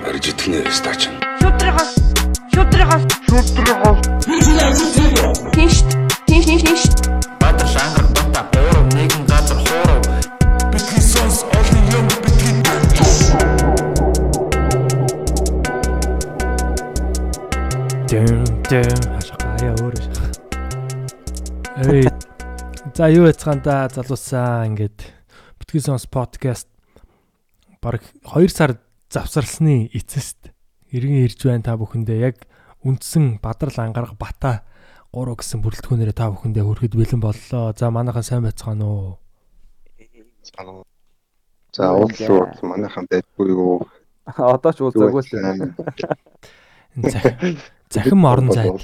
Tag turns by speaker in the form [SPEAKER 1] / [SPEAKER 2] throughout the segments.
[SPEAKER 1] Барж итгэнэ стач.
[SPEAKER 2] Шүтрихос. Шүтрихос.
[SPEAKER 3] Шүтрихос.
[SPEAKER 2] Тинш. Тинш тинш тинш.
[SPEAKER 4] Баатар шангар бата буурав нэгэн газар хуурав Бидний сонс олон юм бидний
[SPEAKER 5] Дэм дэм хашгаа өөрөө шах. Эй. За юу яцгаанда залуусаа ингээд битгий сонс подкаст баг 2 сар завсарлсны эцэст эргэн ирж байна та бүхэндээ. Яг үндсэн бадрал ангарга бата 3 гэсэн бүрэлдэхүүнээрээ та бүхэндээ хүрэхэд бэлэн боллоо. За манайхан сайн байцгаана уу?
[SPEAKER 3] За уурлуу манайхан байдгүй юу?
[SPEAKER 6] Одоо ч уулзаагүй л
[SPEAKER 5] Энэ Захин захин орон зайд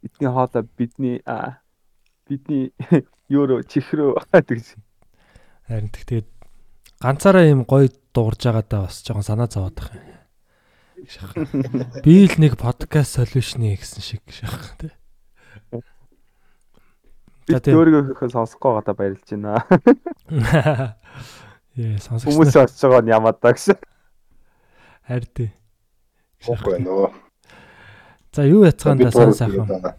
[SPEAKER 6] бидний хоолой бидний бидний евро чихрөө гэж
[SPEAKER 5] харин тэгээд ганцаараа юм гоё дуурж байгаадаа бас жоохон санаа зовоод юм. Шах. Би л нэг подкаст солиушны гэсэн шиг шах тий.
[SPEAKER 6] би өөрийгөө сонсохгүй байгаадаа баярлж байна.
[SPEAKER 5] Яа сонсогч
[SPEAKER 6] Хүмүүс очиж байгаа нь ямаа даа гэсэн.
[SPEAKER 5] харь тий.
[SPEAKER 3] Уухгүй нөө.
[SPEAKER 5] За юу яцгаанда сайн сайхан.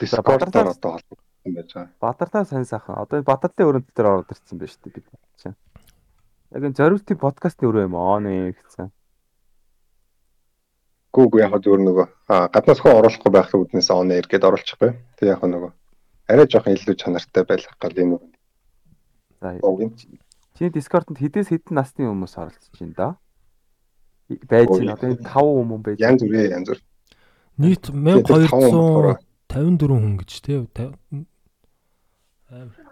[SPEAKER 3] Дискордоор одоо холбогдсон байж байгаа.
[SPEAKER 6] Баатартай сайн сайхан. Одоо энэ Баатарлын өрөөнд дээр ороод ирсэн байна шүү дээ бид чинь. Яг энэ зориултын подкастын өрөө юм аа нэ гэсэн.
[SPEAKER 3] Гүүг яг зөвөр нөгөө аа гаднаас хөө оруулахгүй байх үүднээс on air гэдээ оруулчихгүй. Тэг яг нөгөө арай жоохон илүү чанартай байх гал энэ нөгөө.
[SPEAKER 6] За чиний Discord-д хэдээс хэдэн насны хүмүүс оролцож байна да? Байж байна. Одоо энэ 5 хүмүүс байж.
[SPEAKER 3] Янз бүрээ янз бүр.
[SPEAKER 5] Нийт
[SPEAKER 3] Тэгээд таван болохоор.
[SPEAKER 5] 1254 хүн гэж тий.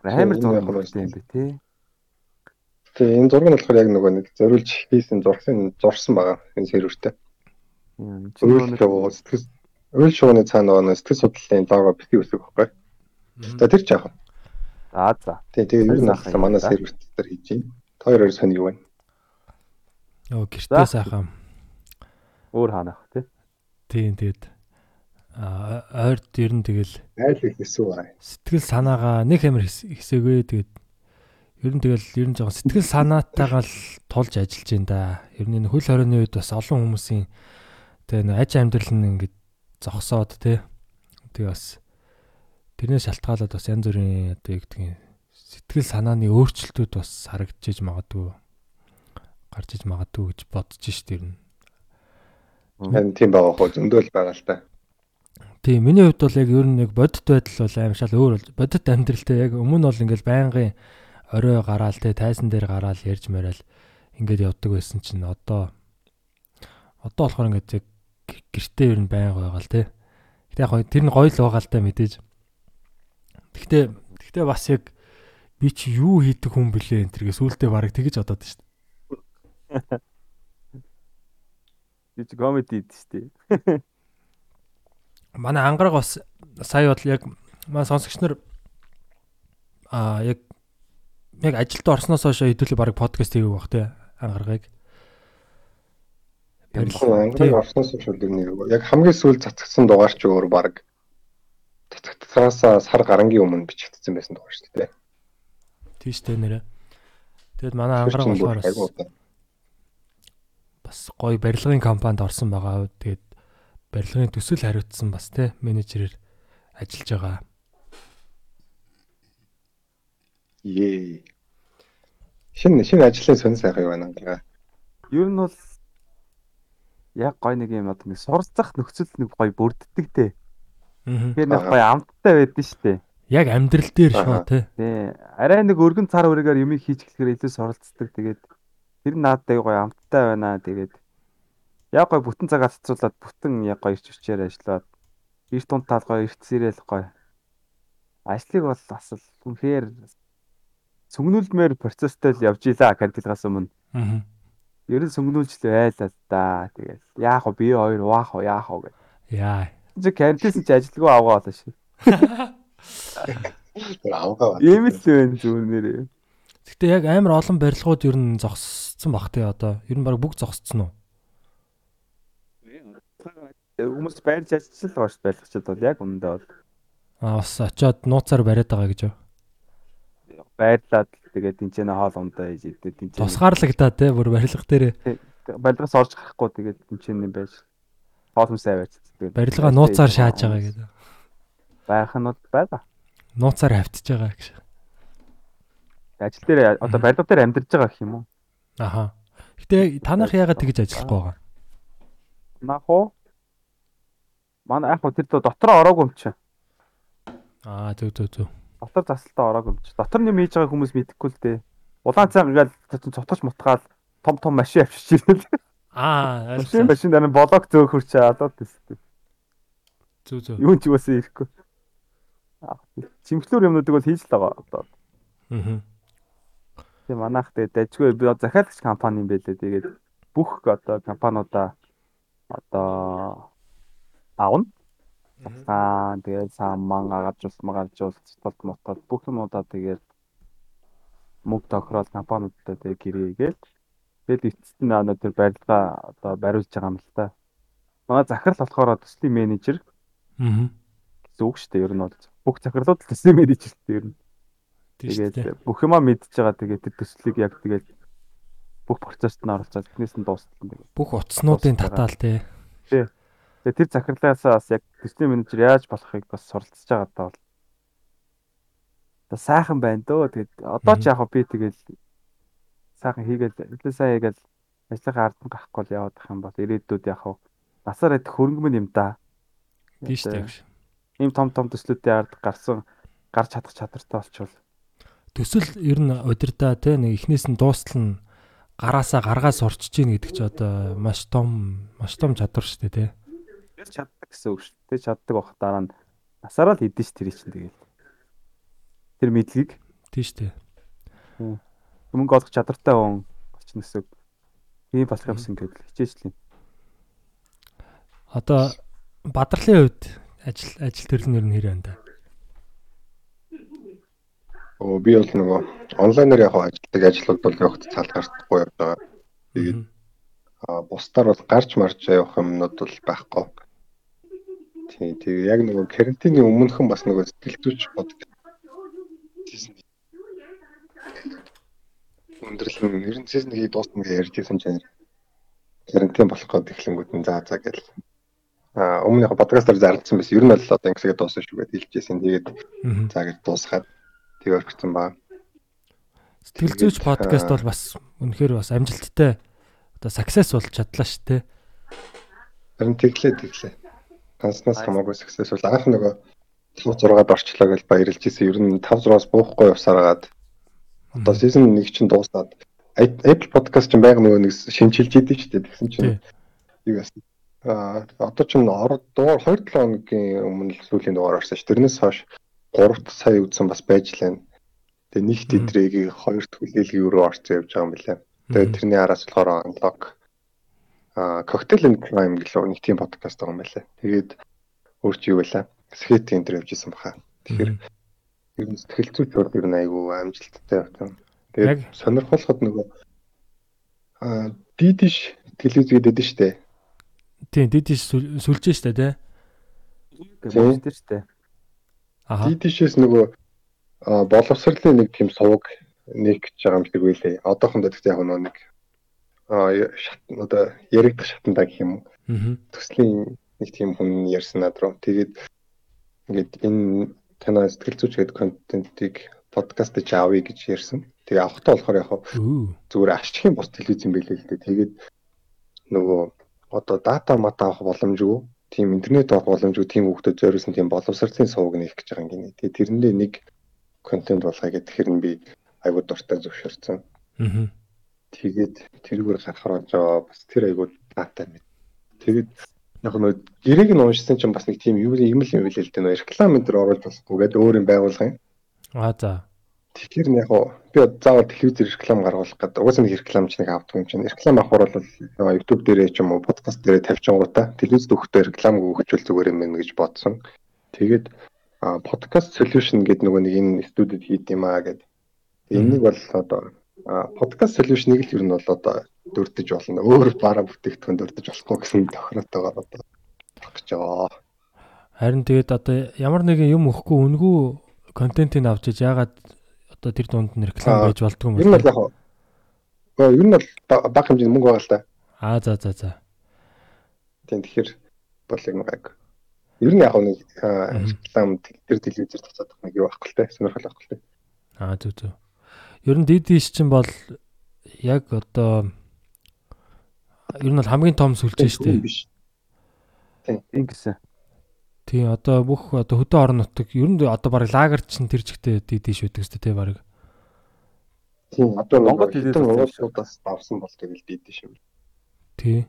[SPEAKER 6] Амар зураг
[SPEAKER 3] яг
[SPEAKER 6] юм бэ тий.
[SPEAKER 3] Тэгээ энэ зураг нь болохоор яг нөгөө нэг зориулж хийсэн зурсан зурсан байгаа энэ сервертэй.
[SPEAKER 6] Юм,
[SPEAKER 3] яваа сэтгэл үйл шууны цаана нөгөө сэтгэл судлалын лого бити үсэг байхгүй. За тэр ч яах вэ?
[SPEAKER 6] За за.
[SPEAKER 3] Тэгээ тэгээ юу
[SPEAKER 6] Сайн
[SPEAKER 3] нэг
[SPEAKER 6] сайхан
[SPEAKER 3] манай
[SPEAKER 6] юм да.
[SPEAKER 3] сервер дээр хийж байна. Та хоёроор сони юу вэ?
[SPEAKER 5] Оо гэртээ сайхан.
[SPEAKER 6] Өөр хаанах тий.
[SPEAKER 5] Тийм тэгээд а ойрд ер нь тэгэл
[SPEAKER 3] Айл хэсүү аа.
[SPEAKER 5] сэтгэл санаагаа нэг амир хэсээгөө тэгээд ер нь тэгэл ер нь жоохон сэтгэл санаатайгаа л тулж ажиллаж байна да. Ер нь энэ хөл хорионы үед бас олон хүмүүсийн тэгээ нэг аж амьдрал нь ингээд зогсоод тий. Тэгээ бас тэрнээс шалтгаалаад бас янз бүрийн одоо юу гэдгийг сэтгэл санааны өөрчлөлтүүд бас харагдчихэж магадгүй гарч иж магадгүй гэж бодож шít ер нь.
[SPEAKER 3] Энэ тийм байгаа хөө зөндөөл байгаа л та.
[SPEAKER 5] Тийм миний хувьд бол яг ер нь яг бодит байдал бол аим шал өөр болж бодит амьдралтай яг өмнө бол ингээл байнгын орой гараал те тайсан дээр гараал ярьж мараал ингээд явдаг байсан чинь одоо одоо болохоор ингээд яг гэртээ ер нь байнга байгаа л те. Гэтэ яг тэр нь гоё л байгаа л та мэдээж. Гэхдээ гэхдээ бас яг би чи юу хийдэг хүн блэ энэ тэргээ сүултээ бараг тэгэж бодоод шүү дээ.
[SPEAKER 6] Би ч комеди хийдэж тий.
[SPEAKER 5] Манай ангараг бас сая бол яг манай сонсогч нар аа яг яг ажилд орсноос хойш хэдүүлээ баг подкаст хийгэв бах те ангарагыг. Тийм.
[SPEAKER 3] орсноос дээ нэг. Яг хамгийн сүүл цацгдсан дугаар ч өөр баг. Цацгдсаасаа сар гарангийн өмнө бичигдсэн байсан дугаар шүү дээ.
[SPEAKER 5] Тийш те нэрэ. Тэгэд манай ангараг болохоор бас гоё барилгын компанид орсон байгаа. Тэгээд барилгын төсөл хариуцсан бас те менежерээр ажиллаж байгаа.
[SPEAKER 3] Ее. Шинэ шинэ ажлын сонь сайхан байна ангаа.
[SPEAKER 6] Ер нь бол яг гой нэг юм одоо нэг сурцах нөхцөл нэг гой бүрддэг те.
[SPEAKER 5] Аа.
[SPEAKER 6] Тэгэхээр нэг гой амттай байдсан шүү дээ.
[SPEAKER 5] Яг амьдрал дээр шоо те.
[SPEAKER 6] Тий. Арай нэг өргөн цар үргээр юм хийж эхлэхээр илүү суралцдаг. Тэгээд тэр наадтай гой амттай байна. Тэгээд яг гой бүтэн цагаа цацуулаад бүтэн яг гой ирч хүчээр ажиллаад эрт тунтаад гой эртсэрэл гой. Ажлыг бол бас л үнэхээр сүгнүүлмээр процесстэй л явж илаа кандидатгаас өмнө.
[SPEAKER 5] Аа.
[SPEAKER 6] Ер нь сүгнүүлж л байлаа да. Тэгээд яах вэ? Би хоёр уаах уу? Яах вэ?
[SPEAKER 5] Яа.
[SPEAKER 6] Чи кандидатс чи ажилгүй авгаа болоо шүү.
[SPEAKER 3] Тэр авгаа.
[SPEAKER 6] Ийм л байна зүгнэрээ.
[SPEAKER 5] Гэтэ яг амар олон барилгууд ер нь зогссон бах те одоо. Ер нь баг бүгд зогссон уу?
[SPEAKER 6] Хүмүүс байрж ажиллаж байгаа шүү байлгачд бол яг үнэндээ бол
[SPEAKER 5] Аа бас очиод нууцаар бариад байгаа гэж юу?
[SPEAKER 6] байрлаад тэгээд тэнцэнэ хоол ундаа хийж идэ тэнцэнэ
[SPEAKER 5] Тусгаарлагдаа те бүр барилга дээр
[SPEAKER 6] барилгаас орж гарахгүй тэгээд тэнцэнэ байж хоол хүнсээ аваач тэгээд
[SPEAKER 5] барилгаа нууцаар шааж байгаа гэдэг.
[SPEAKER 6] байх нь бол байгаа.
[SPEAKER 5] Нууцаар хавтж байгаа гэж.
[SPEAKER 6] Ажил дээр одоо барилга дээр амьдарч байгаа гэх юм уу?
[SPEAKER 5] Аха. Гэтэ танах яагаад тэгж ажиллахгүй байгаа?
[SPEAKER 6] Нах уу? Манай уу тэр дотор ороогүй юм чи.
[SPEAKER 5] Аа зөв зөв зөв.
[SPEAKER 6] Дотор засалтаа ороогүй юм чи. Дотор юм хийж байгаа хүмүүс мэдэхгүй л дээ. Улаан цай ингээл цотгоч мутгаал том том машин авчиж ирэл.
[SPEAKER 5] Аа
[SPEAKER 6] Машин машин дараа нь болог зөөхөр чи адаад тест.
[SPEAKER 5] зөв зөв.
[SPEAKER 6] Юу ч юусаа ирэхгүй. Аа, Чимхлүүр юмнуудыг бол хийж л байгаа одоо.
[SPEAKER 5] Аа.
[SPEAKER 6] Тийм манайх тэгээд дажгүй би захиалагч компани юм байлээ. Тэгээд бүх одоо компаниудаа одоо аавна. Аа тэгээд саман агажуулс магаажуулс тол мотод бүх юмудаа тэгээд мөнгө тохирол компаниудтай тэгээд гэрээгээд тэгээд эцэст нь аа тэр барилга одоо бариулж байгаа юм л та. Манай захирал болохоор төслийн менежер
[SPEAKER 5] Аа.
[SPEAKER 6] гэсэн үг шүү дээ. Ер нь бол бүх захирлууд төслийн менежертэй ер нь.
[SPEAKER 5] Тэгээд
[SPEAKER 6] бүх юмаа мэдж байгаа. Тэгээд тэр төслийг яг тэгээд бүх процессд нь оролцоод тэрнээс нь дуустал тэгээд.
[SPEAKER 5] бүх утаснуудын татаал те.
[SPEAKER 6] Тэгээд тэр захирлаас бас яг төслийн менежер яаж болохыг бас суралцж байгаа даа бол. Одоо сайхан байна дөө. Тэгээд одоо ч яг би тэгээд сайхан хийгээл хэлээ сайн хийгээл ажлынхаа ард нь гахгүй л яваад ах юм бол ирээдүйд яг насаар идэх хөрөнгөмөн юм да.
[SPEAKER 5] Тийш
[SPEAKER 6] Одоо
[SPEAKER 5] тэг.
[SPEAKER 6] Ийм том том төслүүдийн ард гарсан гарч чадах чадвартай болчвол
[SPEAKER 5] Төсөл ер нь удирдаа те нэг эхнээс нь дуустал нь гараасаа гаргаас орчиж гин гэдэг чи одоо маш том маш том чадвар шүү дээ те.
[SPEAKER 6] Тэр чаддаг гэсэн үг шүү дээ. Чаддаг бах дараа нь насаараа л хийдэж ш тэр чинь тэгэл. Тэр мэдлэгийг
[SPEAKER 5] Тийш дээ.
[SPEAKER 6] мөнгө олох чадвартай хүн болчихно гэсэн үг. Тийм болох юмсан гэдэл хичээжлээ.
[SPEAKER 5] Одоо бадрлын хувьд ажил ажил төрөл нь ер нь хэрэг байна да.
[SPEAKER 3] Оо би бол нөгөө онлайнаар яг ажилладаг ажлууд бол явахд цаалгахгүй явж байгаа. Тэгээд а бусдаар бол гарч марж явах юмнууд бол байхгүй. Тийм тийм яг нөгөө карантины өмнөхөн бас нөгөө сэтгэл зүйч бодог. Өндөрлөн нь сезнийг дуусна гэж ярьж байсан чинь карантин болох гээд эхлэнгүүд нь заа заа гэл. А өмнө яг подкастаар зарлцсан байсан. Ер нь бол одоо ингэсгээ дуусна шүү гэж хэлжсэн. Тэгээд
[SPEAKER 5] Аа.
[SPEAKER 3] заа гэж дуусгаад тэг орчихсон баа.
[SPEAKER 5] Сэтгэл зүйч подкаст бол бас үнэхээр бас амжилттай одоо success болж чадлаа шүү дээ.
[SPEAKER 3] Харин тэглээ тэглээ. Танснаас хамаагүй success бол анх нөгөө 5 6-ад орчлоо гэж баярлж ирсэн. Ер нь 5 6-аас буухгүй явсараад одоо season 1 чинь дуусаад Apple podcast чинь байга нөгөө нэг шинжилж идэв ч дээ. Тэгсэн чинь юу яасан. Аа одоо чинь орд дуур 2 7 хоногийн өмнө л сүүлийн дугаар орсон ш. Тэрнээс хойш 3 сая үзсэн бас байж лээ. Тэгээ нэг тэдрийг хоёр төлөөлгийн өрөө орцсон явж байгаа юм билээ. Тэгээд тэрний араас болохоор unlock а cocktail and crime гэлөө нэг тийм подкаст байгаа юм байлаа. Тэгээд өөр чи юу байлаа? Skate энэ төр явж исэн баха. Тэгэхээр ер нь сэтгэл зүйч бол ер нь айгүй амжилттай явсан. Тэгээд сонирхолтой нөгөө а дидиш телевиз гэдэг нь штэ.
[SPEAKER 5] Тийм дидиш сүлж штэ
[SPEAKER 6] боддог шүү дээ.
[SPEAKER 5] Аха.
[SPEAKER 3] Дидишээс нөгөө а, боловсролын нэг тийм сувг нэг гэж байгаа юм шиг байлээ. Одоохондоо тэгтээ яг нөгөө нэг шат одоо яригдах шатандаа гэх юм уу. Төслийн нэг тийм хүн ярьсан над руу. Тэгээд ингээд энэ танаа сэтгэл зүйч гэдэг контентыг подкаст гэж авъя гэж ярьсан. Тэгээ авахтаа болохоор яг зүгээр ашигын бус телевиз юм байлээ л дээ. Тэгээд нөгөө одоо дата мата авах боломжгүй, тийм интернет авах боломжгүй тийм хүмүүсд зориулсан тийм боловсролын сувг нэх гэж байгаа юм гинэ. Тэгээ тэрэндээ нэг контент болгоё гэдэг хэрэг нь би айгуу дуртай зөвшөөрсөн.
[SPEAKER 5] Аа.
[SPEAKER 3] Тэгээд тэрүүгээр гарахаар жоо бас тэр айгуу дата мэд. Тэгээд яг нөө гэрээг нь уншсан чинь бас нэг тийм юу юм л юм билээ л дээ нөө реклам энэ төр оруулж болохгүй гэдэг өөр юм байгуулгын.
[SPEAKER 5] Аа за.
[SPEAKER 3] Тэгэхээр нь яг би заавал телевизээр реклам гаргуулах гэдэг. Угаасаа нэг рекламч нэг авдаг юм чинь. Реклам авахар бол YouTube дээрээ ч юм уу подкаст дээрээ тавьчихгуудаа телевизд өгөхдөө реклам өгөхчүүл зүгээр юм байна гэж бодсон. Тэгээд а подкаст solution гэдэг нөгөө нэг энэ студид хийд юм аа гэдэг. Энийг бол одоо а подкаст solution-ыг л ер нь бол одоо дурдж болно. Өөр бараа бүтээгдэхүүн дурдж болохгүй гэсэн тохиолдолтойгоор одоо гэж байгаа.
[SPEAKER 5] Харин тэгээд одоо ямар нэгэн юм өгөхгүй үнгүү контентыг авч иж ягаад одоо тэр дунд нь реклам байж болдгоо юм
[SPEAKER 3] Ер нь яг. Гэхдээ ер нь бол ба- бага хэмжээний мөнгө байгаа л та.
[SPEAKER 5] Аа за за за.
[SPEAKER 3] Тийм тэгэхээр бол нэг яг. Ер нь яг нэг реклам тэр телевизээр тацаад байх нэг юу байхгүй л те. Сонирхол байхгүй л те.
[SPEAKER 5] Аа зүг зүг. Ер нь DD чинь бол яг одоо ер нь бол хамгийн том сүлжээ шүү дээ.
[SPEAKER 3] биш.
[SPEAKER 6] Ингэсэн.
[SPEAKER 5] Тийм одоо бүх одоо хөдөө орон нутаг ер нь одоо баг лагер чинь тэр чигтээ DD шүдэг шүү дээ баг.
[SPEAKER 3] Тийм одоо
[SPEAKER 6] Монгол юм шиг.
[SPEAKER 3] уулзуудаас давсан бол тэгэл дийдэж шүү.
[SPEAKER 5] Тий.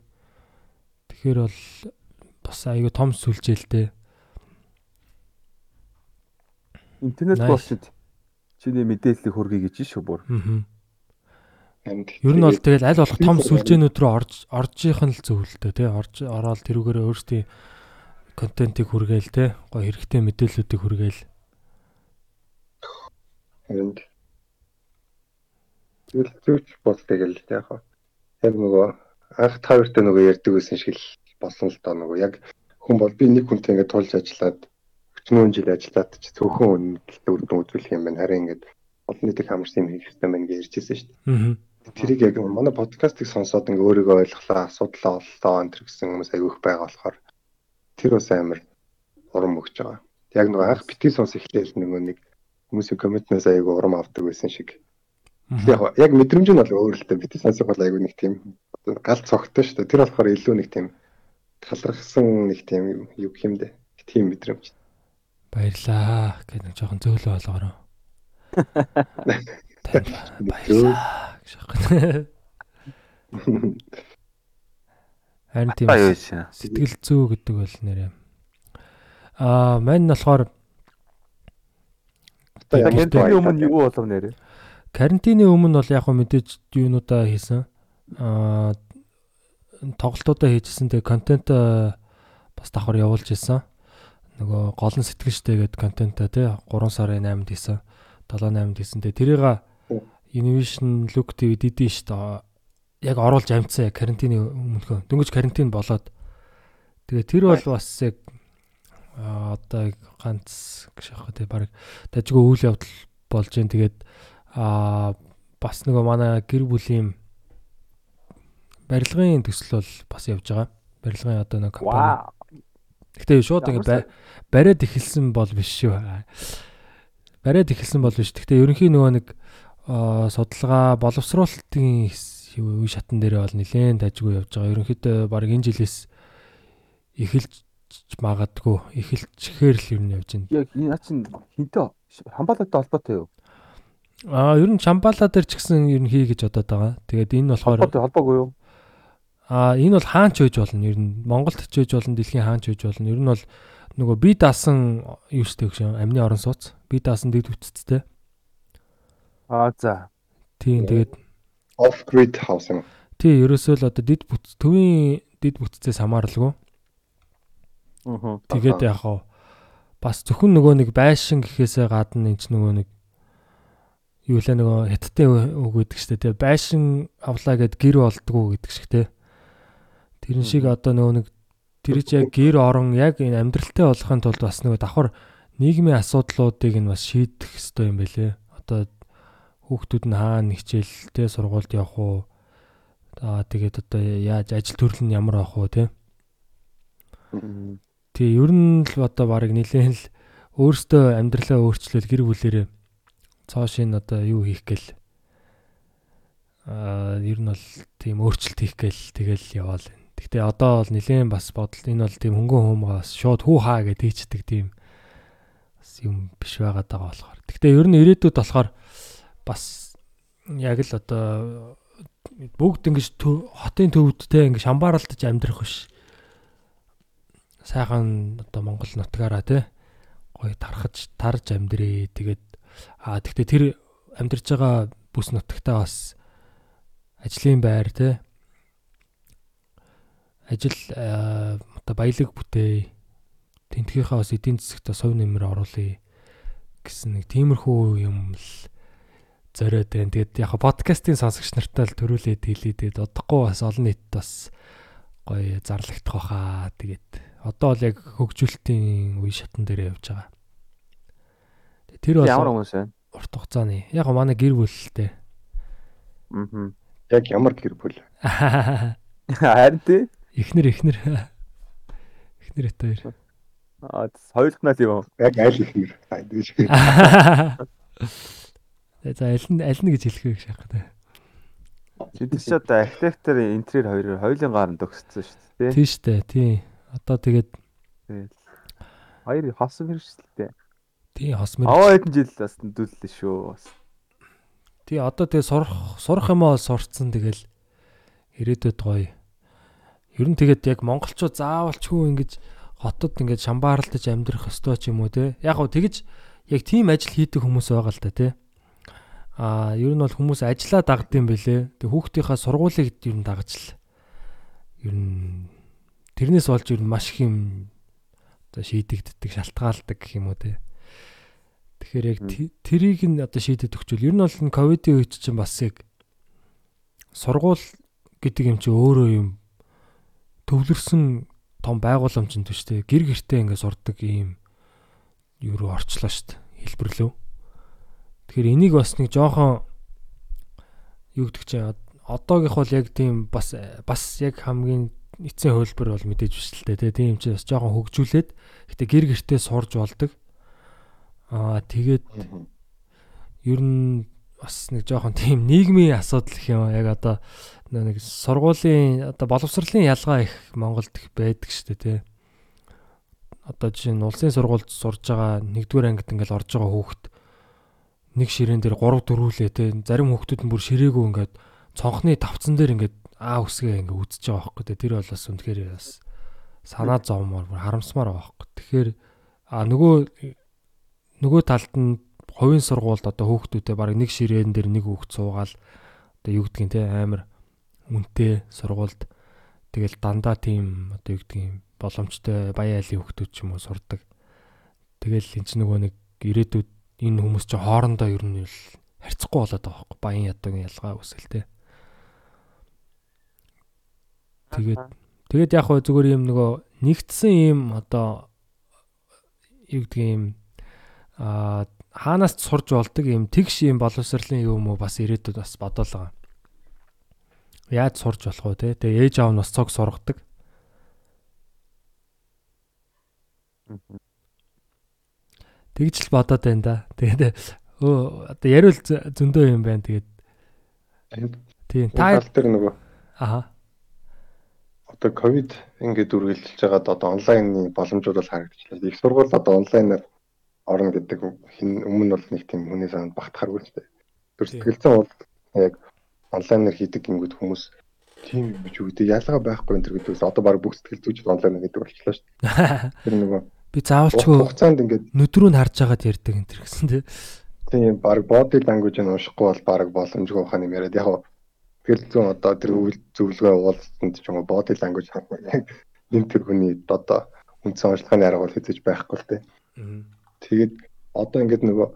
[SPEAKER 5] Тэгэхээр бол бас айгүй том сүлжээ л дээ.
[SPEAKER 6] Интернет
[SPEAKER 5] Nice.
[SPEAKER 6] Чиний мэдээллийг хүргэе гэж шүү бүр.
[SPEAKER 5] Ер нь бол тэгэл аль болох том сүлжээнүүд рүү орж оржийнх нь л зөв л дээ тий. Орж ороод тэрүүгээр өөрсдийн контентийг хүргээл тий. Гой хэрэгтэй мэдээллүүдийг хүргээл.
[SPEAKER 3] Амд. Тэгэл зүүч бол тэгэл яг хоо. Яг нөгөө анх та хоёртай нөгөө ярьдаг байсан шиг л болсон л доо нөгөө яг хүн бол би нэг хүнтэй ингээд тулж ажиллаад 40 жил ажиллаад ч цөөхөн үнэлтэд үр дүн үзүүлэх юм байна. Харин ингээд олон нийтийг хамарсан юм хийх хэрэгтэй байна гэж ярьжсэн шүү дээ. Тэрийг яг манай подкастыг сонсоод ингээ өөрийгөө ойлголоо, асуудлаа оллоо энэ төр гэсэн хүмүүс аягүй их байгаа болохоор тэр бас амар урам өгч байгаа. Яг нөгөө анх бити сонс эхлээл нөгөө нэг хүмүүсийн комментнаас аягүй урам авдаг байсан шиг. Яг яг мэдрэмж нь бол өөр л дээ. Бити сонсох бол аягүй нэг тийм гал цогтой шүү дээ. Тэр болохоор илүү нэг тийм талархсан нэг тийм юу юм бэ? Тийм мэдрэмж.
[SPEAKER 5] Баярлаа гэж нэг жоохон зөөлөө болгоорой. Танд
[SPEAKER 3] Зөөл.
[SPEAKER 5] баярлаа гэж аахгүй. Харин тийм сэтгэл зүй гэдэг бол нэрээ. Аа, мань нь болохоор
[SPEAKER 6] энэ өмнө юу болов нэрэ?
[SPEAKER 5] карантины өмнө бол яг хөө мэдээж юунуудаа хийсэн. Аа тоглолтуудаа хийжсэн. Тэгээ контент бас давхар явуулж ирсэн. Нөгөө гол нь сэтгэлжтэй гэдэг контентаа тий 3 сарын 8-нд хийсэн. 7-8-нд хийсэн. Тэгээ тэрийг Innovation Look TV дидэн шүү дээ. Яг оруулж амжсан яг карантины өмнөхөө. Дөнгөж карантин болоод. Тэгээ тэр бол бас яг одоо ганц гэж яах вэ баг дажгүй үйл явдал болж जैन тэгээд аа бас нөгөө манай гэр бүлийн барилгын төсөл бол бас явж байгаа. Барилгын одоо нэг компани. Гэтэ шууд ингэ ба- бариад эхэлсэн бол биш шүү. Бариад эхэлсэн бол биш. Гэтэ ерөнхийн нөгөө нэг аа, судалгаа боловсруулалтын үе шатан дээрээ бол нэлээд дажгүй явж байгаа. Ерөнхийдөө баг энэ жилээс эхэлж магадгүй эхэлчихээр л нь явж байна.
[SPEAKER 6] Яг энэ наа чин хинтээ хамбалаатай холбоотой юу?
[SPEAKER 5] Аа ер нь Чамбала дээр ч гэсэн ер нь хий гэж бодоод байгаа. Тэгээд энэ болохоор
[SPEAKER 6] холбоогүй юу?
[SPEAKER 5] Аа энэ бол хаанч байж болно ер нь Монголд ч байж болно дэлхийн хаанч байж болно. Ер нь бол нөгөө би даасан юу штэ гэж амны орон сууц. Би даасан дэд үтцтэй.
[SPEAKER 6] Аа за.
[SPEAKER 5] Тийм тэгээд
[SPEAKER 3] off grid house юм.
[SPEAKER 5] тий ерөөсөө л одоо дид бүтц төвийн дид бүтцээс хамааралгүй.
[SPEAKER 6] Аа.
[SPEAKER 5] Тэгээд яг хаа бас зөвхөн нөгөө нэг байшин гэхээсээ гадна энэ ч нөгөө нэг юу лээ нөгөө хятадтай үг гэдэг штэ тий байшин авлаа гэд гэр болдгоо гэдэг шиг тий тэрэн шиг одоо нөгөө нэг тэр чи яг гэр орон яг энэ амьдралтай болохын тулд бас нөгөө давхар нийгмийн асуудлуудыг нь бас шийдэх хэрэгтэй юм байлээ. Одоо хүүхдүүд нь хаана хичээл тий сургуульд явах уу? Аа тэгээд одоо яаж ажил төрөл нь ямар авах уу тий Тий, ер нь л одоо баг нэлээд л өөртөө амьдралаа өөрчлөл гэр бүлэрээ цоошин одоо юу хийх гээл аа ер нь бол тийм өөрчлөлт хийх гээл тэгэл яваал байна. Гэхдээ одоо бол нэлээд бас бодол энэ бол тийм хөнгөн хуумгаас шууд хүү хаа гэж тийчдэг тийм бас юм биш байгаад байгаа болохоор. Гэхдээ ер нь ирээдүйд болохоор бас яг л одоо бүгд ингэж хотын төвдтэй ингэж хамбааралдаж амьдрах биш сайхан одоо Монгол нутгаараа тий гоё тархаж тарж амьдрээ тэгээд аа тэгтээ тэр амьдарч байгаа бүс нутагтаа бас ажлын байр тий ажил аа, одоо баялаг бүтээ тентгийнхаа бас эдийн засагт сувь нэмэр оруулъя гэсэн нэг тиймэрхүү юм л зориод байна. Тэгээд яг подкастын сонсогч нартай л төрүүлээд хэлээ. Тэгээд удахгүй бас олон нийт бас гоё зарлагдах байхаа. Тэгээд одоо бол яг хөгжүүлэлтийн үе шатн дээр явж байгаа. Тэр
[SPEAKER 6] Ямар
[SPEAKER 5] бол
[SPEAKER 6] хүмүүс вэ?
[SPEAKER 5] урт хугацааны. Яг манай гэр бүлтэй.
[SPEAKER 6] Аа.
[SPEAKER 3] Яг ямар гэр бүл.
[SPEAKER 6] Харин тий.
[SPEAKER 5] Эхнэр эхнэр. Эхнэр эт хоёр.
[SPEAKER 6] Аа соёлтнаа тийм үү?
[SPEAKER 3] Яг аль их нэр. Айдэж.
[SPEAKER 5] За аль нь аль нь гэж хэлэх вэ яах вэ?
[SPEAKER 6] Тэд чи одоо архитектор интерьер хоёроор хоёулын гаранд төгссөн шүү дээ.
[SPEAKER 5] Тийм шүү дээ. Тийм. Одоо тэгээд.
[SPEAKER 6] Хоёр хосон мэрэгчлээ.
[SPEAKER 5] тийм хос мэр.
[SPEAKER 6] Аваа хэдэн жил бас нөдөллөө шүү. Бас.
[SPEAKER 5] Тий одоо тэгээ сурах сурах юм аа сурцсан тэгэл ирээдүйд гоё. Ер нь тэгээд яг монголчууд заавалчгүй ингэж хотод ингэж шамбаарлаж амьдрах ёстой ч юм уу те. Яг гоо тэгэж яг тийм ажил хийдэг хүмүүс байгаа л да те. Аа ер нь бол хүмүүс ажиллаа дагдсан бэлээ. Тэг хүүхдийнхаа сургуулийг ер нь дагаж л. Ер нь тэрнээс болж ер нь маш их юм одоо шийдэгддэг, шалтгаалдаг гэх юм уу те. Тэгэхээр яг тэ- тэрийг нь одоо шийдэд өгчвөл ер нь бол энэ ковидын үед чинь бас яг сургууль гэдэг юм чи өөрөө юм төвлөрсөн том байгууламж юм төш тэ гэр гертэ ингээд сурдаг ийм юу руу орчлоо штт хэлбэрлөө. Тэгэхээр энийг бас нэг жоохон юу гэдэг чинь од- одоогийнх бол яг тийм бас бас яг хамгийн эцсийн хөлбөр бол мэдээж биш л дээ тийм чи бас жоохон хөгжүүлээд гэтээ гэр гертэ сурж болдог. Аа тэгээд ер нь бас нэг жоохон тийм нийгмийн асуудал гэх юм яг одоо нэг сургуулийн одоо боловсролын ялгаа их Монголд их байдаг шүү дээ тий. Одоо жишээ нь улсын сургуульд сурж байгаа нэгдүгээр ангид ингээл орж байгаа хүүхэд нэг ширээн дээр 3 4үлээ тий. Зарим хүүхдүүд нь бүр ширээгүй ингээд цонхны тавцан дээр ингээд аа үсгээ ингээд үдчихэж байгаа байхгүй тий. Тэр бол бас үнэхээр бас санаа зовмоор бүр харамсмаар байгаа байхгүй. Тэгэхээр а нөгөө нөгөө талд нь хувийн сургуульд одоо хүүхдүүдээ баг нэг ширээн дээр нэг хүүхд суугаал одоо юу гэдгийг те амар үнэтэй сургуульд тэгэл дандаа тийм одоо юу гэдгийг боломжтой баян айлын хүүхдүүд ч юм уу сурдаг. Тэгэл эн чинь нөгөө нэг ирээдүйд энэ хүмүүс чинь хоорондоо ер нь харьцахгүй болоод байгаа байхгүй баян ядуугийн ялгаа үүсэлтэй. Тэгээд тэгээд яг хөө зүгээр юм нөгөө нэгдсэн юм одоо юу гэдгийг юм аа хаанаас сурж болдог юм тэгш юм боловсролын юм уу бас ирээдүйд бас бодоолаа. Яаж сурж болох вэ те? Тэгээ ээж аав нь бас цог сургадаг. Тэгж л бодоод байна да. Тэгээд өө одоо яриул зө- зөндөө юм байна. Тэгээд тийм
[SPEAKER 3] та дээр нөгөө
[SPEAKER 5] аха
[SPEAKER 3] одоо ковид ингээд үргэлжилж байгаад одоо онлайны боломжууд бол харагдчихлаа. Их сургууль одоо онлайнаар орно гэдэг хин өмнө бол нэг тийм хүний санд багтахааргүй л дээ. Сэтгэлзэн бол яг онлайнаар хийдэг гингүүд хүмүүс тийм юм гэж үгдээ ялгаа байхгүй энэ төр гэдэгс одоо баг бүх сэтгэл зүйч онлайн гэдэг болчихлоо шүү дээ. Тэр нөгөө
[SPEAKER 5] би заавалчгүй
[SPEAKER 3] хугацаанд ингээд
[SPEAKER 5] нүдрүү нь харж байгаад ярьдаг энэ төр гэсэн тий.
[SPEAKER 3] тийм баг body language-ыг уншихгүй бол баг боломжгүй хаа юм яриад яг тэгэл зүүн одоо тэр үйл зөвлөгөө уулзсанд ч юм уу body language харахгүй яг энэ тэр хүний одоо үндсэн онцлогын арга бол хэзэж байхгүй л дээ. Тэгээд одоо ингээд нөгөө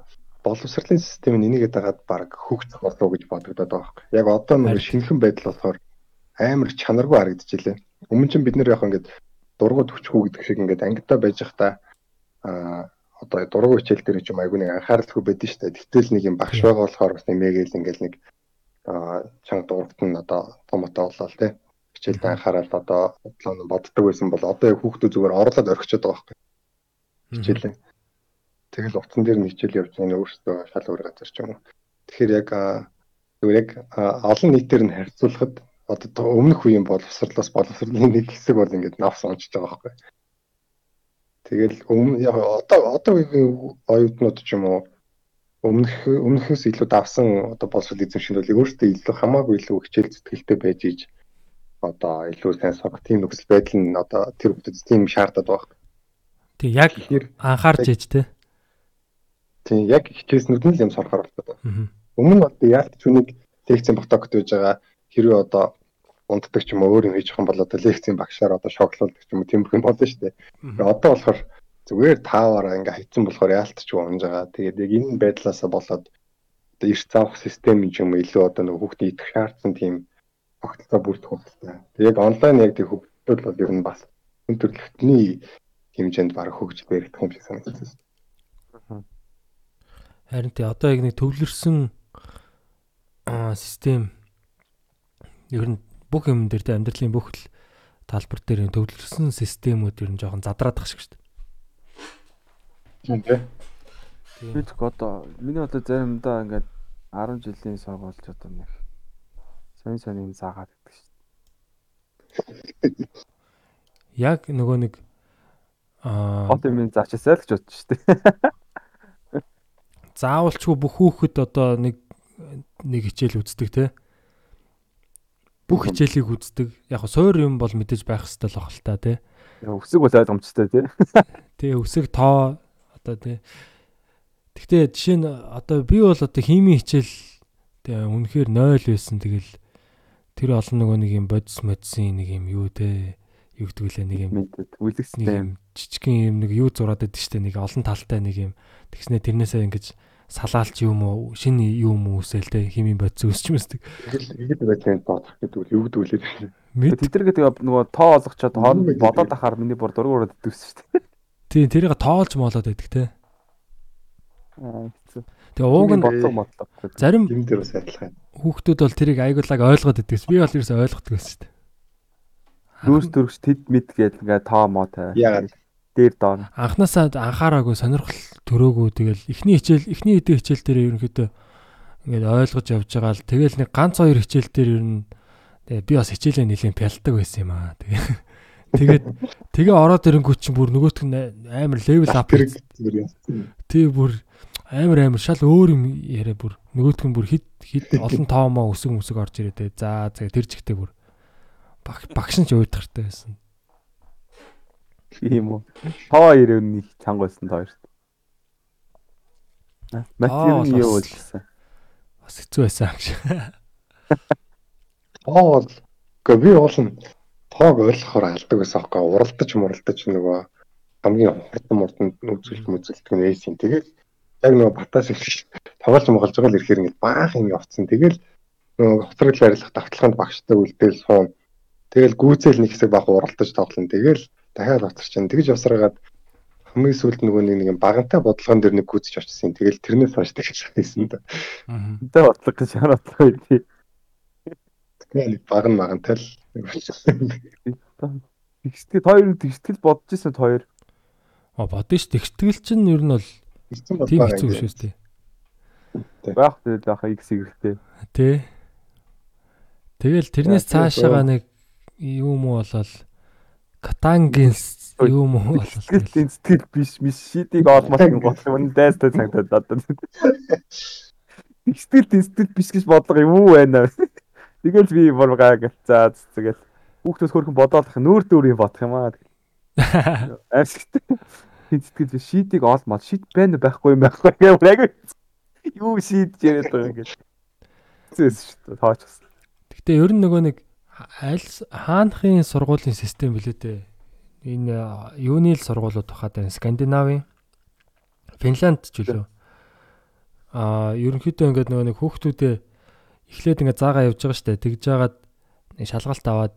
[SPEAKER 3] боловсролын систем нь энийгээд дагаад баг хөгжих болов гэж бодогдоод байгаа байхгүй. Яг одоо нөгөө
[SPEAKER 5] Харин.
[SPEAKER 3] шинэхэн байдал болохоор амар чанаргүй харагдчихжээ. Өмнө чинь бид нэр яг ингээд дургуй төвчхүү гэдэг шиг ингээд ангидаа байж захта аа одоо дургуй хичээл дээр ч юм айгүй нэг анхааралгүй байдэн штэ. Тэгтэл нэг юм багш байгаа болохоор бас нэмээгээл ингээд нэг чанга дургт нь одоо томотоо болоо л тий. Хичээлд анхаарал одоо бодлоо нь боддог байсан бол одоо яг хүүхдүүд зүгээр орлоод орхичод байгаа байхгүй хичээлээ. Тэгэл утсан дээр нь хичээл явж байгаа нь өөрөөсөө шал өөр газар ч юм уу. Тэгэхээр яг зүгээр яг олон нийтээр нь харьцуулахад одоо өмнөх үеийн боловсрлоос боловсрлын нэг хэсэг бол ингээд навс онцж байгаа байхгүй. Тэгэл өмнө яг одоо одоо үеийн оюутнууд ч юм уу өмнөх өмнөхөөс илүү давсан одоо боловсрол эзэмшинд бол өөртөө илүү хамаагүй илүү хичээл зүтгэлтэй байж иж одоо илүү сайн сурах тийм нөхцөл байдал нь одоо тэр хүмүүсд тийм шаардаад байгаа.
[SPEAKER 5] Тэг яг анхаарч ээж те.
[SPEAKER 3] Тийм яг хичээснүүд нь л юм сурахаар болдог. Өмнө нь бол яалтч үнийг лекцийн потокт байж байгаа хэрвээ одоо унтдаг ч юм уу өөр юм хийж байгаа бол одоо лекцийн багшаар одоо шоглуулдаг ч юм уу тиймэрхүү юм болно шүү дээ. Одоо болохоор зүгээр тааваараа ингээ хайцсан болохоор яалтч унж байгаа. Тэгээд яг энэ байдлаасаа болоод одоо эрт заах систем юм илүү одоо нэг хүүхдэд идэх шаардсан тийм тогтолцоо бүрдэх болтой. Тэг яг онлайн яг тийм хөгжил бол ер нь бас хүн төрөлхтний хэмжээнд баг хөгж баригдах юм шиг санагдаж байна.
[SPEAKER 5] Харин тий одоо яг нэг төвлөрсөн систем ер нь бүх юм дээр тий амьдралын бүх талбар дээр төвлөрсөн системүүд ер нь жоохон задраадах шиг шүү дээ.
[SPEAKER 3] Тийм тий.
[SPEAKER 6] Би ч одоо миний одоо заримдаа ингээд 10 жилийн сургуульч одоо нэг сонь сонь юм заагаад байдаг шүү.
[SPEAKER 5] Яг нөгөө нэг аа
[SPEAKER 6] Хот юм заачаасаа л гэж бодчих шүү дээ.
[SPEAKER 5] заавалчгүй бүх хүүхэд одоо нэг нэг хичээл үздэг те. Бүх хичээлийг үздэг. Яг суур юм бол мэдээж байх хэрэгтэй л бах л та те.
[SPEAKER 6] Өсөг бол ойлгомжтой тий.
[SPEAKER 5] Тэгээ өсөг тоо одоо те. Гэхдээ жишээ нь одоо би бол одоо химийн хичээл тэгээ үнэхээр 0 байсан. Тэгэл тэр олон нөгөө нэг юм бодис модсын нэг юм юу те. Юу гэдэг лээ нэг юм
[SPEAKER 6] үлэгстэй.
[SPEAKER 5] юм жижигхэн юм нэг юу зураад байдаг штэ нэг олон талтай нэг юм. Тэгснэ тэрнээсээ ингэж салаалч юм уу шинэ юм уу үсэл те химийн бодис үсч мэсдэг
[SPEAKER 3] Ихэд байдлын доодох гэдэг үл юу гэдэг
[SPEAKER 5] мэд
[SPEAKER 6] Тэд нар гэдэг нөгөө тоо олгочоод хооронд бодоод ахаар миний бүр дургуураад идвэсэн шүү дээ.
[SPEAKER 5] тий тэрийг тоолж моолоод байдаг те. Тэгээ ууг нь зарим
[SPEAKER 3] Юм дээр бас адилхан.
[SPEAKER 5] хүүхдүүд бол тэрийг айгуулаг ойлгоод идэгс би бол ерөөсөй ойлгохгүй байсан штэ
[SPEAKER 6] Нүүрс төрөгч тэд мэд гээд ингээ тоо мо тавиа.
[SPEAKER 3] Яагаад?
[SPEAKER 6] Дээр доор.
[SPEAKER 5] анханасаа анхаараагүй сонирхол төрөөгүй тэгэл эхний хичээл эхний хэдэн хичээл дээр ерөнхийдөө ингээд ойлгож явж байгаа л тэгэл нэг ганц хоёр хичээл дээр ер нь тэгээ би бас хичээлээ нэлийн пялдаг байсан юм аа тэгээ тэгээд тэгээ ороод ирэнгүүт чинь бүр нөгөөтг нь амар левел ап тий бүр амар амар шал өөр юм яриа бүр нөгөөтг нь бүр хит хит олон тоомоо өсөг өсөг орж ирээ тэгээ за за тэр жигтэй бүр багш нь ч уйдгартай байсан
[SPEAKER 6] Тийм үү. Тоо ирээний чанга байсан тоо. Материал нь юу
[SPEAKER 5] бас-
[SPEAKER 6] болсон?
[SPEAKER 5] бас хэцүү байсан юм шиг
[SPEAKER 3] Тоо бол үгүй би уулын тоог ойлгохоор алдаг байсан аахгүй уралдаж муралдаж нөгөө хамгийн хурдан мурдан үзүүлэх мүзэлдэг нь эйсийн тэгэл яг нөгөө батаас их тоглож моголж байгаа л ирэхээр ингээд баах юм явцсан тэгэл нөгөө хоцрол барилах давталгаанд багштай үлдээл суун тэгэл гүйцэл нэг хэсэг баг уралдаж тоглоно тэгэл дахиад чинь тэгж явсараад хамгийн сүүлд нөгөө нэг нэг багантай бодлогон дээр нэг гүйцэж очсон тэгэл тэрнээс хойш тэгж хийсэн да
[SPEAKER 5] Аа.
[SPEAKER 6] Тэ бодлого гэж үү?
[SPEAKER 3] тэгээ нэг баг нь магантай л
[SPEAKER 6] Тэгстэл хоёр тэгстэл бодож ирсэн хоёр.
[SPEAKER 5] А бодно ш тэгтгэл чинь ер нь бол тийм хэцүү шүү дээ.
[SPEAKER 6] Байх тэгэл байх X хэрэгтэй.
[SPEAKER 5] Тэ. Тэгэл тэрнээс цаашаага нэг юм уу болол катангийн с- юм уу болол
[SPEAKER 6] Сэтгэл сэтгэл биш биш шидийг олмол юм болох юм дайстай цагдаад одоо. Сэтгэл сэтгэл биш гэж бодлого юу байна? Тэгэл би бүр гайг за тэгэл хүүхдөөс хөрхөн бодоолох нүүр юм бодох юм аа. Ашигтай. Сэтгэл биш шидийг олмол шид байна байхгүй юм байхгүй яг юу шийдж яриад байгаа юм гэж. Зөөс шүү дээ тооч.
[SPEAKER 5] Гэтэ ер нь нөгөө нэг аль хаанхын сургуулийн систем билээ дээ. Энэ юуны л сургуулиуд бахад байна. Скандинавын Финланд ч үлээ. Аа ерөнхийдөө ингээд нөгөө нэг хүүхдүүдээ эхлээд ингээд заагаа явж байгаа штэ. Тэгж жагаад нэг шалгалт аваад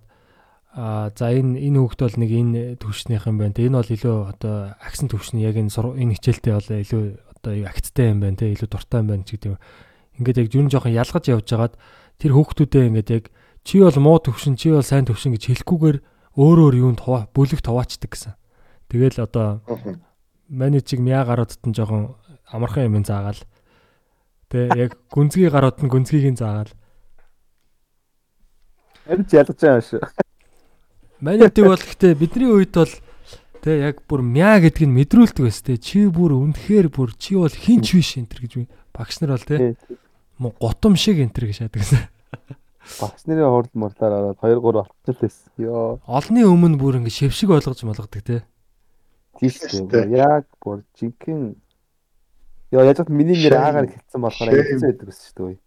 [SPEAKER 5] аа за энэ энэ хүүхд бол нэг энэ төвшнийх юм байна. Тэ энэ бол илүү одоо агсан төвшний яг энэ энэ хичээлтэй бол илүү одоо агттай юм байна те илүү дуртай юм байна ч гэдэг. Ингээд яг юу н жоохон ялгаж явж хагаад тэр хүүхдүүдээ ингээд яг чи бол муу төвшин чи бол сайн төвшин гэж хэлэхгүйгээр өөрөөр юунд хуваа бүлэг туваачдаг гэсэн. Тэгэл одоо менежиг мяа гаруудад нь жоохон амархан юм заагаал. Тэ яг гүнзгий гарууд нь гүнзгийг нь заагаал.
[SPEAKER 6] Энэ ч ялгаж байгаа шүү.
[SPEAKER 5] Манайдаг бол гэхдээ бидний үед бол тэ яг бүр мяа гэдгийг нь мэдрүүлдэг байс тэ чи бүр үнэхээр бүр чи бол хинч биш энэ төр гэж багш нар бол тэ гутам шиг энэ төр гэж шаадаг гэсэн.
[SPEAKER 6] Бас нэрийн хурд мурлаар ороод 2 3 болчихлоо тест. Йоо.
[SPEAKER 5] Олны өмнө бүр ингэ шившиг ойлгож молгодог.
[SPEAKER 6] Тийм шүү. Яг бүр жинхэнэ Яа яаж миний нэр аагаар хэлсэн болохоор хэлсэн байдаг гэсэн шүү дээ.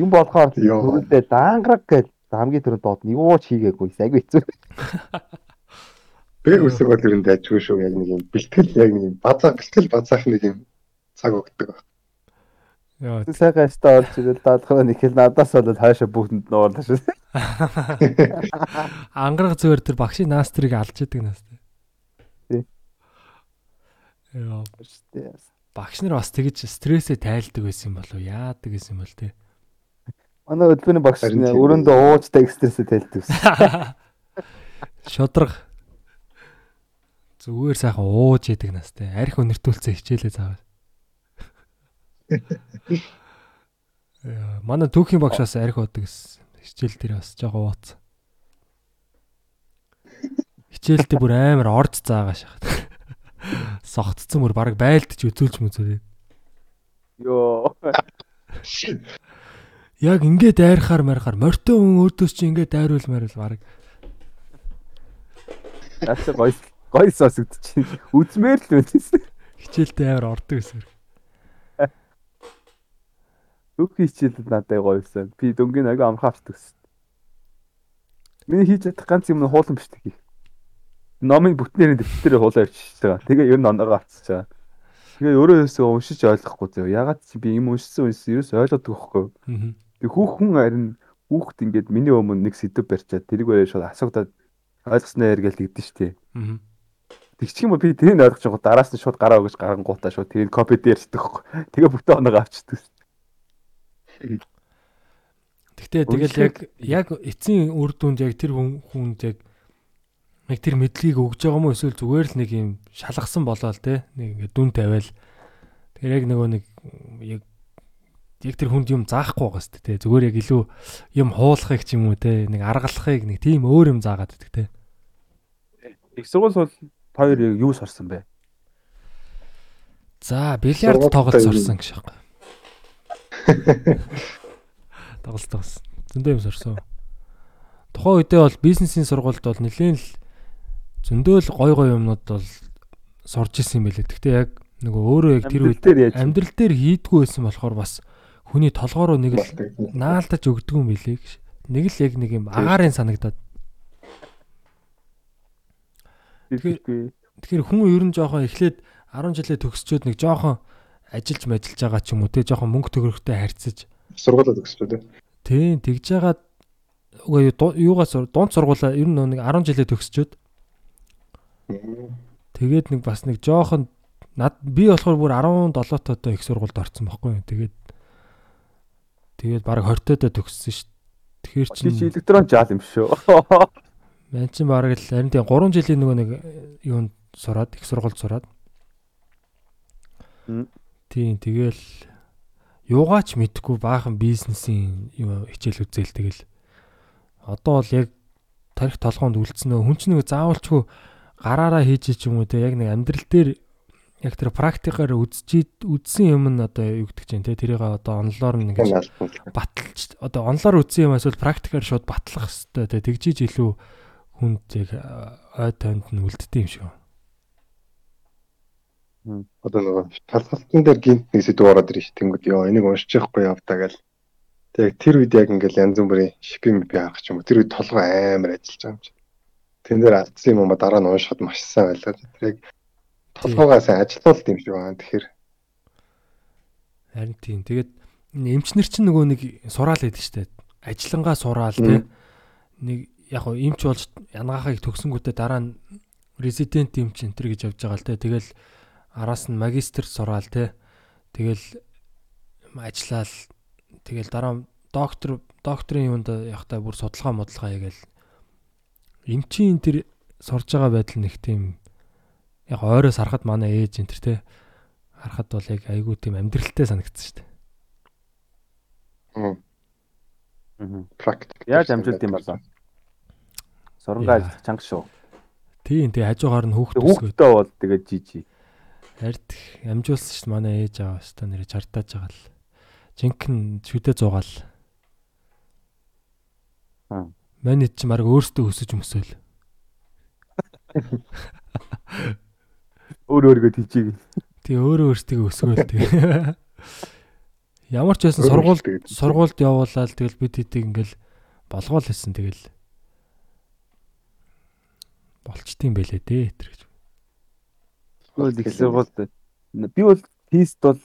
[SPEAKER 6] Юм болохоор түрүүндээ даангараг гэж хамгийн түрүүнд доод нь юу ч хийгээгүй. Айгүй хэцүү.
[SPEAKER 3] Бэ үсэг бол ер нь дайжгүй шүү яг нэг юм бэлтгэл яг нэг юм базаа бэлтгэл базаах нэг юм цаг өгдөг.
[SPEAKER 5] Яа
[SPEAKER 6] Сайхан ястаа орж ирэл даадхаа нэг хэл надаас бол хаашаа бүгдэнд нь уурлаа шүү.
[SPEAKER 5] ангараг зүгээр тэр багшийн наастрыг алж идэг нас тэ.
[SPEAKER 6] Тий.
[SPEAKER 5] Яа багш нар бас тэгэж стрессээ тайлдаг байсан юм болов? Яадаг гэсэн юм бол те.
[SPEAKER 6] Манай өдгөөний багш
[SPEAKER 3] тийм.
[SPEAKER 6] өрөөндөө уучтай экстрессээ тайлдаг.
[SPEAKER 5] Шодрог. Зүгээр сайхан ууж яадаг настай. Арх өнөртүүлсэн хичээлээ заавал. Яа, манай түүхийн багш бас арх уудаг гэсэн. Хичээл дээр бас жоохон ууц. Хичээлдээ бүр амар орж заагаа шахаад. Согтцсон бүр баг байлдаж үзүүлж мүзээ.
[SPEAKER 6] Йоо.
[SPEAKER 5] Яг ингээд дайрахаар марихаар морьтой хүн өөдөөс чи ингээд дайруулмаар л баг.
[SPEAKER 6] Ачаа гой гой сонсогдчих. Үзмээр л байсан.
[SPEAKER 5] Хичээлдээ амар ордог гэсэн.
[SPEAKER 6] Түүхий хичээлд надад гоёсэн. Би дөнгөний аяга амархан авчдаг гэсэн. Миний хийж чадах ганц юм нь хуулан бичдэг хийх. Номын бүтнээр дэвтэрээр хуулаа авчиж байгаа. Тэгээ ер нь оноогоо авчиж байгаа. Тэгээ өөрөөөөсөө уншиж ойлгохгүй зөө. Ягаад чи би юм уншсан үнс ерөөс ойлгодог байхгүй. Тэг хүүхэн харин хүүхд ингээд миний өмнө нэг сэдв барьчаад тэрийг өөрөө шууд асуугаад ойлгосноо яргээл тэгдэж штэ.
[SPEAKER 5] Аа.
[SPEAKER 6] Тэгчих юм би тэрийг ойлгож байгаа дараас нь шууд гараа өгж гарангуудаа шууд тэрийг копи дээр байхгүй. Тэгээ бүтэн оноогоо авчдаг.
[SPEAKER 5] Гэхдээ тэгэл яг яг эцсийн үр дүнд яг тэр хүн хүнд яг яг тэр мэдлэгийг өгж байгаа мó эсвэл зүгээр л нэг юм шалгасан болоо л те нэг ингээ дүн тавиал. Тэр яг нөгөө нэг яг яг тэр хүнд юм заахгүй байгаа сте те. Зүгээр яг илүү юм хуулахыг ч юм уу те нэг аргалахыг нэг тийм өөр юм заагаад байдаг те.
[SPEAKER 6] Их сургууль бол хоёр яг юу сорсон бэ?
[SPEAKER 5] за бильярд тоглолт сорсон гэж байна тоглолт тоглосон зөндөө юм сорсон тухайн үедээ бол бизнесийн сургуульд бол нэлээд л зөндөө л гой гой юмнууд бол сурж исэн юм байлээ. Гэхдээ яг нөгөө өөрөө яг тэр үед
[SPEAKER 6] Амьдрал дээр
[SPEAKER 5] хийдгүү байсан болохоор бас хүний толгоороо нэг л наалдаж өгдөг юм билээ гэж. Нэг л яг нэг юм агаарын санагдаад.
[SPEAKER 6] Тэгэхээр
[SPEAKER 5] Тэгэхээр хүн ер нь жоохон эхлээд 10 жилээ төгсчөөд нэг жоохон ажиллаж мэжилж байгаа ч юм уу те жоохон мөнгө төгрөгтэй харьцаж
[SPEAKER 3] Сургуулиуд өгсөн үү?
[SPEAKER 5] тийм тэгж жагаад үгүй юугаас дунд сургуулаа ер нь нэг 10 жилээ төгсчөөд Тэгээд нэг бас нэг жоохон над би болохоор бүр 17 тоотой их сургуульд орсон байхгүй. Тэгээд тэгээд баг 20 тоотой төгссөн шүү. Тэгэхээр
[SPEAKER 6] чи электрон жаал юм шүү.
[SPEAKER 5] мэн чинь баг л харин тийм 3 жилийн нөгөө нэг юунд сураад их сургуульд сураад. Тийм тэгэл юугаач мэдхгүй баахан бизнесийн хичээл үзэл тэгэл одоо бол яг тарих толгоонд үлдсэн нөө хүн чинь нэг заавалчгүй гараараа хийж ч юм уу те яг нэг амьдрал дээр яг тэр практикаар үзчихэд үзсэн юм нь одоо юу гэдэг чинь те тэрийг одоо онлоор ингэж баталж одоо онлоор үзсэн юм эсвэл практикаар шууд батлах хэвээр те тэгжиж илүү хүнд яг ой танд нь үлддэг юм шиг.
[SPEAKER 3] Одоо нөгөө талхалтан дээр гинт нэг сэдв ороод ирж тэнгүүд ёо энийг уншиж явахгүй явдаа гэл. Тэг тэр үед яг ингээл янз бүрийн шипинг би харах юм. Тэр үед толгой амар ажиллаж байгаа юм чи. Тэн дээр алдсан юм аа дараа нь уншихад маш сайн байлаа. Тэр яг толгойгоо сайн ажилуулт юм шиг байна. Тэгэхээр
[SPEAKER 5] Харин тийм. Тэгээд эмчнэр чинь нөгөө нэг сураал байдаг штэ. Ажлангаа сураал те. Нэг яг хоо эмч болж янгаахыг төгсөнгүүтээ дараа нь резидент эмч энэ төр гэж явж байгаа л те. Тэгэл араас нь магистр сураал те. Тэгэл ажиллаал тэгэл дараа доктор докторийн юунд явахтаа бүр судалгаа модлага хийгээл эмчийн энэ төр сурж байгаа байдал нэг тийм яг ойроос харахад манай ээж энэ төр те харахад бол яг айгүй тийм амьдралтай санагдсан шүү дээ.
[SPEAKER 3] практик.
[SPEAKER 6] Яаж амжилт юм болоо? Сурангаа чанга шүү.
[SPEAKER 5] Тийм тэгээ хажуугаар нь хүүхд
[SPEAKER 6] Тэг
[SPEAKER 5] өсгөө.
[SPEAKER 6] Хүүхдээ бол тэгээд жижи.
[SPEAKER 5] Хард амжуулсан шүү дээ манай ээж аваа өстө нэрэ чартааж байгаа л. Жинхэнэ шүдэ зугаал.
[SPEAKER 6] Аа.
[SPEAKER 5] Манайд ч марг өөртөө өсөж мөсөөл.
[SPEAKER 6] Өөр өөргөө тийчийг.
[SPEAKER 5] Тэгээ өөрөө өөртөө өсгөөл тэгээ. Ямар ч байсан сургуульд сургуульд явуулаад тэгэл бид хэдийг ингээл болгоол хэлсэн тэгэл болчтiin бэлээ дээ тэр гэж.
[SPEAKER 6] Өөр их сургуульд би бол тест бол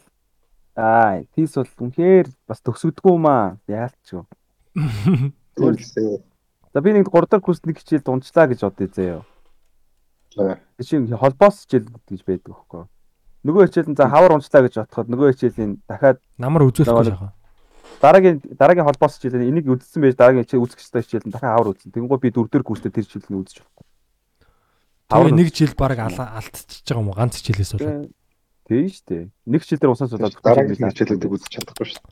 [SPEAKER 6] аа тест бол үнэхээр бас төгсөгдгүй юм аа.
[SPEAKER 3] Гэсэн.
[SPEAKER 6] За би нэг 3 дахь курс нэг хичээл дунджлаа гэж бодъё заяа. Нь холбоос хичээл гэж байдаг байхгүй. Нөгөө хичээл нь за хавар унчлаа гэж бодоход нөгөө хичээлийн дахиад
[SPEAKER 5] Намар үзүүлэхгүй шахаа.
[SPEAKER 6] дараагийн дараагийн холбоос хичээл энийг үзсэн байж дараагийн хичээл үзэх ёстой хичээл нь дахиад хавар үзсэн. Тэнгуй би дөрөвдөр курстэй тэр хичээлийг үзэж.
[SPEAKER 5] Тэгээ нэг жил баг алдчихж байгаа юм уу? Ганц хичээлээс болоод.
[SPEAKER 6] Тийм шүү дээ. Нэг хичээл дээр усаас болоод
[SPEAKER 3] дараагийн хичээлүүдийг үзэж чадахгүй шүү.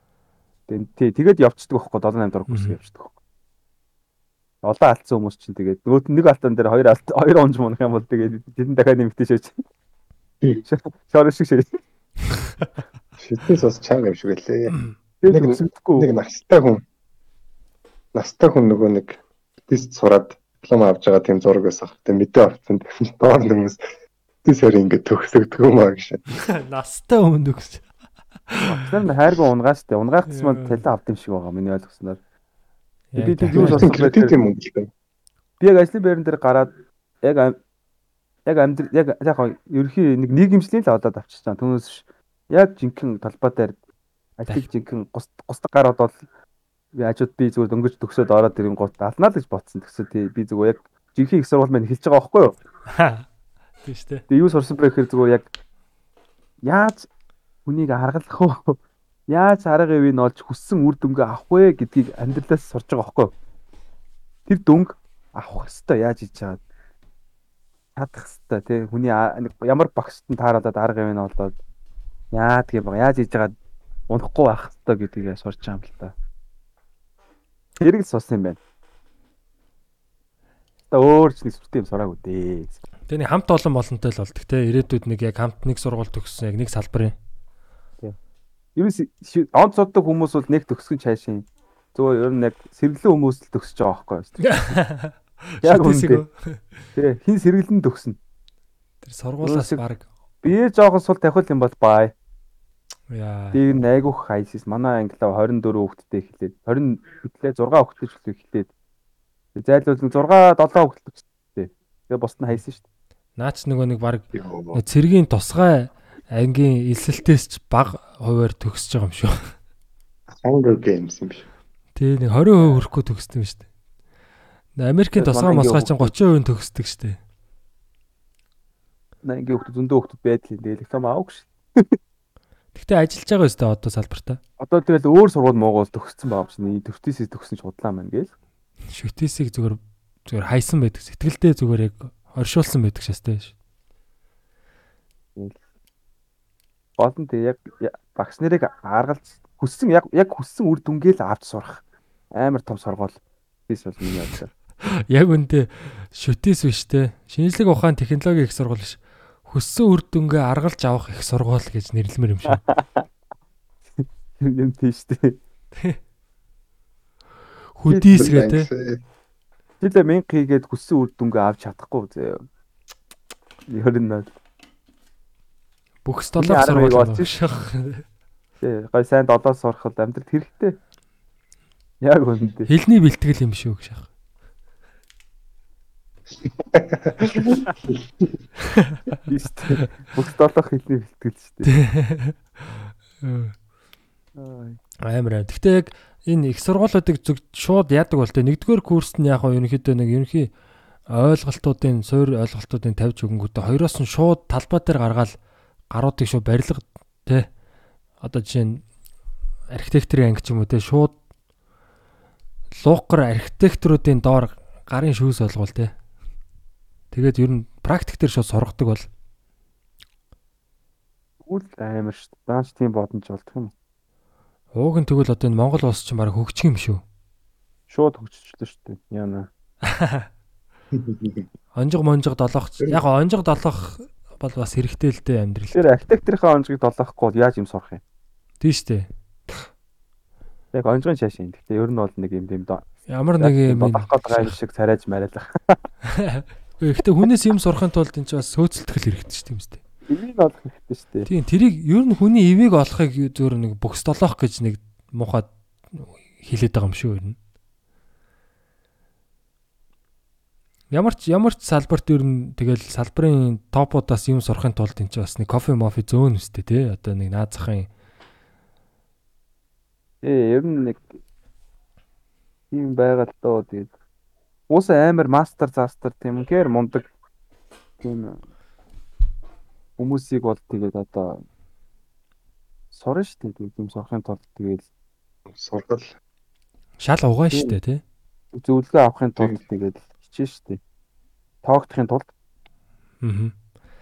[SPEAKER 6] Тий, тэгээд явцдаг байхгүй 7 8 дург курс явцдаг байхгүй. Олон алдсан хүмүүс чинь тэгээд нөгөө нэг алтан дээр хоёр алт хоёр онж мунах юм бол тэгээд тэдэн дахиад нэмэгтэй шөөж. Шор шиг шиг.
[SPEAKER 3] Шиднээс бас чанга юм шиг.
[SPEAKER 6] Тэгээд
[SPEAKER 3] Нэг-. Нэг настай хүн настай хүн нөгөө нэг тест сураад диплом авч байгаа тийм зураг байсан. Тэгээ мэдээ авсан. Тэгэхээр доор хүмүүс тест сар ингэ төгсөгдөг юм аа гэж.
[SPEAKER 5] Настай өмнө үгс.
[SPEAKER 6] Тэр нь хайргуу унгаас тээ. Унгаах тусмаа талаа авд юм шиг байгаа миний ойлгосноор. Би тэг юу сонсох
[SPEAKER 3] Кредит
[SPEAKER 6] байхад
[SPEAKER 3] юм гэдэг.
[SPEAKER 6] би яг ажлын байран дээр гараад яг яг амьдр яг яг гоо ерхий нэг нийгэмшлийн л одоод авчиж байгаа. Түүнээс яг жинхэнэ талбай дээр ажлыг жинхэнэ гус гусдаг гараад бол би ажууд би зүгээр дөнгөж төгсөөд ороод ирэн гол алнаа л гэж бодсон. Тэгсээ тий би зүгээр яг жинхэнэ их сургууль маань хэлж байгаа байхгүй юу?
[SPEAKER 5] Тийм шүү дээ.
[SPEAKER 6] Тэгээ юу сурсан бэ гэхээр зүгээр яг яаж хүнийг харгалах вэ? Яаж арга ивийг олж хүссэн үр дүнгээ авах вэ гэдгийг амьдралаас сурж байгаа байхгүй юу? Тэр дүнг авах хэвээр яаж хийж чаад чадах хэвээр тий хүний ямар багшд нь тааруулаад арга ивийг олоод яа тийм ба яаж хийж байгаа унахгүй байх хэвээр гэдгийг сурч байгаа юм л та. Тэрийг л суусан юм байна. Та өөр ч нэг сүртэй юм сураагүй дээ.
[SPEAKER 5] Тэгээ нэг хамт олон болонтой л болдог те. Ирээдүйд нэг яг хамт нэг сургууль төгссөн яг нэг салбарын.
[SPEAKER 6] Ерөөс онц соддог хүмүүс бол нэг төгсгөн цаашийн зөв ер нь яг сэргэлэн хүмүүс л төгсөж байгаа байхгүй юу? Яг үнэндээ. Тэгээ хин сэргэлэн төгснө.
[SPEAKER 5] Тэр сургуулаас баг
[SPEAKER 6] Би жоохон сул тавих юм бол бай. Би нэг айгүйх хайсис манай англиа 24 хүүхэдтэй эхлээд 20 хэвлээ 6 хүүхэдтэй эхлээд зайлуул нэг 6 7 хүүхэдтэй. Тэгээ бусд нь хайсан шүү дээ.
[SPEAKER 5] Наач нөгөө нэг баг цэргийн тусгай ангийн эсэлтээс ч баг хуваар төгсөж байгаа юм шүү.
[SPEAKER 3] Hunger Games юм биш.
[SPEAKER 5] Тий нэг 20% хүрэхгүй төгсдөг юм шүү дээ. Америкийн тусгай мосгай чинь
[SPEAKER 6] ангийн
[SPEAKER 5] 30% төгсдөг шүү дээ.
[SPEAKER 6] Наа ингээ хүүхэд зөндөө хүүхэд байдлын дээр том аавч шүү.
[SPEAKER 5] Гэхдээ ажиллаж байгаа өстэй одоо салбартаа.
[SPEAKER 6] Одоо тэгэл өөр сургууль Монгол төгссөн байгаа чинь төвтөөсөө төгсөн ч худлаа маань гээл.
[SPEAKER 5] Шүтээсийг зүгээр зүгээр хайсан байдаг. Сэтгэлдээ зүгээр яг оршуулсан байдаг шастай шүү.
[SPEAKER 6] Гол нь тэг яг багш нарыг аргалж хүссэн яг яг хүссэн үр дүнгээ л авч сурах амар том сургууль. Тийс бол миний бодлоор.
[SPEAKER 5] Яг үндэ шүтээс биш те. Шинжлэх ухаан технологи их сургууль биш. Хөссөн үр дүнгээ аргалж авах их сургууль гэж нэрлэмээр юм шүү.
[SPEAKER 6] Юм тийш тээ.
[SPEAKER 5] Хөдийс гэ те.
[SPEAKER 6] Жилээ мянга хийгээд хүссэн үр дүнгээ авч чадахгүй зөө. Ер нь бол
[SPEAKER 5] Бүх
[SPEAKER 6] арга
[SPEAKER 5] сургууль шүү.
[SPEAKER 6] тий гой сайн долоо сурахад амьдрал хэрэгтэй. Яг үнэндээ.
[SPEAKER 5] Хэлний бэлтгэл юм шүү гэж.
[SPEAKER 6] Тийш тээ. Бүх долоох хэлний бэлтгэл шүү дээ.
[SPEAKER 5] Амар. Гэхдээ яг энэ их сургуулиудыг зүг шууд яадаг бол тэ нэгдүгээр курст нь яг ерөнхийдөө нэг ерөнхий ойлголтуудын суур ойлголтуудын тавьж өгөнгүүтээ хоёроос нь шууд талбай дээр гаргаад гаруудыг шууд барилга тэ одоо жишээ нь архитектурын анги ч юм уу тэ шууд луукгар архитектуруудын доор гарын шүүс олгол тэ тэгээд ер нь практик дээр шууд сургадаг бол
[SPEAKER 6] Үл амар шүү. Даанч тийм бодомж болдох юм.
[SPEAKER 5] ууг нь тэгвэл одоо энэ Монгол улс чинь баг хөгжих юм шүү
[SPEAKER 6] Шууд хөгжчихлөө шүү дээ. Яна.
[SPEAKER 5] онжиг монжиг долоох яг онжиг долоох бол бас хэрэгтэй л дээ амьдрал
[SPEAKER 6] Тэгэхээр архитекторынхаа онцгийг долоохгүй яаж юм сурах юм?
[SPEAKER 5] тийм штэ
[SPEAKER 6] Яг онцгой шашин. Гэхдээ ер нь бол нэг юм тийм
[SPEAKER 5] ямар нэг юм
[SPEAKER 6] долоох гэдэг шиг царайж мариалах.
[SPEAKER 5] Гэхдээ хүнээс юм сурахын тулд энэ ч бас сөөцөлтгөл хэрэгтэй шүү дээ юм штэ
[SPEAKER 6] Энийг олох хэрэгтэй шүү дээ.
[SPEAKER 5] тийм тэрийг ер нь хүний ивийг олохыг зөвөр нэг бөхс долоох гэж нэг муухай хилээд байгаа юм шүү ер нь. Ямар ч ямар ч салбарт ер нь тэгэл салбарын топуудаас юм сурахын тулд энэ ч бас нэг кофе мофи зөөн үстэй тий одоо нэг наад захын
[SPEAKER 6] Ээ ер нь нэг юм байгаа л доо тэгээд уус амар мастер застер тийм үнээр мундаг тийм хүмүүсийг бол тэгээд одоо сурна шүү дээ. Тэгээд юм сурахын тулд тэгээд
[SPEAKER 3] сургал
[SPEAKER 5] Шал угаан штэ тий.
[SPEAKER 6] зөвлөгөө авахын тулд тэгээд хичээн шүү дээ. Тоогдохын тулд
[SPEAKER 5] Аа.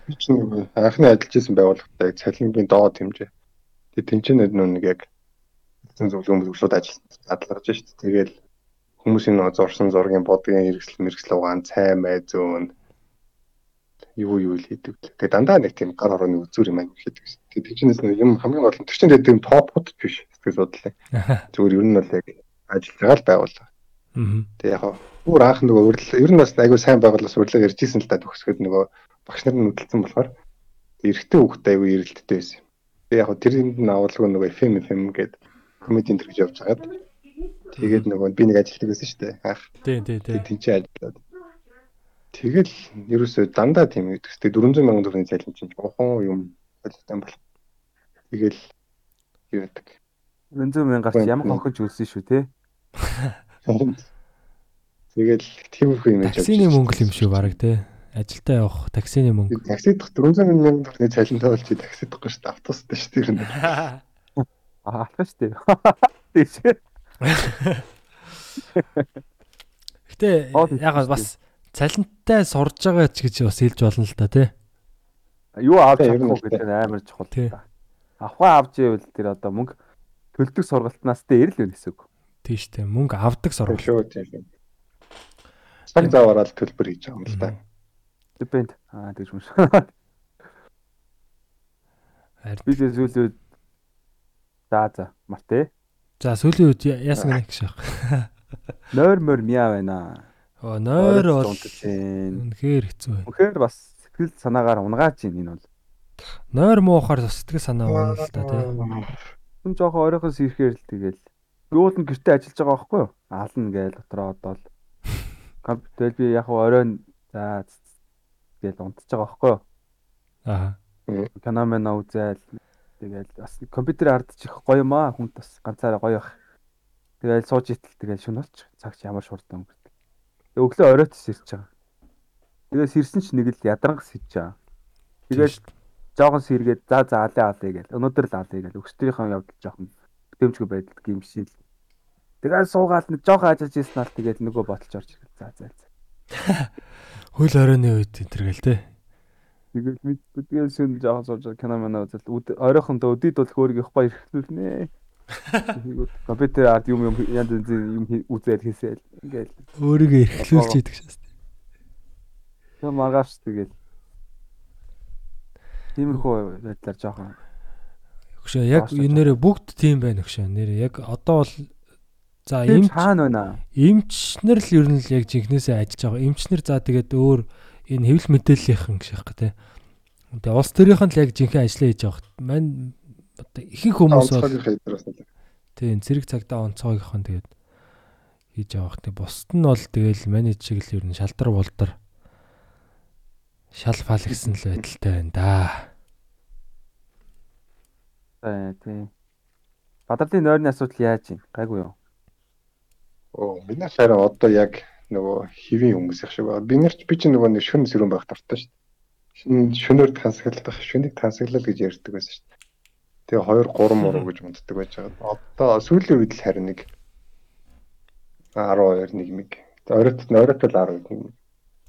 [SPEAKER 3] би ч нэг анхны ажиллаж исэн байгууллагатай цалингийн доод хэмжээ. Тэгээ тэнцэнэ нөө нэг яг зөвлөгөө мөлөглөд ажил задлагж шít. Тэгэл хүмүүсийн нөө зурсан зургийн бодгийн хэрэгсэл мэрэгсэл угаан цай май зөөн юу юу л хийдэг. лээ. Тэгээ дандаа нэг тийм гар орооны үзүүр юм аяг хийдэг гэсэн. Тэгээ тийчнээс нэг юм хамгийн гол нь тэр чинь тийм топууд биш сэтгэл судлаа. Зүгээр ер нь бол яг ажиллаж байгаа л байгууллага.
[SPEAKER 5] Аа.
[SPEAKER 3] Тэгээ яг бүр анх нөгөө урил ер нь бас айгүй сайн байгууллаас урилга ярьж исэн л та төгсгöd нөгөө багш нар нь хөдөлсөн болохоор эрэгтэй хүүхдтэй айгүй эрэлттэй байсан. Тэгээ яг тэр юмд нь агуулга нөгөө FM FM гэдэг комедийн төрж явж хагаад тэгээд нөгөө би нэг ажилтдаг байсан шүү дээ. Анх
[SPEAKER 5] Тий, тий, тий.
[SPEAKER 3] тэгээд тэнцээ ажиллаад. Тэгэл ерөөсөө дандаа тийм. Тэгээ 400 сая төгрөгийн цалин чинь жоохон юм болтой бол. Тэгэл юу гэдэг.
[SPEAKER 6] 400 мянгаас ямар хохож үлсэн шүү те.
[SPEAKER 3] Тэгэл тиймэрхүү юм яаж
[SPEAKER 5] Таксины мөнгө юм шүү баг тий. Ажилдаа явах таксины мөнгө.
[SPEAKER 3] таксид 400 мянган төгрөгийн цалинтай болж таксидахгүй шүү дээ. Автобустай шүү дээ.
[SPEAKER 6] Аа алах шүү дээ. Тийш.
[SPEAKER 5] Гэтэ яг бас цалинтай сурж байгаа ч гэж бас хэлж болно л да тий.
[SPEAKER 6] Юу авч
[SPEAKER 3] Тэ, ер нь
[SPEAKER 6] чадах уу
[SPEAKER 3] л
[SPEAKER 6] гэдэг нь амар чухал
[SPEAKER 5] Тий.
[SPEAKER 6] та. Авахаа авч ивэл тэр одоо мөнгө төлдөг сургалтнаас дээр л гэсэн үг.
[SPEAKER 5] Тий штэ мөнгө авдаг сургууль.
[SPEAKER 3] шүү тийм шүү. Цаг заваараа л төлбөр хийж байгаа юм л да.
[SPEAKER 6] Depend. Аа тэгж юм шиг. Би л зүйлүүд За за март ээ.
[SPEAKER 5] За сүүлийн үед яасан гэнэ гэж байна.
[SPEAKER 6] Нойр морь мяа байна.
[SPEAKER 5] Оо нойр бол
[SPEAKER 6] байна.
[SPEAKER 5] үнэхээр хэцүү байна.
[SPEAKER 6] Үнэхээр бас сэтгэл санаагаар унгааж ийн энэ бол.
[SPEAKER 5] Нойр муухаар сэтгэл санаа унаа л да тий.
[SPEAKER 6] Хүн жоохон оройхоос ирэхээр л тэгэл. Юул нь гэртээ ажиллаж байгаа байхгүй юу? Аална гээл дотроо одоол. Компьютер би яг оройн за гээл унтж байгаа байхгүй юу?
[SPEAKER 5] Аа.
[SPEAKER 6] Кино мэнэ үзэл тэгэл бас компьютер хардчих гоё юм аа хүн бас ганцаараа гоё бах. Тэгэл сууж итэл тэгэл шүн болч цагч ямар шуурдан өнгөрдөг. Өглөө оройт сэрч байгаа. Тэгээ сэрсэн ч нэг л ядрангас хийж байгаа. Тэгээд жоохон сэргээд за за алаа алаа гээл. Өнөөдөр л алаа гээл. Өчтөрийнхөө явдал жоохон тэмчгүй байдал гимшил. Тэгээд суугаал нэг жоохон ажиллаж ирсэн ал тэгээд нөгөө ботолж орж ирэл. За за.
[SPEAKER 5] Хөл оройны үед энэ төр гэл тий.
[SPEAKER 6] Тэгээд бид тэгээд шүн жоохон сууж кино мана үзэл өд- оройхон дөө өдид бол хөөргөх ба ирэхлүүлнэ. Тэгвэл компьютер арт юм юм янз юм үзэл хийсэл. Ингээл.
[SPEAKER 5] Өөрийгөө эрхлүүлж идэг шээс.
[SPEAKER 6] Тэгээ маргааш тэгээд Тиймэрхүү байдлаар жоохон
[SPEAKER 5] Өгшөө яг энэ нэрээ бүгд тийм байна өгшөө. Нэрээ яг одоо бол за эмч
[SPEAKER 6] хаана байна?
[SPEAKER 5] эмчнэр л ер нь л яг жинхнээсээ ажиллаж байгаа. Эмчнэр за тэгээд өөр энэ хэвлэл мэдээллийнхэн гэх шиг тий. Тэгээ улс төрийнх нь л яг жинхэнэ ажиллаа хийж байгаа. Мань одоо ихэнх хүмүүс бол
[SPEAKER 3] нь
[SPEAKER 5] тийм зэрэг цагдаа онцгойгийнхан тэгээд хийж байгаа. Тэг бусд нь бол тэгэл менеж шиг л ер нь шалдар болдор шал фал гэсэн л байдалтай байна да.
[SPEAKER 6] Э, тий. Бадарлын нойрны асуудал яаж юм? Гайгүй юу?
[SPEAKER 3] Оо, миний хараа одоо яг нөгөө хэвийн хүмүүс их шиг байна. Би нэрч би чинь нөгөө нэг шүн сэрүүн байх дуртай шүү дээ. Шүн шөнөөр тансаглах, шүнийг тансаглал гэж ярьдаг байсан шүү дээ. Тэгээ 2 3 муруу гэж унтдаг байж байгаа. Одоо сүүлийн үед л харин нэг 12 нэг мэг. Оройт оройт л 10 нэг.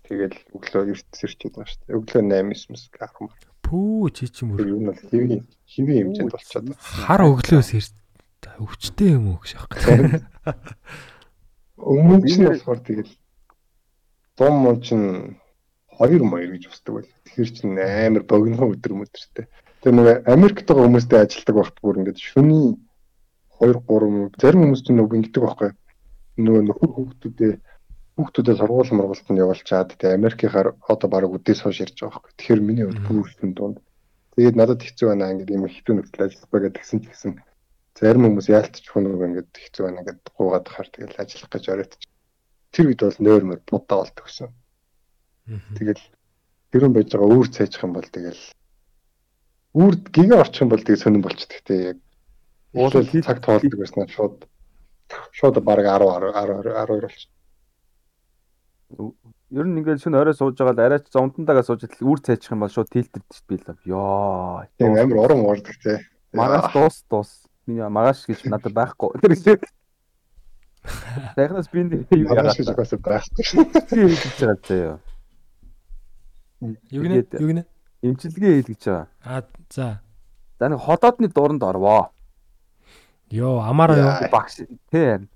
[SPEAKER 3] Тэгэл өглөө эрт сэрчээд байгаа шүү дээ. Өглөө 8 9 мэс 10 мар.
[SPEAKER 5] Пүү чи чи мөр
[SPEAKER 3] Тэр юм бол хэвийн хэвийн хэмжээнд болчиход байна.
[SPEAKER 5] хар өглөөс ирд өвчтэй юм уу гэж аахгүй.
[SPEAKER 3] Өмнө нь болохоор тэгэл дом мон чинь 2 моёр гэж усдаг байл. Тэгэхээр чинь амар богино өдөр өдөртэй. Тэгээ нэг Америкт байгаа хүмүүстэй ажилладаг багт бүр ингээд шөнийн 2 3 зарим хүмүүс чинь нөгөө ингэдэг байхгүй. Нөгөө нөхөр хүүхдүүдээ хүүхдүүдээ сургууль мургуултанд явуулчаад тэгээ Америкийнхаар одоо баг үдээс хойш ирж байгаа байхгүй. Тэгэхээр миний хувьд бүр шүн дунд. Тэгээд надад хэцүү байна ингээд юм хэцүү нөхцөл ажиллах байгаа гэсэн ч гэсэн зарим хүмүүс яалтчих нөгөө ингээд хэцүү байна ингээд гуугаад хахаар тэгэл ажиллах гэж оройтч. Тэр үед бол нойрмор будаа болдог гэсэн. Тэгэл тэрэн байж байгаа үүр цайжих юм бол тэгэл үүр гигэ орчих юм бол тэгээ сонирн болчихдог те яг
[SPEAKER 6] хит-
[SPEAKER 3] цаг тоолдог байснаа шууд шууд баг 10 10 10 12 болчих.
[SPEAKER 6] Ер нь ингээл шөнө орой сууж байгаа л арайч зонтонтойгоо сууж идэл үр цайчих юм бол шууд тэлтэрдэж би л. Йоо.
[SPEAKER 3] Тийм амар уран уурдаг те.
[SPEAKER 6] Маргааш дуус дуус. Миний маргааш гэж надад байхгүй. Тэр чинь. Технос би юу яагаад
[SPEAKER 3] гэж бас байхгүй.
[SPEAKER 6] хийж байгаа заяа.
[SPEAKER 5] Юу гинэ? Юу гинэ?
[SPEAKER 6] Имчилгээ хийл гэж байгаа.
[SPEAKER 5] Аа за.
[SPEAKER 6] За нэг ходоодны дууранд орвоо.
[SPEAKER 5] Йоо, амаараа юу?
[SPEAKER 6] Багш тий.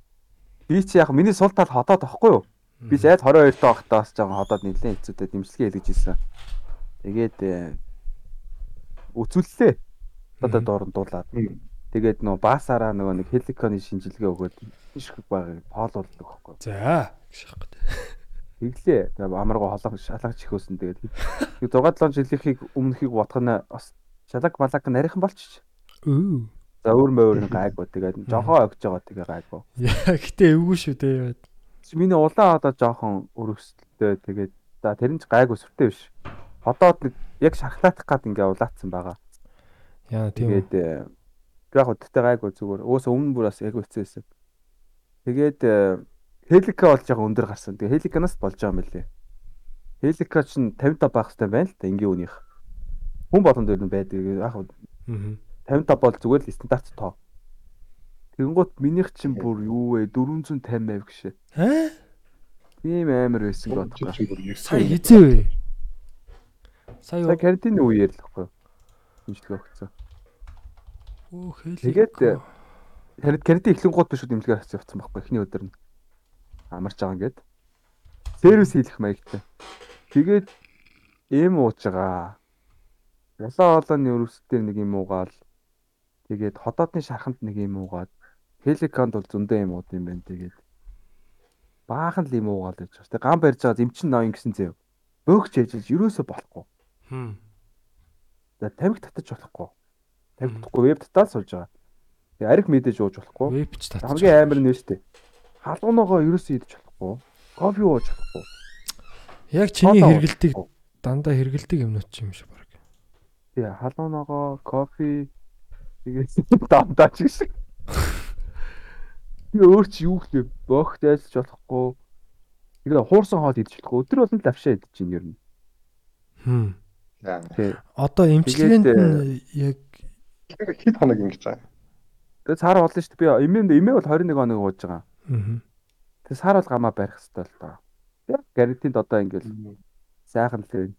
[SPEAKER 6] Би чи яг миний сул тал ходоод байхгүй юу? Би зайд 22 тоо байхдаа бас жоохон ходоод нэлээд хэцүүтэй дэмжлэгээ хийлгэж ирсэн. Тэгээд э, үзүүллээ. Одоо дууранд дуулаад. Тэгээд нөө баасаараа нөгөө нэг хеликоны шинжилгээ өгөөд ишх байгааг полуулдаг байхгүй.
[SPEAKER 5] За. гэх шахах.
[SPEAKER 6] Тэглээ. Амаргуу холоо шалгаж ихөөсөн тэгээд 6 7 жилийнхийг өмнөхийг бодох нь бас шалаг балаг нарийнхан болчих.
[SPEAKER 5] Үу.
[SPEAKER 6] За өөр мөөр гайгүй тэгээд жохоо огж байгаа тэгээ гайгүй.
[SPEAKER 5] Яа, гэтээ эвгүй шүү дээ.
[SPEAKER 6] Миний улаан одоо жоохон өргөсөлттэй тэгээд за тэр нь ч гайгүй сүртэй биш. Ходоод нэг яг шархлаатах гад ингээ улаацсан байгаа.
[SPEAKER 5] Яа, тийм.
[SPEAKER 6] Тэгээд э, яг хөдөлтэй гайгүй зүгээр. Өөсөө өмнө бүр бас яг хэцүү байсан. Тэгээд э, хелика бол жоохон өндөр гарсан. Тэгээд хеликанаас болж байгаа юм лээ. Хелика ч 55 байх хэрэгтэй байна л да энгийн үнийх. Хүн болгонд ер нь байдаг. Яг
[SPEAKER 5] Аа.
[SPEAKER 6] 55 бол зүгээр л стандарт тоо. Тэнгуут минийх чинь бүр юу вэ 450 байв гişэ.
[SPEAKER 5] Аа?
[SPEAKER 6] Тийм амар байсан гэж бодох.
[SPEAKER 5] Сая хизээ вэ? Сая
[SPEAKER 6] За карантины үеэр л гэхгүй. Шинжилгээ өгсөн.
[SPEAKER 5] Оо хэлээ.
[SPEAKER 6] Тэгээд карант карантин эхлэн гууд биш үү дэмжлэгээр хацсан явцсан байхгүй эхний өдөр нь. Амарч байгаа ингээд. Сервис хийх маягтай. Тэгээд эм ууж байгаа. Улаан олооны өрөвсдөр нэг юм уугаал. Тэгээд ходоодны шарханд нэг юм уугаад. Хеликонд бол зөндөө юм ууд юм байна тэгээд. Баахан л юм уугаал гэж. Тэгээд гам барьж байгаа зэмчин ноён гэсэн зэв. Бөөгч ээжэлж юусоо болохгүй.
[SPEAKER 5] Хм.
[SPEAKER 6] За тамхи татаж болохгүй. Тамхи татахгүй веб татаад сууж байгаа. Тэгээ арх мэдээж ууж болохгүй.
[SPEAKER 5] Вебч татчих.
[SPEAKER 6] Хамгийн амар нь шүү дээ. Халуунагаа ерөөсөө идэж болохгүй. Кофе ууж болохгүй.
[SPEAKER 5] Яг чиний хэрэгэлдэг дандаа хэрэгэлдэг юмнууд ч юм шиг баг.
[SPEAKER 6] Тий, халуунагаа кофе тэгээд дандаа ч гэсэн. Би өөр чи юу хэлээ богт айлж болохгүй. Тэгээд хуурсан хоол идэж болохгүй. Өдөр болгон л авшаа идэж чинь ер нь.
[SPEAKER 5] Хм. Одоо эмчилгээнд нь яг
[SPEAKER 3] Хэд хоног ингэж байгаа.
[SPEAKER 6] Тэгээд сар болно шүү дээ. Би эмээ эмээ бол 21 хоног ууж байгаа.
[SPEAKER 5] мгм.
[SPEAKER 6] Тэгээд сар бол гамаа барих хэрэгтэй л доо. Яг гарантинд одоо ингээл сайхан л байна.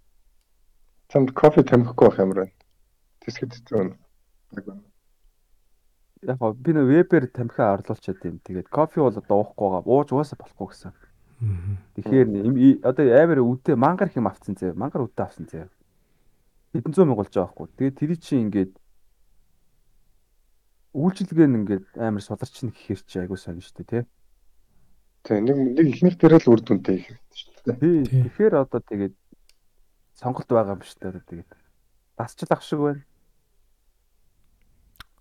[SPEAKER 3] Чамд кофе тамхихгүй байх ямар байна. Тэсгэд зүүн.
[SPEAKER 6] Яг гоо би нөө вебээр тамхиа орлуулчаад юм. Тэгээд кофе бол одоо уухгүй байгаа. Ууж угаасаа болохгүй гэсэн. Тэгэхээр одоо амар үдэ мангар хэм авцсан зэ. Мангар үдэ авсан зэ. Хэдэн зуун мянга болж байгаа хгүй. Тэгээд тэр чинь ингээд үйлчилгээ нь ингээд амар суларч нэг гэхэр чи айгуу сонь штэ тий.
[SPEAKER 3] Тэгээ нэг нэг ихнийх дээр л үр дүнтэй их дээ.
[SPEAKER 6] Тий.
[SPEAKER 5] Тий.
[SPEAKER 6] Тэгэхээр одоо тэгээд сонголт байгаа юм дээ одоо тэгээд. Дасчлах шиг байна.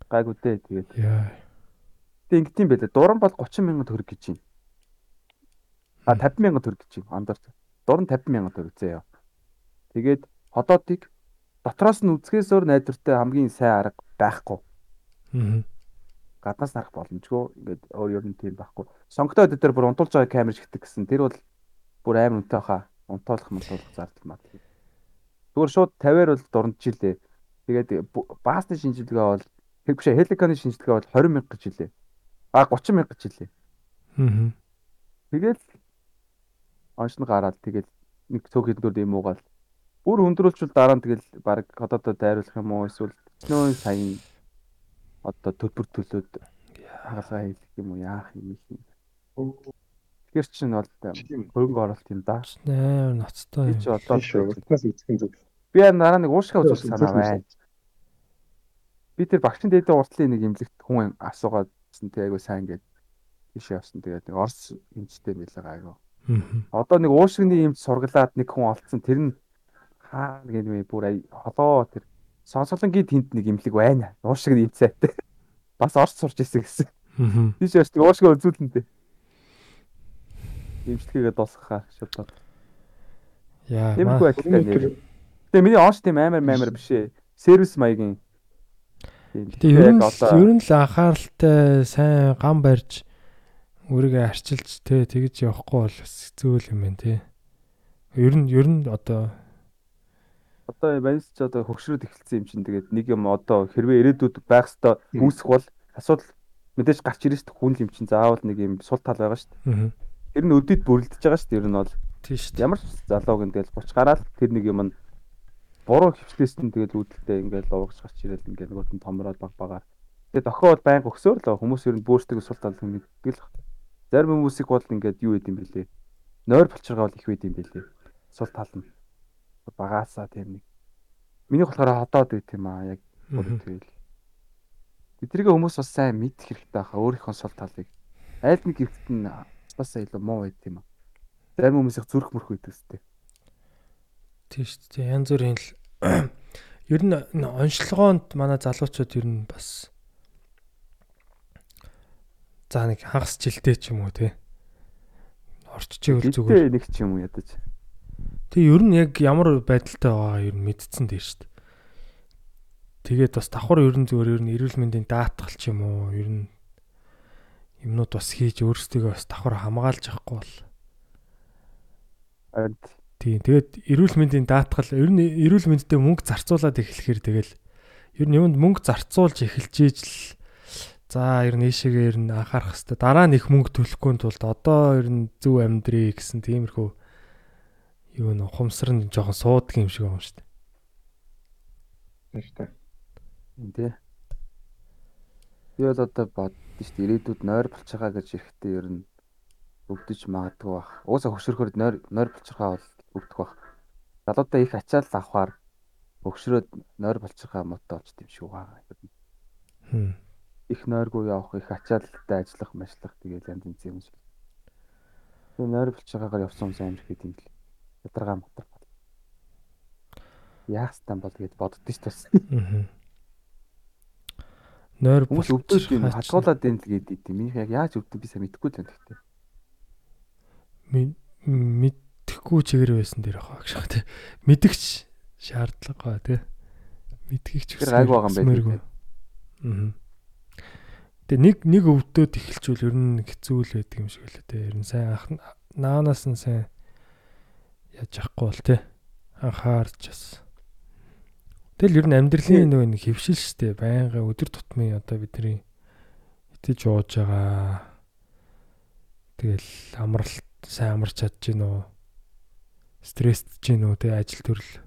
[SPEAKER 6] Гайгүй дээ тэгээд.
[SPEAKER 5] Яа.
[SPEAKER 6] Тэг ингэт юм байлаа. Дуран бол 30 мянган төгрөг гэж юм. А 50 мянган төгрөг гэж юм. Андар. Дуран 50 мянган төгрөг заяа. Тэгээд ходоодыг дотроос нь үзэхээс өөр найдвартай хамгийн сайн арга байхгүй.
[SPEAKER 5] Мгм.
[SPEAKER 6] Гаднаас харах боломжгүй. Ингээд өөр ер нь тийм байхгүй. Сонготой өдөр дээр бүр унтуулж байгаа камер шигдэг гэсэн. Тэр бол бүр амар үнэтэй хаа. Унтуулах мунтуулах зардал мат. Зүгээр шууд 50-аар бол дуранджилээ. Тэгээд баасны шинжилгээ бол тэг биш хеликоны шинжилгээ бол 20 мянга гэж хэлээ. А 30 мянга гэж хэлээ.
[SPEAKER 5] Мгм.
[SPEAKER 6] Тэгэл оншин гараад тэгэл нэг цөөхөн дүр юм уугаал. Бүр өндрүүлчихвэл дараа нь тэгэл баг одоодоо дайруулах юм уу эсвэл нөө сая одоо төлбөр төлөөд хагалгаа хийх юм уу яах юм юм. Тэгэхээр чинь бол хөрөнгө оруулалт юм да.
[SPEAKER 5] Амар ноцтой юм.
[SPEAKER 6] чи одоо.
[SPEAKER 3] Утнаас үзэх нь зүг.
[SPEAKER 6] би яа дараа нэг уушгаа үзүүлэх санаа байна. Би тэр багшин дээдээ уртлын нэг имлэгт хүн асуугаадсэн тэг айгу сайн гээд тийш явсан тэгээд нэг орс эмчтэй байлаа айгу. Одоо нэг уушгины юмд сургалаад нэг хүн олцсон тэр нь хаа нэг юм бүр холоо тэр сонсголонгийн тэнд нэг имлэг байна. Уушгины эмч сайтай. Бас орц сурч ирсэн гэсэн. Тийш яаш тэг уушгаа үзүүлэн дээ. Имчилгээгээ дуусгахаа шууд.
[SPEAKER 5] Яа.
[SPEAKER 6] Тиймэрхүү
[SPEAKER 5] маа-
[SPEAKER 6] ажилтай нэр. Тэгээ миний онш тийм амар амар биш ээ. Сервис маягийн. Тийм.
[SPEAKER 5] Гэтэ ер нь ер нь л анхааралтай сайн гам барьж өөрийгөө арчилж тэ тэгж явахгүй бол бас зөөл юм байна тий. Ер нь ер нь одоо
[SPEAKER 6] Одоо манайс ч одоо хөгшрөөд эхэлсэн юм чинь тэгээд нэг юм одоо хэрвээ ирээдүйд байх ёстой үүсэх бол асуудал мэдээж гарч ирж шүү дээ хүн юм чинь заавал нэг юм сул тал байгаа шүү дээ. Тэр нь өдөд бүрлдэж байгаа шүү дээ. Ер нь бол
[SPEAKER 5] тийш шүү дээ.
[SPEAKER 6] ямар ч залууг ингээл буч гараад тэр нэг юм нь буруу хөвчлээс нь тэгэл үүдэлтэй ингээл урагш гарч ирэл ингээл нөгөөт нь томроод баг багаар. Тэгээд охин бол байнга өгсөөр л хүмүүс ер нь бөөсдөг сул тал мэддэг л. Зарим хүмүүсийг бол ингээд юу гэдэм бэлээ. Нойр болчиргаа бол их байд юм бэлээ. Сул тал нь багаасаа тийм нэг. Миний болохоор ходоод байт юм аа яг
[SPEAKER 5] Мгм.
[SPEAKER 6] тэгэл. Тэдрийг хүмүүс бас сайн мэдэх хэрэгтэй хаа өөрийнхөө сул талыг. Айл нэг хэвт нь бас илүү муу байт юм аа. Зарим хүмүүс их зүрх мөрх байдаг сте.
[SPEAKER 5] тийш шүү дээ. Янз бүрийн л ер нь онцлогоонд манай залуучууд ер нь бас за нэг хагас жилтэй ч юм уу те. Орччихвэл зүгээр.
[SPEAKER 6] Гэтэ нэг ч юм уу ядаж.
[SPEAKER 5] Тэг ер нь яг ямар байдалтай байгаа ер нь мэдсэн дээр шүү дээ. Тэгээд бас давхар ер нь зүгээр ер нь эрүүл мэндийн даатгал ч юм уу ер нь юмнууд бас хийж өөрсдөө бас давхар хамгаалж явахгүй бол Тийм. Тэгээд эрүүл мэндийн даатгал ер нь эрүүл мэндтэй мөнгө зарцуулаад эхлэхээр тэгэл ер нь юунд мөнгө зарцуулж эхэлж ижил за ер нь ийшээгээ ер нь анхаарах хэвээр дараа нь их мөнгө төлөхгүй тулд одоо ер нь зөв амьдрий гэсэн тиймэрхүү юу н ухамсар нь жоохон суудаг юм шиг байна шүү дээ.
[SPEAKER 3] Тийм шүү дээ.
[SPEAKER 6] тий. Би бол одоо боддоо шүү дээ ирээдүйд нойр болчихаа гэж ирэхдээ ер нь өвдөж магадгүй бах. Уусаа хөшөрөхөөр нойр нойр болчихаа бол өвдөх бах. Залуудаа их ачаал авахаар өгшрөөд нойр болчихаа мотоо олж тийм шүү байгаа.
[SPEAKER 5] Хм.
[SPEAKER 6] Их нойргүй явах, их ачаалтай ажиллах, машлах тэгээд янз янз юм шиг. Тэгээ нойр болчихаагаар явсан хүмүүс амар хэд юм бэл. Ядаргаа мотор. Яах стан бол тэгээд боддоо шүү дээ.
[SPEAKER 5] Мгм. Нойр
[SPEAKER 6] Хүмүүс өвдөж юм хатгуулаад энэ л гээд идэв. Минийх яг яаж өвдөв би сайн мэдэхгүй л байна гэхдээ.
[SPEAKER 5] Мэдхгүй чигээр байсан дээр хаа гэж хаа тий. Мэдгч шаардлага тий. Мэдгийч
[SPEAKER 6] Тэр гайг байгаа юм байдаг.
[SPEAKER 5] Аа. Тэгээ нэг нэг өвдөд эхэлчихвэл ер нь хэцүү л байдаг юм шиг л тий. Ер нь сайн анх наанаас нь сайн яаж яахгүй бол тий. Анхаарч бас. Тэгэл ер нь амьдралын нөгөө нэг хөвшил штэ байнга өдөр тутмын одоо бидний итэж ууж байгаа. Тэгэл амралт сайн амарч чадж гин үү? Стрессдж гин үү те ажил төрөл.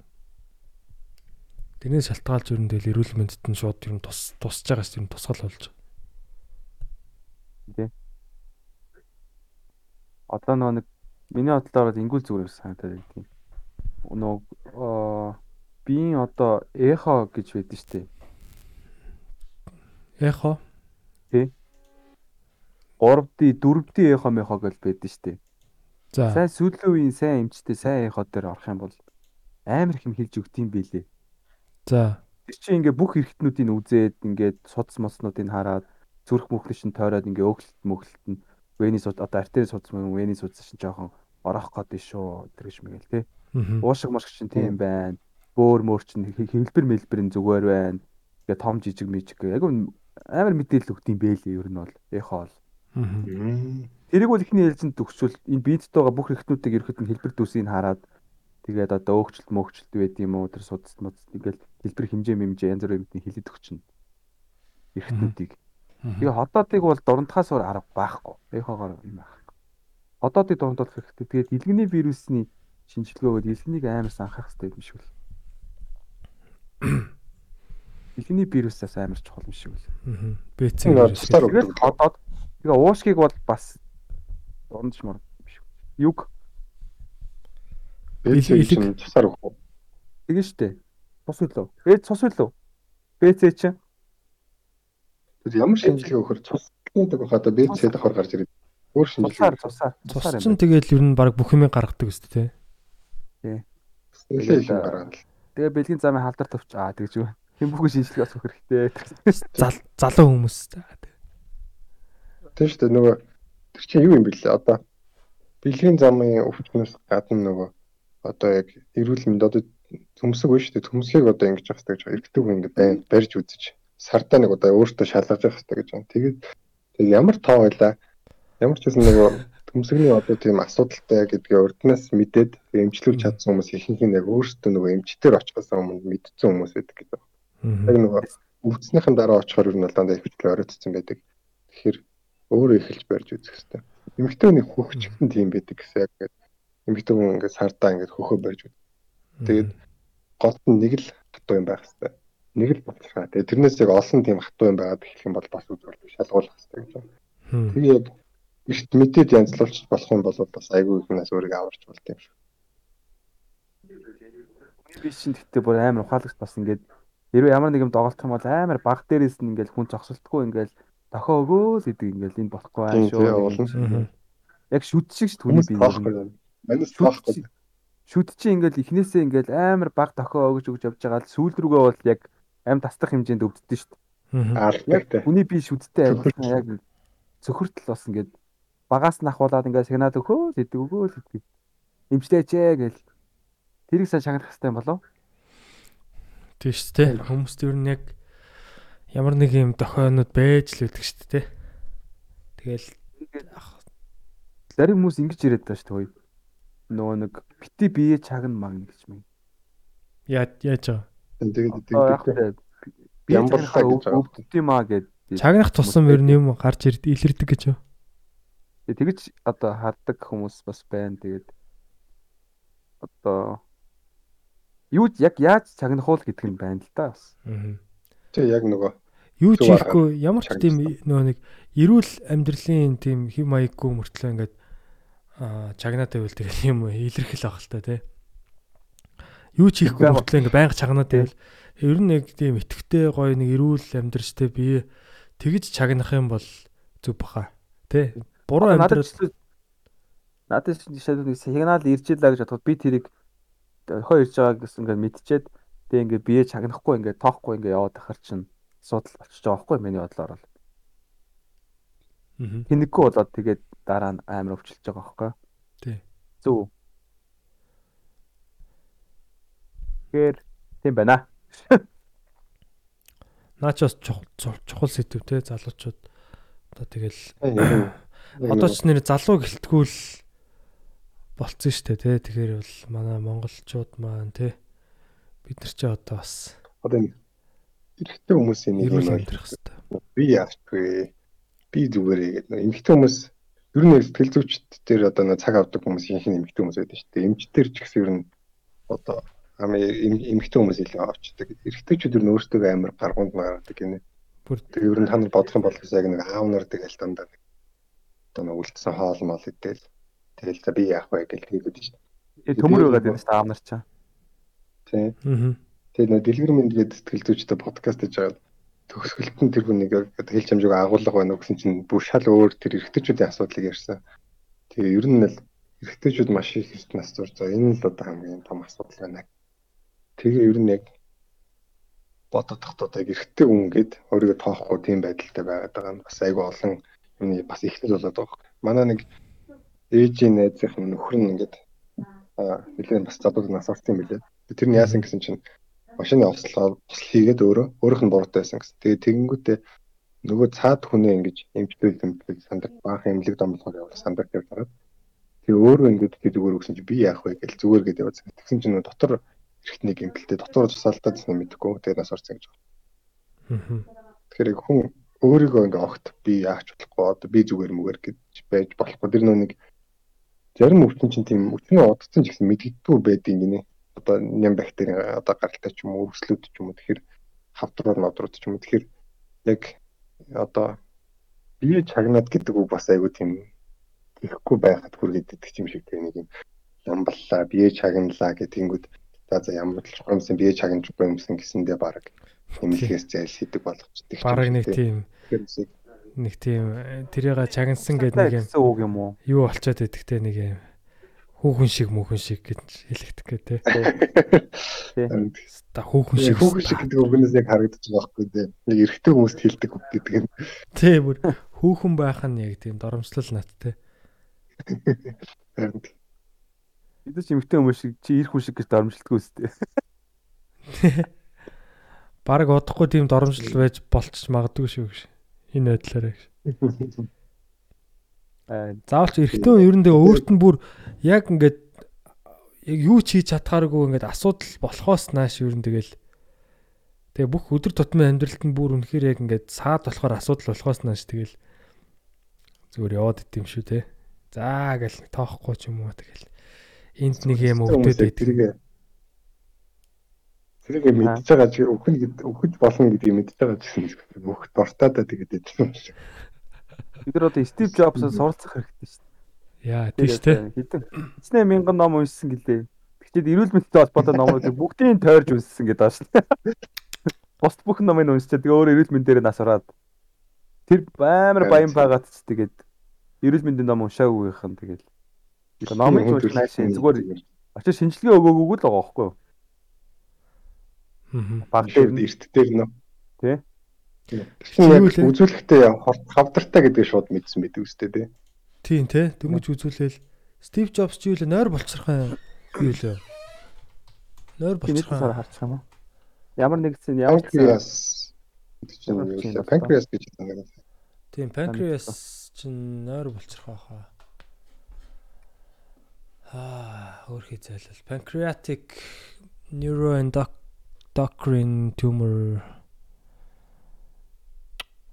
[SPEAKER 5] Тэрнээс шалтгаалж ер нь тэгэл эрүүл мэндэд нь шууд ер нь тус тусж байгаа шүү дээ тусгал болж.
[SPEAKER 6] Одоо нөгөө нэг миний бодлоор бол ингүүл зүгээр санагдаад байна тийм. Нөгөө биеийн одоо эхо гэж байдаг шүү дээ.
[SPEAKER 5] Эхо
[SPEAKER 6] 3D 4D эхо мехо гэж байдаг шүү дээ.
[SPEAKER 5] за
[SPEAKER 6] Сайн сүүлийн үеийн сайн эмчтэй сайн эхо дээр орох юм бол амар их юм хэлж өгд юм билээ.
[SPEAKER 5] за
[SPEAKER 6] Тэр чинь ингээ бүх эргэтнүүдийг үзээд ингээд судас моцнуудыг хараад зүрх мөхлөш шин тойроод ингээ өглөлт мөглөлт нь вэний суд одоо артерийн судас мөн вэний судас шин жоохон орох гээд шүү тэр гэж мэгэл
[SPEAKER 5] мгм.
[SPEAKER 6] Уушиг мошг чинь тийм байна. Бөөр мөр чинь хэлбэр мэлбэр нь зүгээр байна. Тэгээ том жижиг мижиг яг амар мэдээлэл өгд юм бэлээ ер нь бол эхо бол. Тэрийг бол ихний ээлжинд төгсвөл энэ биедтэй байгаа бүх эргэтнүүдийг ерхэд нь хэлбэр дүсийг хараад тэгээд одоо өөгчлөлт мөөгчлөлт байд юм уу тэр судас муц ингээл хэлбэр хэмжээ мэмжээ янз бүрийн юмний хэлээд өгчнө. Эргэтнүүдийг. Тэгээ ходоодыг бол дурандхаас өөр арга байхгүй. Эхогоор юм байхгүй. Ходоодыг дундуулах хэрэгтэй. Тэгээд илгэний вирусны шинжилгээгөөд илгэнийг амар санхах хэрэгтэй юм шиг л. Илгэний вирусаас амар чухал юм шиг л.
[SPEAKER 5] БЦ
[SPEAKER 3] Энэ
[SPEAKER 5] вирус.
[SPEAKER 6] Тэгээд ходоод тэгээ уушгийг бол бас дундж мөр юм шиг. Юг
[SPEAKER 5] Илэг-
[SPEAKER 3] чинь тусаар өгөх.
[SPEAKER 6] Тэгээ штэ. Тус үлээ. Бэц цус үлээ. БЦ чинь
[SPEAKER 3] Тэр ямар шинжилгээ өгөхөр цусдаг байх одоо бэлцээд давхар гарч ирээд өөр шинжилгээ.
[SPEAKER 6] цусаар
[SPEAKER 5] Цус
[SPEAKER 6] цусаар
[SPEAKER 5] чинь
[SPEAKER 6] юм.
[SPEAKER 5] тэгэл ер нь баг бүх юм гаргадаг үстэй те.
[SPEAKER 3] Нэлээд их юм гараад л.
[SPEAKER 6] Тэгээ бэлгийн замын халдар төвч аа тэгж юу. Хэн бүхэн шинжилгээ асуух хэрэгтэй.
[SPEAKER 5] Зал залуу хүмүүс. За, те.
[SPEAKER 3] Тийм шүү дээ нөгөө тэр чинь юу юм бэлээ одоо бэлгийн замын өвчнөөс гадна нөгөө одоо яг эрүүл мэнд одоо төмсөг биш шүү дээ төмсгийг одоо ингэж явах хэрэгтэй гэж эргэдэг хүн ингэ барьж үзэж сартаа нэг одоо өөртөө шалгаж явах хэрэгтэй гэж байна. Тэгээд тэг ямар тоо байла ямар ч гэсэн нөгөө Төмсгний одоо тийм асуудалтай гэдгээ урднаас мэдээд эмчлүүлж чадсан хүмүүс ихэнх нь яг өөрсдөө нөгөө эмчтэр очихоос өмнө мэдсэн хүмүүс байдаг гэдэг. Яг нөгөө өвдснийхэн дараа очихоор юу дандаа ихвчлээ оройтсон байдаг. Тэгэхээр өөрөө эхэлж барьж үзэх хэрэгтэй. Эмэгтэй хүний хөвчгтэн тийм байдаг гэсэн яг ингээд эмэгтэй хүн ингээд сардаа ингээд хөхөө барьж үз. Тэгээд гол нь нэг л хатуу юм байх хэрэгтэй. Нэг л бодлохаа. Тэгээд тэрнээс яг олон тийм хатуу юм байгаад эхлэх юм бол бас үзүүлбэл шалгуулах хэрэгтэй гэж байна. Тэгээ яг ихт мэдээд янзлуулж болох юм бол бас айгүй их нас өөрийгөө аварч болт юм шиг.
[SPEAKER 6] Би чинь тэгтээ бүр амар ухаалагч бас ингээд хэрвээ ямар нэг юм доголдох юм бол амар баг дээрээс нь ингээд хүн зогсолтгүй ингээд дохоо өгөөс гэдэг ингээд энэ болохгүй аа
[SPEAKER 3] тэгээ
[SPEAKER 6] шүү. Яг шүд шиг түүний
[SPEAKER 3] юм. Манайс таахгүй.
[SPEAKER 6] Шүд чи ингээд эхнээсээ ингээд амар баг дохоо өгж өгж явж байгаа л сүүл рүүгээ бол яг ам тасдах хэмжээнд дээ. Яг
[SPEAKER 3] Аалдагтай.
[SPEAKER 6] хүний бие шүдтэй адилхан яг цөхөртөл бас ингээд багаас нь ахуулаад ингээд сигнал өгөө гэдэг өгөө гэдэг. Имжлээч ээ гэл тэрийг сайн шагнах хэрэгтэй болов.
[SPEAKER 5] Тийм шүү дээ. Хүмүүст ер нь яг ямар нэг юм дохойнод байж л үүдэг шүү дээ. Тэгэл
[SPEAKER 6] Зарим хүмүүс ингэж яриад байгаа шүү дээ. Нөгөө нэг бити бие чагна маг гэж мэн.
[SPEAKER 5] яаж яаж байгаа.
[SPEAKER 3] Тэгээд тэгээд
[SPEAKER 6] бие
[SPEAKER 3] Ямбарлаа
[SPEAKER 6] чагнахаа
[SPEAKER 3] гэж байгаа.
[SPEAKER 6] өвддөг юм аа гэд.
[SPEAKER 5] Чагнах тусам ер нь юм гарч ирд илэрдэг гэж юу?
[SPEAKER 6] Тэгэж одоо харддаг хүмүүс бас байна. Тэгээд одоо юу яг яаж чагнах уу гэдэг нь байна л да бас.
[SPEAKER 5] Аа.
[SPEAKER 3] чи яг нөгөө
[SPEAKER 5] Юу ч хийхгүй ямар ч тийм нөгөө нэг эрүүл амьдралын тийм хэм маяггүй мөртлөө ингээд аа чагнаад байвал тэгэл юм илэрхэл ах л та тий. Юу ч хийхгүй мөртлөө ингээд байнга чагнаад байвал ер нь нэг тийм итгэвтэй гоё нэг эрүүл амьдралчтай бие тэгж чагнах юм бол зүг баха тий. Буруу амьдрал
[SPEAKER 6] надад шал нэг сигнал ирж илаа гэж бодоход би тэрийг хоо ирж байгаа гэсэн ингээд мэдчихээд тэг ингээд бие чагнахгүй ингээд тоохгүй ингээд яваад ахаар чинь асуудал болчихж байгаа байхгүй миний бодлоор бол.
[SPEAKER 5] Мгм.
[SPEAKER 6] Тэнэггүй болоод тэгээд дараа нь амар өвчлөж байгаа байхгүй.
[SPEAKER 5] Тий.
[SPEAKER 6] Зөв. Тэгэхээр тийм байна.
[SPEAKER 5] Наач бас чухал чухал сэдв те залуучууд одоо тэгэл
[SPEAKER 3] яг
[SPEAKER 5] одоо ч нэр залуу гэлтгүүл болцсон штэ те тэгэхээр бол манай монголчууд маань те бид нар ч одоо бас
[SPEAKER 3] одоо эрэгтэй хүмүүсийн нэг юм
[SPEAKER 5] амьдрах хэрэгтэй.
[SPEAKER 3] би яахгүй би зүгээр нэг эмэгтэй хүмүүс ер нь сэтгэл зүйчд дээр одоо цаг авдаг хүмүүс ихэнх эмэгтэй хүмүүс байдаг шүү дээ. Эмчтэр ч гэсэн ер нь одоо эмэгтэй хүмүүс илүү авчдаг. Эрэгтэйчүүд ер нь өөрсдөө амар гаргуунд магадаг гинэ.
[SPEAKER 5] Бүр
[SPEAKER 3] ер нь та нар бодох юм бол яг нэг аав нар тэгэл дандаа нэг одоо нэг үлдсэн хоол мол идэл тэгэл за би яах вэ гэл хэлээд шүү дээ.
[SPEAKER 6] Төмөр байгаад байна шүү дээ аав нар чаа.
[SPEAKER 3] Тийм.
[SPEAKER 5] Аа.
[SPEAKER 3] Тэгээд нөө дэлгэр мэнд гэдэг сэтгэл зүйчтэй подкаст хийж байгаа төгсгөлт нь тэр хүнийг хэлж хамжиг агуулга байна уу гэсэн чинь бүр шал өөр тэр эргэжтэйчүүдийн асуудлыг ярьсан. Тэгээ ер нь л эргэжтэйчүүд маш их их нас зурж байгаа. Энэ л одоо хамгийн том асуудал байна. Тэгээ ер нь яг бодоод тахтаа яг эргэжтэй хүн гээд өөрийгөө тоохгүй тийм байдалтай байгаад байгаа нь бас айгүй олон юмний бас ихнэл болоод байгаа. хэрэг. Манай нэг ээжийн найзынхын нөхөр нь ингээд аа нэлээд бас задууд нас орсон юм билээ. Тэр нь яасан гэсэн чинь машины ослоо осл хийгээд өөрөө өөрөх нь буруутай байсан гэсэн. Тэгээ тэгэнгүүтээ нөгөө цаад хүнээ ингэж эмчтэй эмчтэй сандаг баахан эмнэлэг домлохоор явуулах сандаг явж байгаа. Тэгээ өөрөө ингэж би зүгээр өгсөн чи би яах вэ гэж зүгээр гэдэг яваад. Тэгсэн чинь дотор эртний гэмтэлтэй дотор тусаалдаад гэсэн мэдэхгүй тэгээ нас орсон гэж байна. Тэгэхээр яг хүн өөрийгөө ингээ огт би яач болохгүй одоо би зүгээр мүгэр гэж байж болохгүй. Тэр нэг зарим өвчин чинь тийм өчнөө удацсан ч гэсэн мэддэггүй байдیں۔ гинэ. Одоо ням бактери одоо гаралтай ч юм уу өрслүүд ч юм уу тэгэхээр хавдрууд нодрууд ч юм уу тэгэхээр яг одоо бие чагнаад гэдэг үг бас айгүй тийм ихгүй байхад хүргээд идэх юм шиг тийм нэг юм ямбаллаа бие чагналаа гэдэгэнгүүд за за ямар ч юмсан бие чагнахгүй юмсан гэсэндээ баг эмнэлгээс зайл хийдэг болгочдөг.
[SPEAKER 5] Бараг нэг тийм
[SPEAKER 3] тийм
[SPEAKER 5] нэг тийм тэрийг чагнсан гэдэг нэг юм
[SPEAKER 6] үг юм уу?
[SPEAKER 5] юу болчоод идэх те нэг юм хүүхэн шиг мөхөн шиг гэж хэлэгдэх гэ те. Та хүүхэн шиг
[SPEAKER 3] Хүүхэн шиг гэдэг үгнээс яг харагдаж байгаа байхгүй дээ. Нэг эрэгтэй хүмүүст хэлдэг үг гэдэг юм.
[SPEAKER 5] тий бүр хүүхэн байх нь яг тийм доромжлол нат те.
[SPEAKER 3] Харин
[SPEAKER 6] Бид ч эмгтэй хүмүүс шиг чи ирэх хүн шиг гэж дормжилтгүй үстэй.
[SPEAKER 5] Бараг удахгүй тийм доромжлол байж болчих магадгүй шүү гэж. Энэ байдлаараа гэж.
[SPEAKER 6] Аа,
[SPEAKER 5] Заавал ч эрэгтэй ер нь тэгээ өөрт нь бүр яг ингээд яг юу ч хийж чадхааргүй ингээд асуудал болохоос нааш ер нь тэгэл тэгээ бүх өдөр тутмын амьдралд нь бүр үнэхээр яг ингээд саад болохоор асуудал болохоос нааш тэгэл зүгээр яваад идэм шүү те. За гэл тоохгүй ч юм уу тэгэл энд нэг юм өвдөд байдаг.
[SPEAKER 3] тэрийг мэдж байгаа чи өхөн гэд өхөж болно гэдгийг мэдж байгаа гэсэн бүх дортоо да тэгээд юм шиг.
[SPEAKER 6] бид нар одоо Стив Джобсоос суралцах хэрэгтэй шүү дээ.
[SPEAKER 5] Яа тийш те.
[SPEAKER 6] Хэдэн эцнээ мянган ном уншсан гэлээ. Тэгчээд эрүүл мэндтэй холбоотой номуудыг бүгдийг тойрж унссан гэдэг шүү дээ. Бусд бүх номыг уншчаад өөр эрүүл мэндээр нас ороод тэр амар баян байгаад ч тэгээд эрүүл мэндийн ном уншаагүйхэн тэгээд ч унших наашаа зүгээр очиж шинжилгээ өгөөгөөгүй л байгаа байхгүй юу?
[SPEAKER 5] Мгм.
[SPEAKER 6] Баг
[SPEAKER 3] Тэр
[SPEAKER 6] дээр нь
[SPEAKER 3] эрт дээр нөө.
[SPEAKER 6] Тий.
[SPEAKER 3] Яг
[SPEAKER 5] Чивэл-
[SPEAKER 3] үзүүлэхдээ хавдартай гэдгийг шууд мэдсэн байдаг үстэй тий.
[SPEAKER 5] Тийм те. Дөнгөж үзүүлээл Стив Джобс ч юу л нойр болцорхон юу л нойр
[SPEAKER 6] сар харчих юм уу? Ямар нэг зэн ямар
[SPEAKER 3] Панкреас гэдэг чинь юу вэ? Панкреас гэж байгаа.
[SPEAKER 5] Тийм панкреас чинь нойр болцорхон хаа. Аа, өөрхий зайлал. Pancreatic neuroendocrine tumor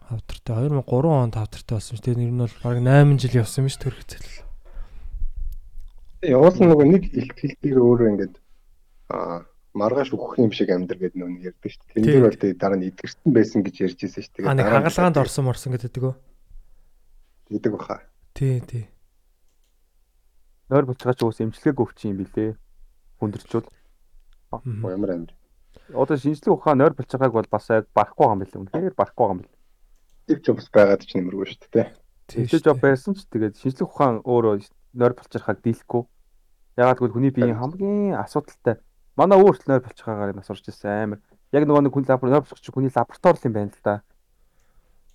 [SPEAKER 5] хавтартай 2003 онд хавтартай болсон шүү. Тэгээ нэр нь бол бараг 8 жил явсан юм шүү төрөх зайлал.
[SPEAKER 3] Явуулсан нөгөө нэг ихтгэлтээр өөрөө ингээд аа маргааш өгөх юм шиг амьдр гэдэг нүг ярьдаг шүү дээ. Тэн дээр бол тэгээ дараа нь идгэрсэн байсан гэж ярьж ирсэн шүү нь
[SPEAKER 5] хагалгаанд орсон морсон гэдэг үү?
[SPEAKER 3] гэдэг баха.
[SPEAKER 5] Тий, тий.
[SPEAKER 6] Нойр болцгооч уус эмчилгээг өвчин юм билээ. Хүндэрчүүл.
[SPEAKER 3] Ямар амьдр.
[SPEAKER 6] Одоо шинжлэх ухаан нойр болцгоог бол бас яг барахгүй байгаа юм билээ. Үнэхээр барахгүй байгаа юм билээ.
[SPEAKER 3] Стив Джобс байгаад ч нэмэргүй шүү дээ.
[SPEAKER 6] Стив Джоб байсан ч тэгээд шинжлэх ухаан өөрөө нойр болцохыг дийлэхгүй. Ягаад гэвэл хүний биеийн хамгийн асуудалтай манай өөрт нойр болцохоор нас орж ирсэн амар. Яг нөгөө нэг хүн лабор нойр чинь хүний лаборатори юм байна л да.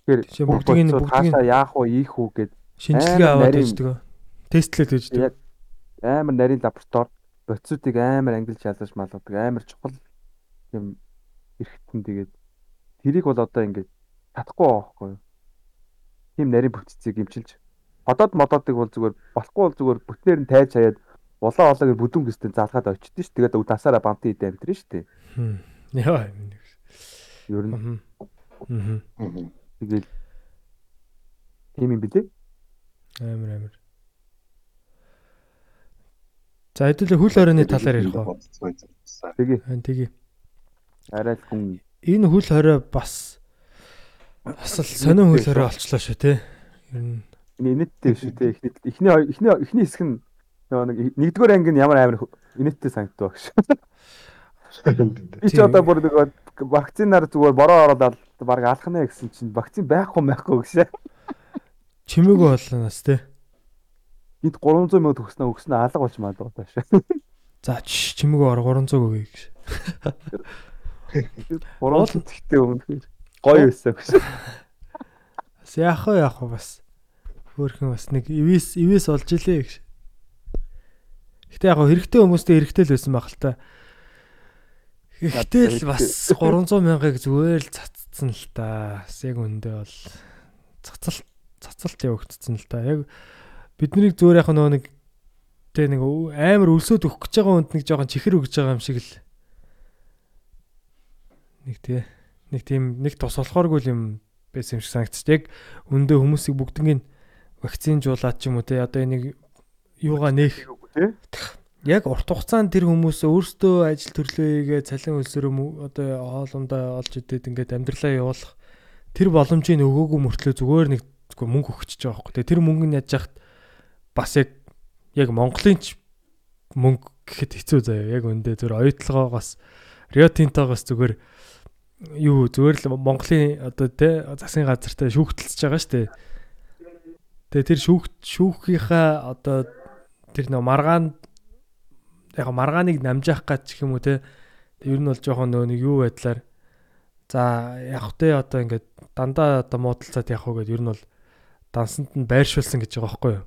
[SPEAKER 6] Тэгэхээр
[SPEAKER 5] бүгдийг нь- бүгдийг нь-
[SPEAKER 6] яах вэ, ийх үү гэд
[SPEAKER 5] Шинжилгээ аваад байждаг. Тестлээд байждаг.
[SPEAKER 6] яг амар нарийн лаборатори бодисуудыг амар ангилж ялгаж малуудаг амар чухал юм эргэтэн тэгээд тэрийг бол одоо ингээд татахгүй байхгүй юу. Тим нарийн бүтцийг имчилж одоод модоодыг бол зүгээр болохгүй бол зүгээр бүтнээр нь тайж хаяад улаа олоо гэж бүдүүн гэстэй залгаад очдсон ш. Тэгээд өв тасаараа бамтын идэ амтрин.
[SPEAKER 5] Хм. Яа. юм нэг.
[SPEAKER 6] Ер нь тэгэл тийм юм билээ.
[SPEAKER 5] Амар амар. За хэдүүлээ хөл хорионы талаар ярих уу?
[SPEAKER 6] Тэгээ
[SPEAKER 5] Хан тгий.
[SPEAKER 6] арай л хүн
[SPEAKER 5] Энэ хөл хорой бас бас л сонин хөл хорой олчлоо шүү те. Ер нь
[SPEAKER 6] инэттэй шүү те. Эхний эхний эхний эхний хэсэг нь нэг нэгдүгээр анги нь ямар амар инэттэй санагддаг багш. Би ч одоо бүр нөгөө вакцинаар зүгээр бороо ороод баг алах нэ гэсэн чинь вакцин байхгүй байхгүй гэшээ.
[SPEAKER 5] чимээгүй болноос те.
[SPEAKER 6] Энд 300 мянга төгснө өгснө алга болж магадгүй тааш.
[SPEAKER 5] За чш, чимээгүй ор 300 өгье гэж.
[SPEAKER 6] 300 тэгтээ өмнө гоё байсан гэж.
[SPEAKER 5] Бас яах вэ яах вэ бас. Хөөхөн бас нэг ивэс ивэс олж илээ гэж. Гэтэ яг хэрэгтэй хүмүүстэй хэрэгтэй л байсан баг л та. Гэхдээ л бас 300 мянгаыг зүгээр л цацсан л та. Бас яг үндэ бол цацалт цацалт явагдсан л та. Яг биднийг зүгээр яг нөгөө нэг тэ нэг амар өлсөд өгөх гэж байгаа хүнд нэг жоохон чихэр өгж байгаа юм шиг л нэг тий нэг тийм нэг тус болохооргүй юм байсан юм шиг санагдчих. Яг өндөө хүмүүсийг бүгднийг вакцинжуулаад ч юм уу те одоо энийг юугаа нээх яг урт хугацаанд тэр хүмүүс өөрсдөө ажил төрлөөгээ цалин хөлсөрөө мө- одоо хоолундаа олж идээд ингээд амьдралаа явуулах тэр боломжийг өгөөгүй мөртлөө зүгээр нэг мөнгө өгчихөж байгаа байхгүй. Тэгээ тэр мөнгө нь яаж яхад бас яг яг Монголын ч мөнгө гэхэд хэцүү заяа. Яг өндөө зөв оюутлагоогоос Рио Тинтогоос зүгээр юу зүгээр л Монголын одоо тэ засгийн газартай шүүхтэлж байгаа шүү дээ. Тэгээ тэр шүүхт шүүхийнхаа одоо тэр нөө маргаан яг маргааныг намжаах гэж гэх юм уу те ер нь бол жоохон нөө нэг юу байдлаар за яг тэ одоо ингээд дандаа одоо муудалцаад явах уу гэд ер нь бол дансанд нь байршуулсан гэж байгаа байхгүй юу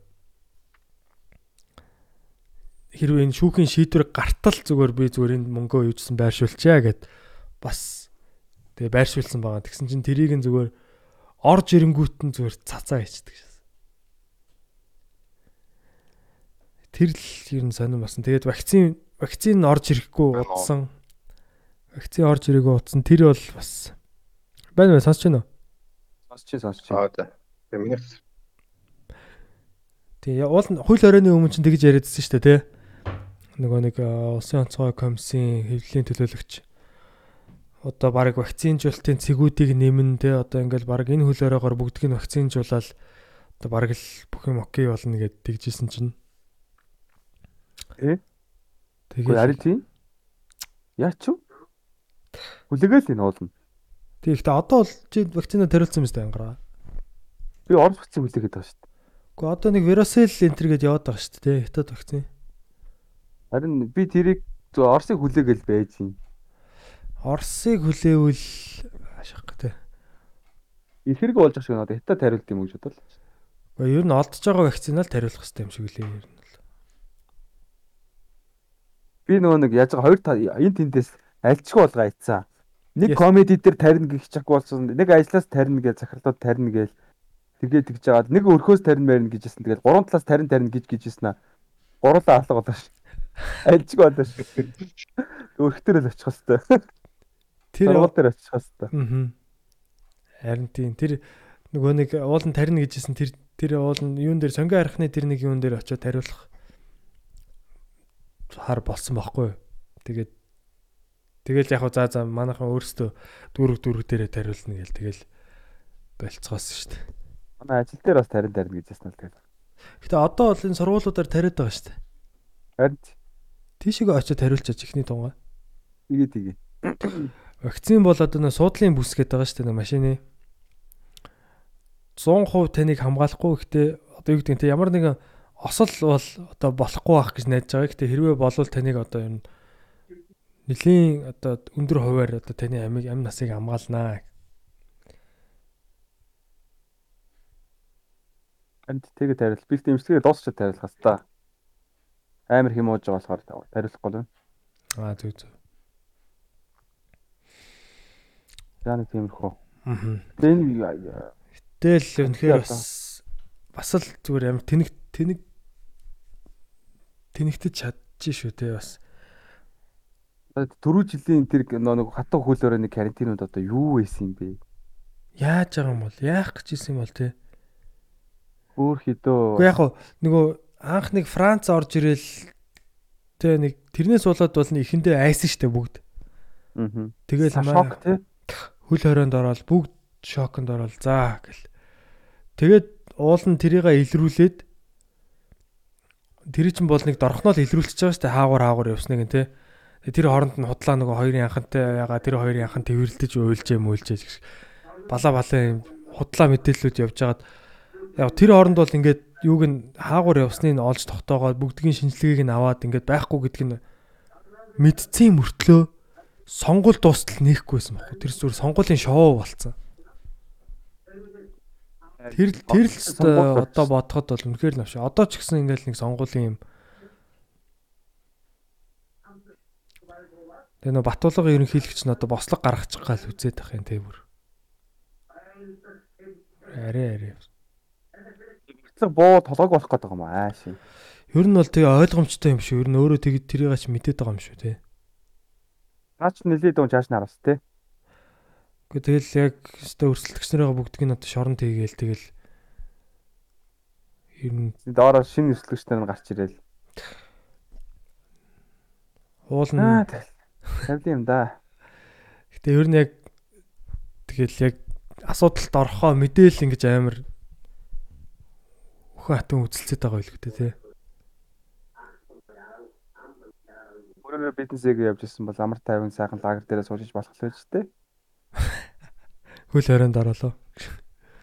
[SPEAKER 5] хэрвээ энэ шүүхийн шийдвэр гартал зүгээр би зүгээр энэ мөнгөө юужсан байршуулчаа гэд бас тэгээ байршуулсан байгаа. Тэгсэн чинь тэрийг нь зүгээр орж ирэнгүүт нь зүгээр цацаа хийчихдэг шээ. Тэр л ер нь сонирн басан. Тэгээд вакцин вакцин орж ирэхгүй утсан. Вакцин орж ирээгүй утсан. Тэр бол бас байна байна сонсож байна уу?
[SPEAKER 6] Сонсч сонсч.
[SPEAKER 3] Аа за. Тэгээ миний
[SPEAKER 5] Тэгээ уул хууль хорионы өмнө чинь тэгж яриадсэн шүү дээ тий. Нөгөө нэг э, улсын онцгой комиссийн хэвлэлийн төлөөлөгч одоо баг вакцинжуулалтын цэгүүдийг нэмэн тий одоо ингээл баг энэ хууль хоройгоор бүгдийг нь вакцинжуулаад одоо баг л бүх юм окей болно гэд тэгжсэн чинь.
[SPEAKER 6] Э? Үгүй
[SPEAKER 5] Тэгээ
[SPEAKER 6] ари тийм. Яач юу? Хүлээгээл энэ уулна.
[SPEAKER 5] Тэгэхдээ одоо бол чи вакцина тариулсан юм байна ангараа.
[SPEAKER 6] Би орж вакцин хүлээгээд байгаа шүү дээ.
[SPEAKER 5] Гэхдээ одоо нэг Verocell энтер гэдээ яваад байгаа шүү дээ. Хятад вакцин.
[SPEAKER 6] Харин би тэрийг зөв Оросыг хүлээгээл байж юм.
[SPEAKER 5] Орсыг хүлээвэл ашиг гэдэг.
[SPEAKER 6] Ихэрэг болж байгаа шиг надад хятад тариулт юм гэж бодлоо.
[SPEAKER 5] Гэхдээ ер нь олдож байгаа вакцинаар тариулах хэрэгтэй юм шиг үлээ ер нь. бол.
[SPEAKER 6] Би нөгөө нэг яаж хоёр энэ тэндээс альчгүй болгоо айцсан. Нэг комеди дээр тарина гэх чаггүй болсон. Нэг ажлаас тарина гэж захирлууд тарина гээл тэгээ тэгж жагаад нэг өрхөөс тарина мэрнэ гэжсэн. Тэгэл гурван талаас тарина тарина гэж гэжсэн аа. Гурлаа алга болоо ш. Альчгүй болоо ш. Өрхтөр л очих хэвээр.
[SPEAKER 5] Тэр
[SPEAKER 6] Сургууль дээр очих хэвээр.
[SPEAKER 5] Аа. Харин тийм тэр нөгөө нэг уулын тарина гэжсэн тэр тэр уулын юун дээр сонгоо харахны тэр нэг юун дээр очиод тариулах хар болсон байхгүй. Тэгээд тэгэл яг хаа за за манайхан өөрсдөө дүүрэг дүүрэг дээрээ тариулна гээл тэгэл болцгоосон шүү дээ.
[SPEAKER 6] Манай ажил дээр бас тарина тарина гэжсэн л тэгэл.
[SPEAKER 5] Гэтэ одоо бол энэ сургуулиудаар тариад байгаа шүү дээ.
[SPEAKER 6] Харин
[SPEAKER 5] Тийшээгээ очиод тариулчаач ихний тунгаа.
[SPEAKER 6] тэгээ тэгээ.
[SPEAKER 5] Вакцин бол одоо нөө суудлын бүс гэдэг байгаа шүү дээ машины 100% таныг хамгаалахгүй гэхдээ одоо юу гэдэг нь ямар нэгэн осол бол одоо болохгүй байх гэж найдаж байгаа. Гэхдээ хэрвээ болвол таныг одоо ер нь нэлийн одоо өндөр хувиар одоо таны амиг амь насыг хамгаалнаа.
[SPEAKER 6] Харин тэгээ тариул. Би дэмжлэгээ дуусчаад тариулах хэвээр. Амар хэмээж байгаа болохоор тариулахгүй л байна.
[SPEAKER 5] Аа зүг зүг.
[SPEAKER 6] За нэг тиймэрхүү.
[SPEAKER 5] Аа.
[SPEAKER 6] Энэ
[SPEAKER 5] Тэгэл үнэхээр бас бас л зүгээр амар тэнэг тэнэг тэнэгтэж чадчих шүү те бас.
[SPEAKER 6] дөрөв жилийн тэр нэг хатан хөлөөрөө нэг карантинууд одоо юу байсан юм бэ?
[SPEAKER 5] Яаж байгаа юм бол яах гэж исэн юм бол те.
[SPEAKER 6] Өөр хідөө.
[SPEAKER 5] Уу яг нөгөө анх нэг Франц орж ирэл тэ нэг тэрнээс болоод бол нэг ихэндээ айсан штэ бүгд.
[SPEAKER 6] Аа.
[SPEAKER 5] Тэгэл
[SPEAKER 6] шок тий.
[SPEAKER 5] хөл хорионд ороод бүгд шоконд ороод заа гэл. Тэгээд уул нь тэрийг илрүүлээд тэр чинь бол нэг дорхноо л илрүүлчихэж байгаа штэ хаагур хаагур явсныг нь. Тэгээ Тэр хооронд нь худлаа нөгөө хоёрын анхантай ягаа тэр хоёрын анхан тэрвэрлдэж уйлжээ мөйлжээ гэж балаа балаа юм худлаа мэдээллүүд явж хагаад яг тэр хооронд бол ингээд юуг нь хаагур явсныг нь олж тогтоогоод бүгдгийн шинжилгээг нь аваад ингээд байхгүй гэдг нь мэдцэн мөртлөө сонгуул дуустал нээхгүйсэн баггүй тэр зүгээр сонгуулийн шоу болцсон тэр тэр л одоо бодоход бол үнэхээр навш одоо ч гэсэн ингээд нэг сонгуулийн юм Тэгээ нөө Батулга ерөнхийлөгч нь одоо бослог гаргачих гал үзээд ах юм те бүр. Арэ арэ.
[SPEAKER 6] Хэцэг буу толгойг болох гэдэг юм аа шин.
[SPEAKER 5] Ер нь бол тэгээ ойлгомжтой юм шүү. Ер нь өөрөө тэг тэрийг ч мэдээд байгаа юм шүү те.
[SPEAKER 6] Наач нэлээд дуун чааш нараас тий.
[SPEAKER 5] Гэхдээ тэгэл яг өстой өрсөлдөгч нарыгаа бүгдгийг нь одоо шорон тийгээл тэгэл ер нь
[SPEAKER 6] Доороо шинэ өслөгчтэй нь гарч ирэл.
[SPEAKER 5] уул нь
[SPEAKER 6] Аа тэгэл. Тавд юм да.
[SPEAKER 5] Гэтэ ер нь яг тэгэл яг асуудалд орохоо мэдээл ингэж амар өхөн хатан үзэлцээд байгаа байлгүй те.
[SPEAKER 6] Өөрөөр бизнесийг явж ирсэн бол амар тайван сайхан лагер дээрээ суужиж болох л байж тээ.
[SPEAKER 5] Хөл хорионд ороолоо.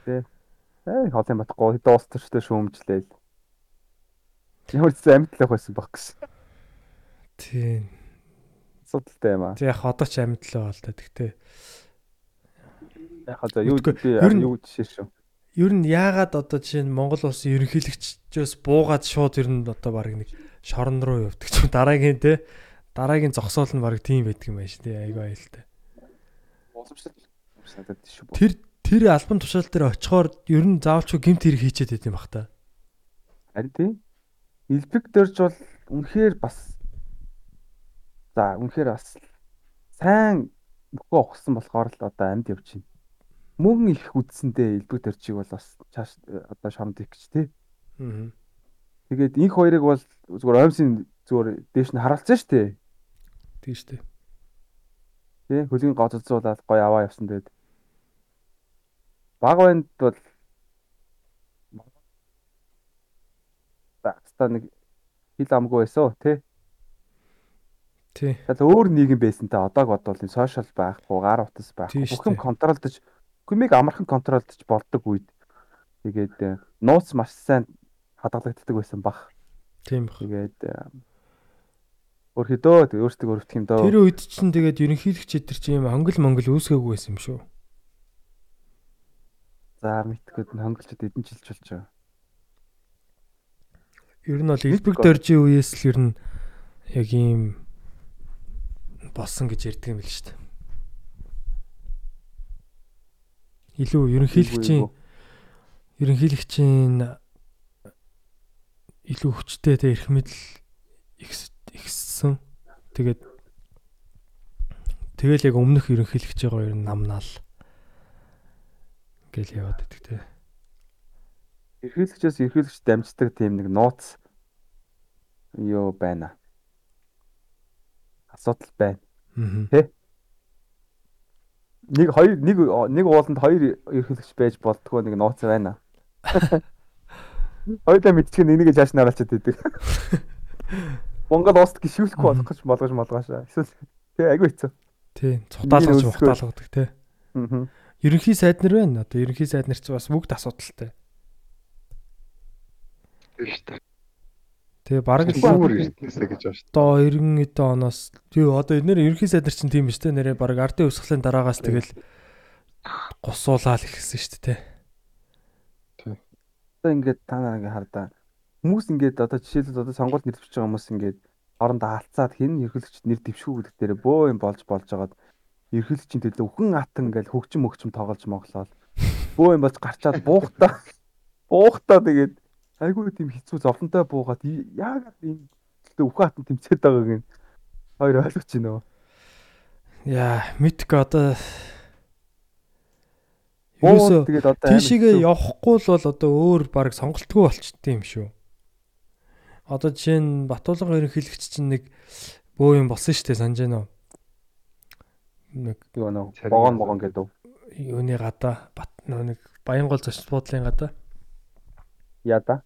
[SPEAKER 6] Ээ холын батхгүй хэдэн уус төрчтэй шүүмжлээл. Ямар ч амьдлах байсан баг гэсэн.
[SPEAKER 5] Тийм.
[SPEAKER 6] Асуудалтай юм аа.
[SPEAKER 5] Тэг яг одоо ч амьдлаа бол та. Тэгтээ
[SPEAKER 6] Яг одоо юу юу жишээ шүү.
[SPEAKER 5] Ер нь яагаад одоо жишээ нь Монгол улсын ерөнхийлөгчөөс буугаад шууд ер нь одоо баг нэг шорон руу явдаг ч дараагийн те дараагийн зогсоол нь баг тийм байдаг юм байна шүү дээ
[SPEAKER 6] надад шүү.
[SPEAKER 5] Тэр тэр албан тушаал дээр очихоор ер нь заавалчгүй гимт хэрэг хийчихэд байт юм бах та.
[SPEAKER 6] Харин тийм. Элбэг дөрж бол үнэхээр бас за үнэхээр бас сайн мөхөө ухсан болохоор л одоо амьд явж байна. Мөн их үдсэндээ элбэг дөржийг бол бас чааш одоо шамд их гэж тий.
[SPEAKER 5] Аа.
[SPEAKER 6] Тэгээд инх хоёрыг бол зүгээр оймсын зүгээр дээш нь харалцсан шүү дээ.
[SPEAKER 5] Тийм шүү дээ.
[SPEAKER 6] Тий хөлийн гоцолцуулаад гоё аваа явсан тэгээд баг банд бол та нэг хил амгүй байсан тий.
[SPEAKER 5] Тий.
[SPEAKER 6] Тэгэхээр өөр нийгэм байсан та одог бодвол энэ сошиал байхгүй, гар утас байхгүй. Бүх юм
[SPEAKER 5] дээ.
[SPEAKER 6] контролдож хүмийг амархан контролдож болдог үед тэгээд э, нууц маш сайн хадгалагддаг байсан баг.
[SPEAKER 5] Тийм баг.
[SPEAKER 6] Тэгээд э, өөрхөдөө тэг өөртөө өрөвдөх юм дөө.
[SPEAKER 5] Тэр үед чинь тэгээд ерөнхийлөгч эдэр чи юм англ монгол үүсгээгүй байсан юм шүү.
[SPEAKER 6] За мэдгүй хонголчод эдэн жилч болж байгаа.
[SPEAKER 5] Ер нь бол
[SPEAKER 6] Мэдгүй.
[SPEAKER 5] дөржийн үеэс л ер нь яг ийм болсон гэж ярьдаг юм л шүү дээ. Илүү ерөнхийлөгчийн ерөнхийлөгчийн илүү хүчтэй тэ эрх мэдэл ихс- ихссэн. Тэгээд тэгэл яг өмнөх ерөнхийлөгчөөгөө ер нь намнаал гэл яваад байдаг те.
[SPEAKER 6] Эрхийлэгчээс эрхийлэгч дамждаг тийм нэг нууц юу байна. Асуудал байна.
[SPEAKER 5] Аа.
[SPEAKER 6] Нэг хоёр нэг нэг ууланд хоёр эрхийлэгч байж болтгоо нэг нууц байна. Хоёулаа мэдчих нь энийг жааш нараачаад идэг. Монгол уст гişүүлэхгүй болох гэж болгож молгоошаа. Эсвэл тий агүй хэцүү.
[SPEAKER 5] Тий, цутаалгаж ухтаалгадаг те.
[SPEAKER 6] Аа.
[SPEAKER 5] Ерөнхий сайд нар байна. Одоо ерөнхий сайд нар ч бас бүгд асуудалтай.
[SPEAKER 3] Тийм шүү дээ.
[SPEAKER 5] Тэгээ бараг л
[SPEAKER 3] эрдэнэсэ гэж байна шүү
[SPEAKER 5] одоо 90 эдэн оноос тий одоо нэр ерөнхий сайд нар чинь тийм биш те. Нэрээ бараг ардын өсгөлийн дараагаас тэгэл гусуулаад ихсэн шүү дээ те.
[SPEAKER 6] Одоо ингээд та нар ингээд хардаа хүмүүс ингээд одоо жишээлбэл одоо сонгуульд нэр дэвшиж байгаа хүмүүс ингээд орондоо алцаад хэн эрхлэгч нэр дэвшгүй гэдэг дээр бөө юм болж болж байгаад эрхлэгчийн төлөө өхөн атан ингээд хөгжим мөгчм тоглож моглоод бөө юм болж гарчаад буухтаа буухтаа тэгээд айгүй тийм хэцүү зовлонтой буугаад яг энэ төлөө өхөн атан тэмцээд байгааг нь хоёр ойлгож байна уу?
[SPEAKER 5] Яа, мэдгүй одоо
[SPEAKER 6] амар
[SPEAKER 5] тийшээгээ явахгүй л бол одоо өөр баг сонголтгүй болчтой юм шүү. Одоо жишээ нь Батуулгын ерөнхийлөгч чинь нэг бөө юм болсон шүү дээ санаж байна уу? Нэг
[SPEAKER 6] юу
[SPEAKER 3] Цариг
[SPEAKER 6] богон богон гэдэг.
[SPEAKER 5] юуны гадаа бат нэг Баянгол зочд буудлын гадаа
[SPEAKER 6] Яа да.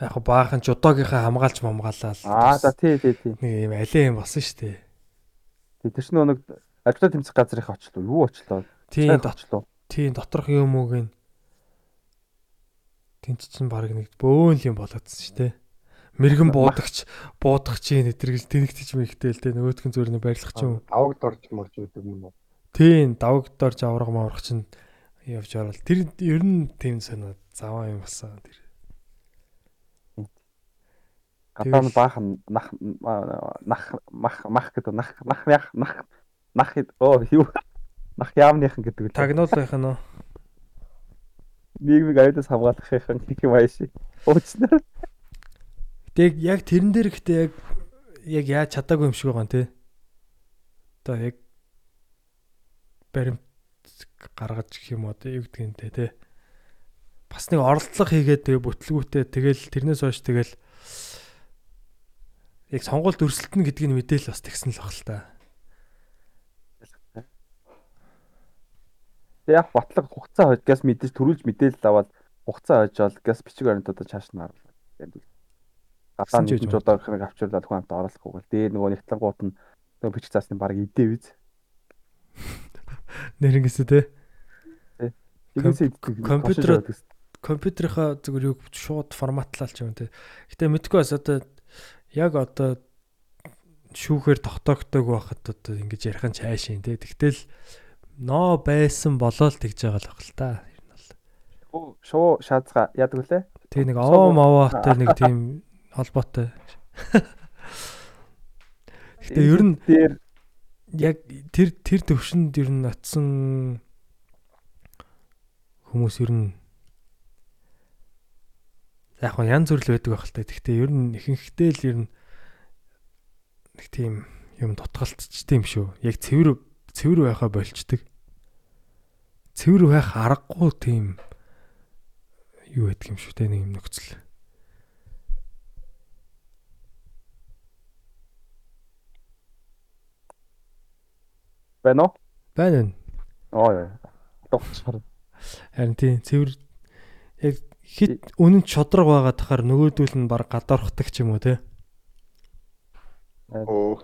[SPEAKER 5] яг баахан ч удаагийнхаа хамгаалж мамгаалал
[SPEAKER 6] Аа за тий тий тий.
[SPEAKER 5] нэг юм алей юм болсон шүү дээ.
[SPEAKER 6] Тэр чинь нэг ажилтаа тэмцэх газар их очлоо. Юу очлоо? Цайх очлоо.
[SPEAKER 5] тийм доторх юм ууг нь тэнц чинь баг нэг бөөн юм болоодсэн шүү дээ. Мэргэн буудагч буудах чинь нэтргэл тэнэгтэж мэгтэл тэ нөгөөтгөн зүгээр нэг барилгах ч юм.
[SPEAKER 3] Аваг дорж морж өгдөг юм уу?
[SPEAKER 5] Тийм давг дорж авраг маврах чинь явж орол. Тэр ер нь тийм санаа заваа юм болсон тэр.
[SPEAKER 6] Гадаа нь баахан нах нах мах мах гэдэг нах нах нах нах нах оо юу нах яамныхан гэдэг үү?
[SPEAKER 5] Тагнуулах нь нөө.
[SPEAKER 6] нийгмийг аюулаас хамгаалахын гэх юм ааш. Уучлаарай.
[SPEAKER 5] Тэг яг тэрэн дээр ихтэй яг яг яаж чадаагүй юм шиг байгаа те. Одоо яг баримт гаргаж гэх юм уу те юу гэдгийг те. Бас нэг оролдлого хийгээд тэгээ бүтлгүүтээ тэгэл тэрнээс хойш тэгэл яг сонгуульд өрсөлдөнө гэдгийг мэдээл бас тэгсэн л баг л та.
[SPEAKER 6] Яг батлаг хугацаа хойд газ мэдээж төрүүлж мэдээлэл аваад хугацаа хойжоод газ бичиг баримтуудаа чааш нь харуулдаг. Гадаа
[SPEAKER 5] гэж
[SPEAKER 6] жудаа хэрэг авчирлаад хүн амт оруулахгүй гэл. Дээр нөгөө нэгтлангууд нь нөгөө бичиг заасны баг идээ биз.
[SPEAKER 5] Нэрэнгээс те.
[SPEAKER 6] Тэгээс
[SPEAKER 5] компьютероо- компьютерийнхаа зүгээр юу шууд форматлалч юм те. Гэтэ мэдгүй бас одоо яг одоо шүүхээр тогтоогдог байхад одоо ингэж ярих нь цаашийн те. Тэгтэл ноо байсан болоо л тэгж байгаа л баг л та. Ер нь бол.
[SPEAKER 6] шуу шаазга яадаг үлээ.
[SPEAKER 5] Тэг нэг овоо маваатай нэг тийм холбоотой. Гэтэ ер нь
[SPEAKER 6] дээр
[SPEAKER 5] яг тэр тэр төвшөнд ер нь очсон хүмүүс ер нь яг хоо янз бүр л байдаг байх л та. Гэхдээ ер нь ихэнхдээ л ер нь нэг тийм юм дутгалтчтэй юм шүү. Яг цэвэр цэвэр байхаа болчдөг. Цэвэр байх аргагүй тийм юу байдаг юм шүү те нэг юм нөхцөл.
[SPEAKER 6] Байна уу?
[SPEAKER 5] Байна.
[SPEAKER 6] яа. Дугчаар.
[SPEAKER 5] Харин тийм цэвэр яг хит үнэн чодрог байгаа тахаар нөгөөдүүл нь баг гадаурхдаг ч юм уу те.
[SPEAKER 3] Оо.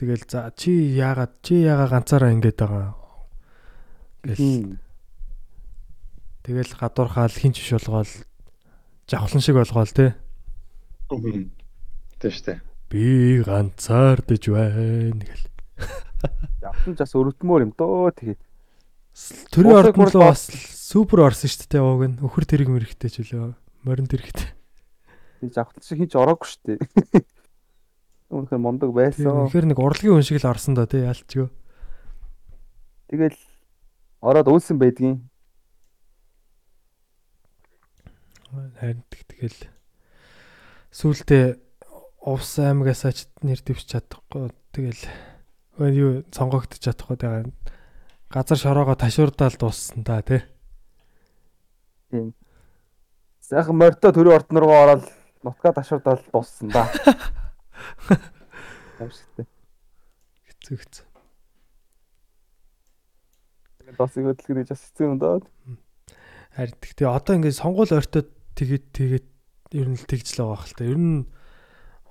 [SPEAKER 5] Тэгэл за чи яагаад чи яагаад ганцаараа ингэж байгаа гэл тэгэл гадуурхаал хинч биш болгоол жавхлан шиг болгоол те.
[SPEAKER 3] Тэ штэ.
[SPEAKER 5] Би ганцаардж байна гэл.
[SPEAKER 6] Явсан ч бас өрөвдмөр юм дөө тэгээд.
[SPEAKER 5] Төрийн ордон руу бас супер орсон шүү дээ ууг нь. Өхөр тэрэг мэрэгтэй ч үлээ. Морин тэрэгтэй.
[SPEAKER 6] Би жавхлан шиг хинч ороогүй шүү дээ. Үнэхээр мондог байсан.
[SPEAKER 5] Тэгэхээр нэг урлагийн хүн шиг л орсон доо те ялчгүй.
[SPEAKER 6] Тэгэл ороод үлсэн байдгийн.
[SPEAKER 5] Харин тэг- тэгэл сүултээ увс аймагасаа ч нэр дэвч чадахгүй тэгэл юу сонгогдож чадахгүй тэгээ газар шороогоо ташуурдаал дууссан та тий.
[SPEAKER 6] Сайхан морьтой төрийн ордон руу ороод нутгаа ташуурдал дууссан да. Амшигтай.
[SPEAKER 5] Хэцүү хэцүү.
[SPEAKER 6] Досыг хөдөлгөх гэж бас хэцүү юм даа.
[SPEAKER 5] Харин тэгтээ одоо ингээд сонгуул ойртоод тэгээд тэгээд ер нь л тэгж л байгаа хэл та. Ер нь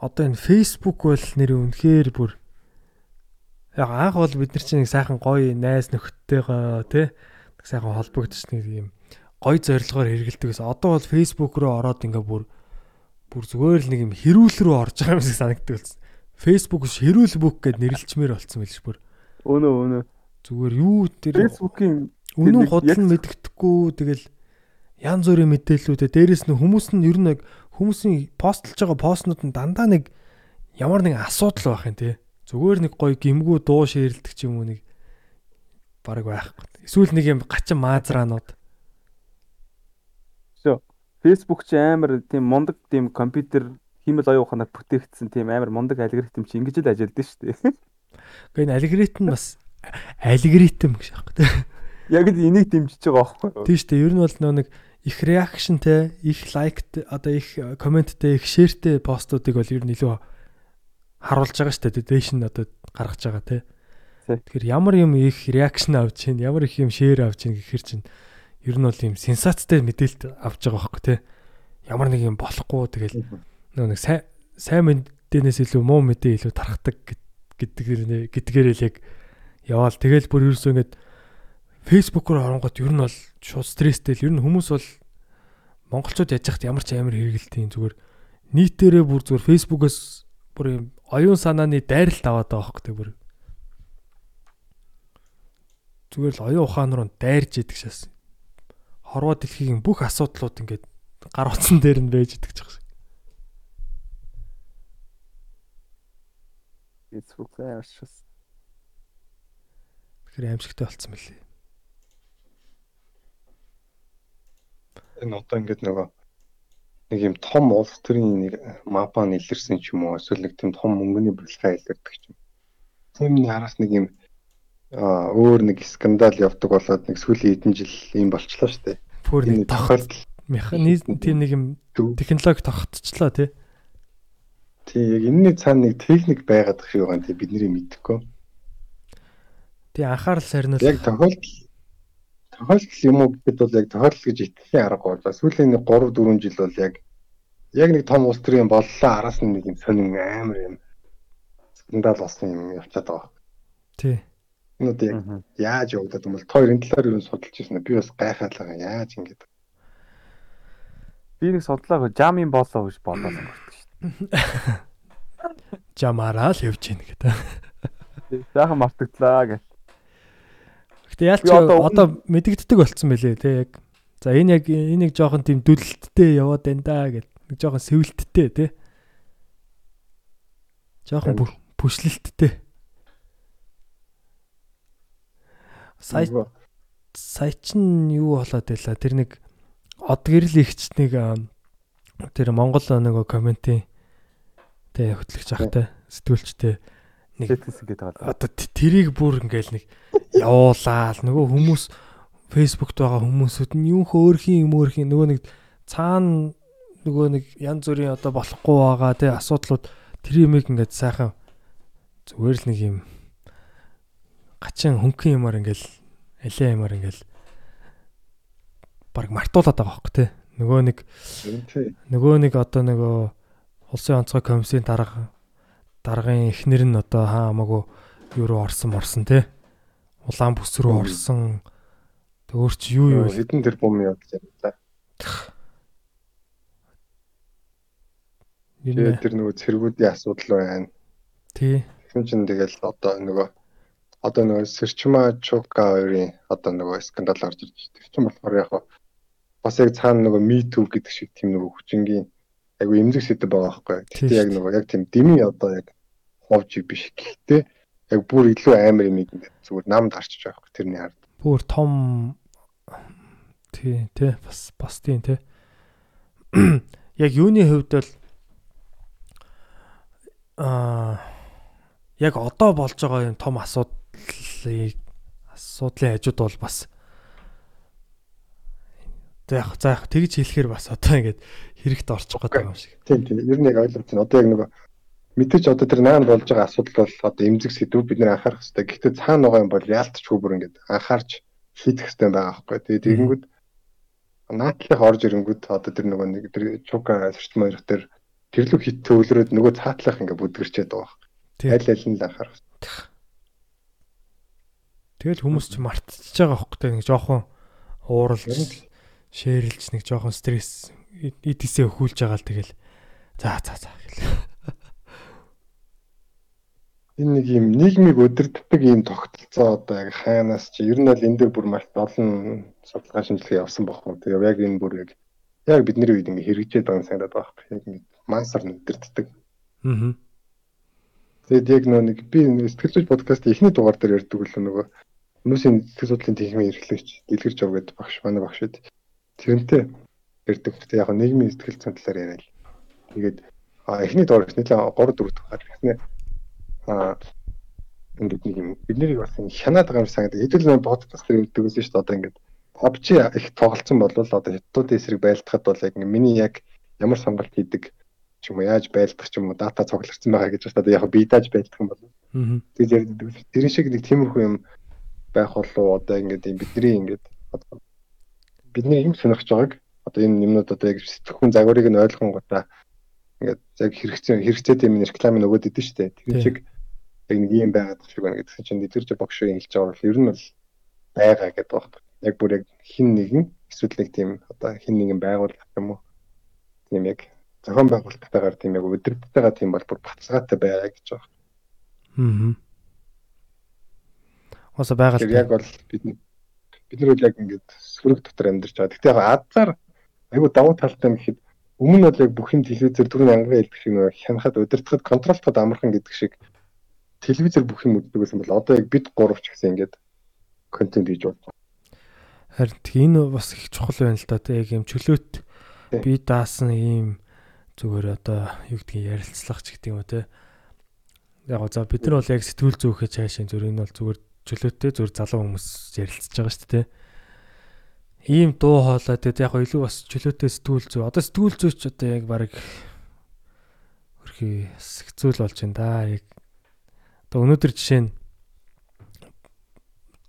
[SPEAKER 5] одоо энэ Facebook бол нэр үнэхээр бүр яг анх бол бид нар чинь нэг сайхан гоё найз нөхдөдтэйгоо тий сайхан холбогдсон нэг юм гоё зорилгоор хэрэгэлдэг гэсэн. Одоо бол Facebook руу ороод ингээ бүр бүр зүгээр л нэг юм хэрүүл рүү орж байгаа юм шиг санагддаг болсон. Facebook биш хэрүүл бүк гэд нэрлэлчмээр болцсон байл ш бүр.
[SPEAKER 6] Өнөө өнөө.
[SPEAKER 5] Зүгээр юу тэр
[SPEAKER 6] Facebook-ийн
[SPEAKER 5] Үнэн худал нь мэддэхгүй тэгэл янз бүрийн мэдээллүүдээ дээрэс нь хүмүүс нь ер нь яг хүмүүсийн постлж байгаа постнууд нь дандаа нэг ямар нэг асуудал байх юм те. Зүгээр нэг гоё гимгүү дуу ширэлдэг ч юм уу нэг баг байхгүй. Эсвэл нэг юм гачин маазраанууд.
[SPEAKER 6] Facebook чи амар тийм мундаг тийм компьютер хиймэл оюун ухаанаар бүтээгдсэн тийм амар мундаг алгоритм чи ингэж л ажилладаг шүү дээ.
[SPEAKER 5] Гэхдээ энэ алгоритм бас алгоритм гэж аахгүй.
[SPEAKER 6] Яг л энийг дэмжиж байгаа байхгүй.
[SPEAKER 5] Тийм шүү дээ. Ер нь бол нөө нэг их реакшнтэй, их лайкт одоо их комменттэй, их шеэртэй постуудыг бол ер нь илүү харуулж байгаа шүү дээ. Дээш нь одоо гаргаж байгаа. Тий. Тэгэхээр ямар юм их реакшн авч чинь, ямар их юм шеэр авч чинь гэхэр чинь ер нь бол юм сенсацтай мэдээлэл авч байгаа байхгүй тий. Ямар нэг юм болохгүй тэгэл нөө нэг сайн сайн мэдээнээс илүү муу мэдээ илүү тархдаг гэдгээр гэдгээр л яг яваал тэгэл бүр ерөөсөө ингэдэг Facebook руу оронгот ер нь бол шууд стресстэй л ер нь хүмүүс бол монголчууд яж хат ямар ч амар хэрэгэлтийн зүгээр нийтээрээ бүр зүгээр Facebook-оос бүр юм оюун санааны дайралт аваад байгаа хөх тэг бүр. Зүгээр л оюун ухаан руу дайрж идэг шээс. Хорвоо дэлхийн бүх асуудлууд ингээд гар утсан дээр нь байж идэг ч гэсэн
[SPEAKER 6] Facebook шус.
[SPEAKER 5] тэгэхээр аимшигтай болцсон мөлий.
[SPEAKER 3] Энэ одоо ингээд нөгөө нэг юм том улс төрийн нэг мапа нэлэрсэн ч юм уу эсвэл нэг тийм том мөнгөний барилга илэрдэг ч юм. Тэмний араас нэг юм өөр нэг скандал явдаг болоод нэг сүүлийн хэдэн жил юм болчлоо шүү дээ. Энэ
[SPEAKER 5] нэг тохиол
[SPEAKER 3] тохиолдол
[SPEAKER 5] механизм тийм нэг юм технологи тогтцлоо тий
[SPEAKER 3] тий яг энэний цаана нэг техник байгаад их юм тий бидний мэдэхгүй.
[SPEAKER 5] тий анхаарал сарниул
[SPEAKER 3] Яг тохиолдол тохиолдол юм уу гэхэд бол яг тохиолдол гэж итгэхийн аргагүй болоо. Сүүлийн нэг 3 4 жил бол яг яг нэг том улс төрийн боллоо араас нь нэг юм сонин амар юм скандал болсон юм явцаад байгаа.
[SPEAKER 5] тий
[SPEAKER 3] Энэ яг яаж явагдаад юм бол та хоёрын талаар юу судалж ирсэн бэ? Би бас гайхаад байгаа. Яаж ингэж
[SPEAKER 6] Би нэг судлаагүй жамын болоо гэж бодоод өнгөртөг шүү
[SPEAKER 5] жамаараа л явж гин гэдэг.
[SPEAKER 6] дээ. Сайхан мартагдлаа гэх.
[SPEAKER 5] Гэтэ яалч
[SPEAKER 6] одоо
[SPEAKER 5] мэдэгддэг болцсон байлээ тий яг. За энэ яг энийг жоохон тийм дүлэлттэй яваад байна да гэд. Нэг жоохон сэвэлттэй тий. Жоохон бү- бүшлэлттэй. Сая сая чин юу болоод байла тэр нэг од гэрэл ихчнийг аа, тэр Монгол нөгөө комментийн тэ хөтлөгч ахтай сэтгүүлчтэй нэг одоо тэрийг бүр ингээл нэг явуулаад нөгөө хүмүүс фэйсбүүкт байгаа хүмүүсүүд нь юу хөөрхийн юм өөрхийн нөгөө нэг цаана нөгөө нэг янз бүрийн одоо болохгүй байгаа тий асуудлууд тэр юмыг ингээд сайхан зүгээр л нэг юм гачин хөнгөн юмар ингээл алиа юмар ингээл баг мартуулаад байгаа хөөхгүй тий нөгөө нэг нөгөө нэг одоо нөгөө улсын онцгой комиссийн дарга даргын эхнэр нь одоо хаа хамаагүй юу руу орсон морсон те. Улаан бүс рүү орсон. Өөр чи юу юу?
[SPEAKER 3] Хэдэн тэр бум явуулж байна.
[SPEAKER 5] Юу
[SPEAKER 3] Тэгээд тэр нөгөө цэргүүдийн асуудал байна.
[SPEAKER 5] тий
[SPEAKER 3] Тэгсэн чинь тэгэл одоо нөгөө одоо нөгөө Сэрчма Чука хоёрын одоо нөгөө скандал гарч ирж байна. Тэр чинь болохоор яг бас яг цаана нөгөө Me Too гэдэг шиг тийм нөгөө хүчингийн айгу эмзэг сэдв байгаа байхгүй. Тэгтээ яг нөгөө яг тийм дими одоо яг ховжиг биш. Гэхдээ яг бүр илүү амар юм ингээд зүгээр намд гарчиж байгаа байхгүй тэрний ард.
[SPEAKER 5] бүр том тий тий бас бас тийм тий яг юуны хувьд бол аа яг одоо болж байгаа юм том асуудлыг асуудлын хажууд бол бас яг за яг тэгж хэлэхээр бас одоо ингээд хэрэгт орчих гээд байгаа юм шиг.
[SPEAKER 3] Тийм тийм. Ер нь яг ойлгож байна. Одоо яг нөгөө мэдээж одоо тэр наанд болж байгаа асуудал бол одоо эмзэг сэдв бид нэр анхаарах хэрэгтэй. Гэхдээ цаана байгаа юм бол яалтчгүй бүр ингээд анхаарч хийх хэрэгтэй байгаа байхгүй. Тэгээд тэгэнгүүт наадлах орж ирэнгүүт одоо тэр нөгөө нэг тэр чука сэрчмээр тэр тэрлүү хит төвлөрөөд нөгөө цаатлах ингээд бүдгэрчээд байгаа. Аль аль нь л анхаарах.
[SPEAKER 5] Тэгэл хүмүүс ч мартчихж байгаа хөөхгүй нэг жоохон ууралж шеэрлж нэг жоохон стресс идээсээ өхүүлж байгаа л тэгэл за за за гэл.
[SPEAKER 3] энэ нэг юм нийгмийг өдөрддөг юм тогтолцоо одоо яг хаанаас чи ер нь бол энэ дээр бүр маш олон судалгаа шинжилгээ явсан бохоо. Тэгээ яг энэ бүр яг яг бидний үед ингээ хэрэгжээд байгаа юм санагдаад хэрэг. Яг ингээ мансар өдөрддөг.
[SPEAKER 5] Аа.
[SPEAKER 3] Тэгэд яг нөө нэг би нэг сэтгэл зүйч подкастын эхний дугаар дээр ярьдаг л нөгөө хүмүүсийн сэтгэл судлалын техникийн эрхлэгч дэлгэрч ав гэдэг багш манай багш бид тэрнтэй ярьдаг. Гэтэ яг нийгмийн сэтгэл зүйн талаар яриа л. Тэгээд эхний дугаар нэлээ 3 4 дугаар гэснээр а ингээд нэг юм бид нарыг бас хянаад байгаа юм санагдав. Хэдүүл нэг подкаст дээр өгдөг гэсэн шүү дээ. Одоо ингээд PUBG их тоглолцсон бол одоо хятадуудын эсрэг байлдахад бол яг миний яг ямар сонголт хийдэг ч юм уу яаж байлдах ч юм уу дата цугларсан байгаа гэж. Одоо яг би тааж байлдах юм бол тэгж ярьдаг. Тэр шиг нэг тиймэрхүү юм байх болов одоо ингээд юм бидний ингээд бидний юм сонирхож байгааг одоо энэ юмнууд одоо яг сэтгэхүйн загварыг нь ойлгон гутаа ингээд яг хэрэгцээ хэрэгцээтэй юм реклам нөгөөд идэв штэ. Тэр шиг яг нэг юм байгаад шиг байна гэдгсэн чинь дэлгэрч юу хэлж байгаа бол ер нь бол байгаа гэдэг байна. Яг бүр яг хин нэгэн эсвэл нэг тийм одоо хин нэгэн байгууллага юм уу тийм яг зохион байгуулалттайгаар тийм яг өдөрттэйгээ тийм бол бүр бацгаатай байгаа гэж байна.
[SPEAKER 5] Аа. Байгаа
[SPEAKER 3] Тэгэхээр
[SPEAKER 5] л
[SPEAKER 3] яг бол бид бид нар бол яг ингээд сүрэг дотор амьдарч байгаа. Гэхдээ яг азар айгу давуу талтай юм гэхэд өмнө нь бол яг бүх юм телевизээр түрүүн ангийн хэлдэг шиг нэг хянахад удирдахад контролтоход амархан гэдэг шиг телевизээр бүх юм үздэг байсан бол одоо яг бид гурав ч гэсэн ингээд контент хийж болж байгаа.
[SPEAKER 5] Харин энэ бас их чухал байна л да. Тэг юм чөлөөт би даасан ийм зүгээр одоо юу гэдгийг ярилцлах ч гэдэг юм уу те. Яг за бид нар бол яг сэтгүүл зөөхөө цаашаа зүгээр энэ бол зүгээр чөлөөтэй зүгээр залуу хүмүүс ярилцж байгаа шүү дээ те. Ийм дуу хоолой тэгээд яг илүү бас чөлөөтэй сэтгүүл зөө. Одоо сэтгүүл зөөч одоо яг баг хөрхи хэцүүл болж байна да. Яг одоо өнөөдөр жишээ нь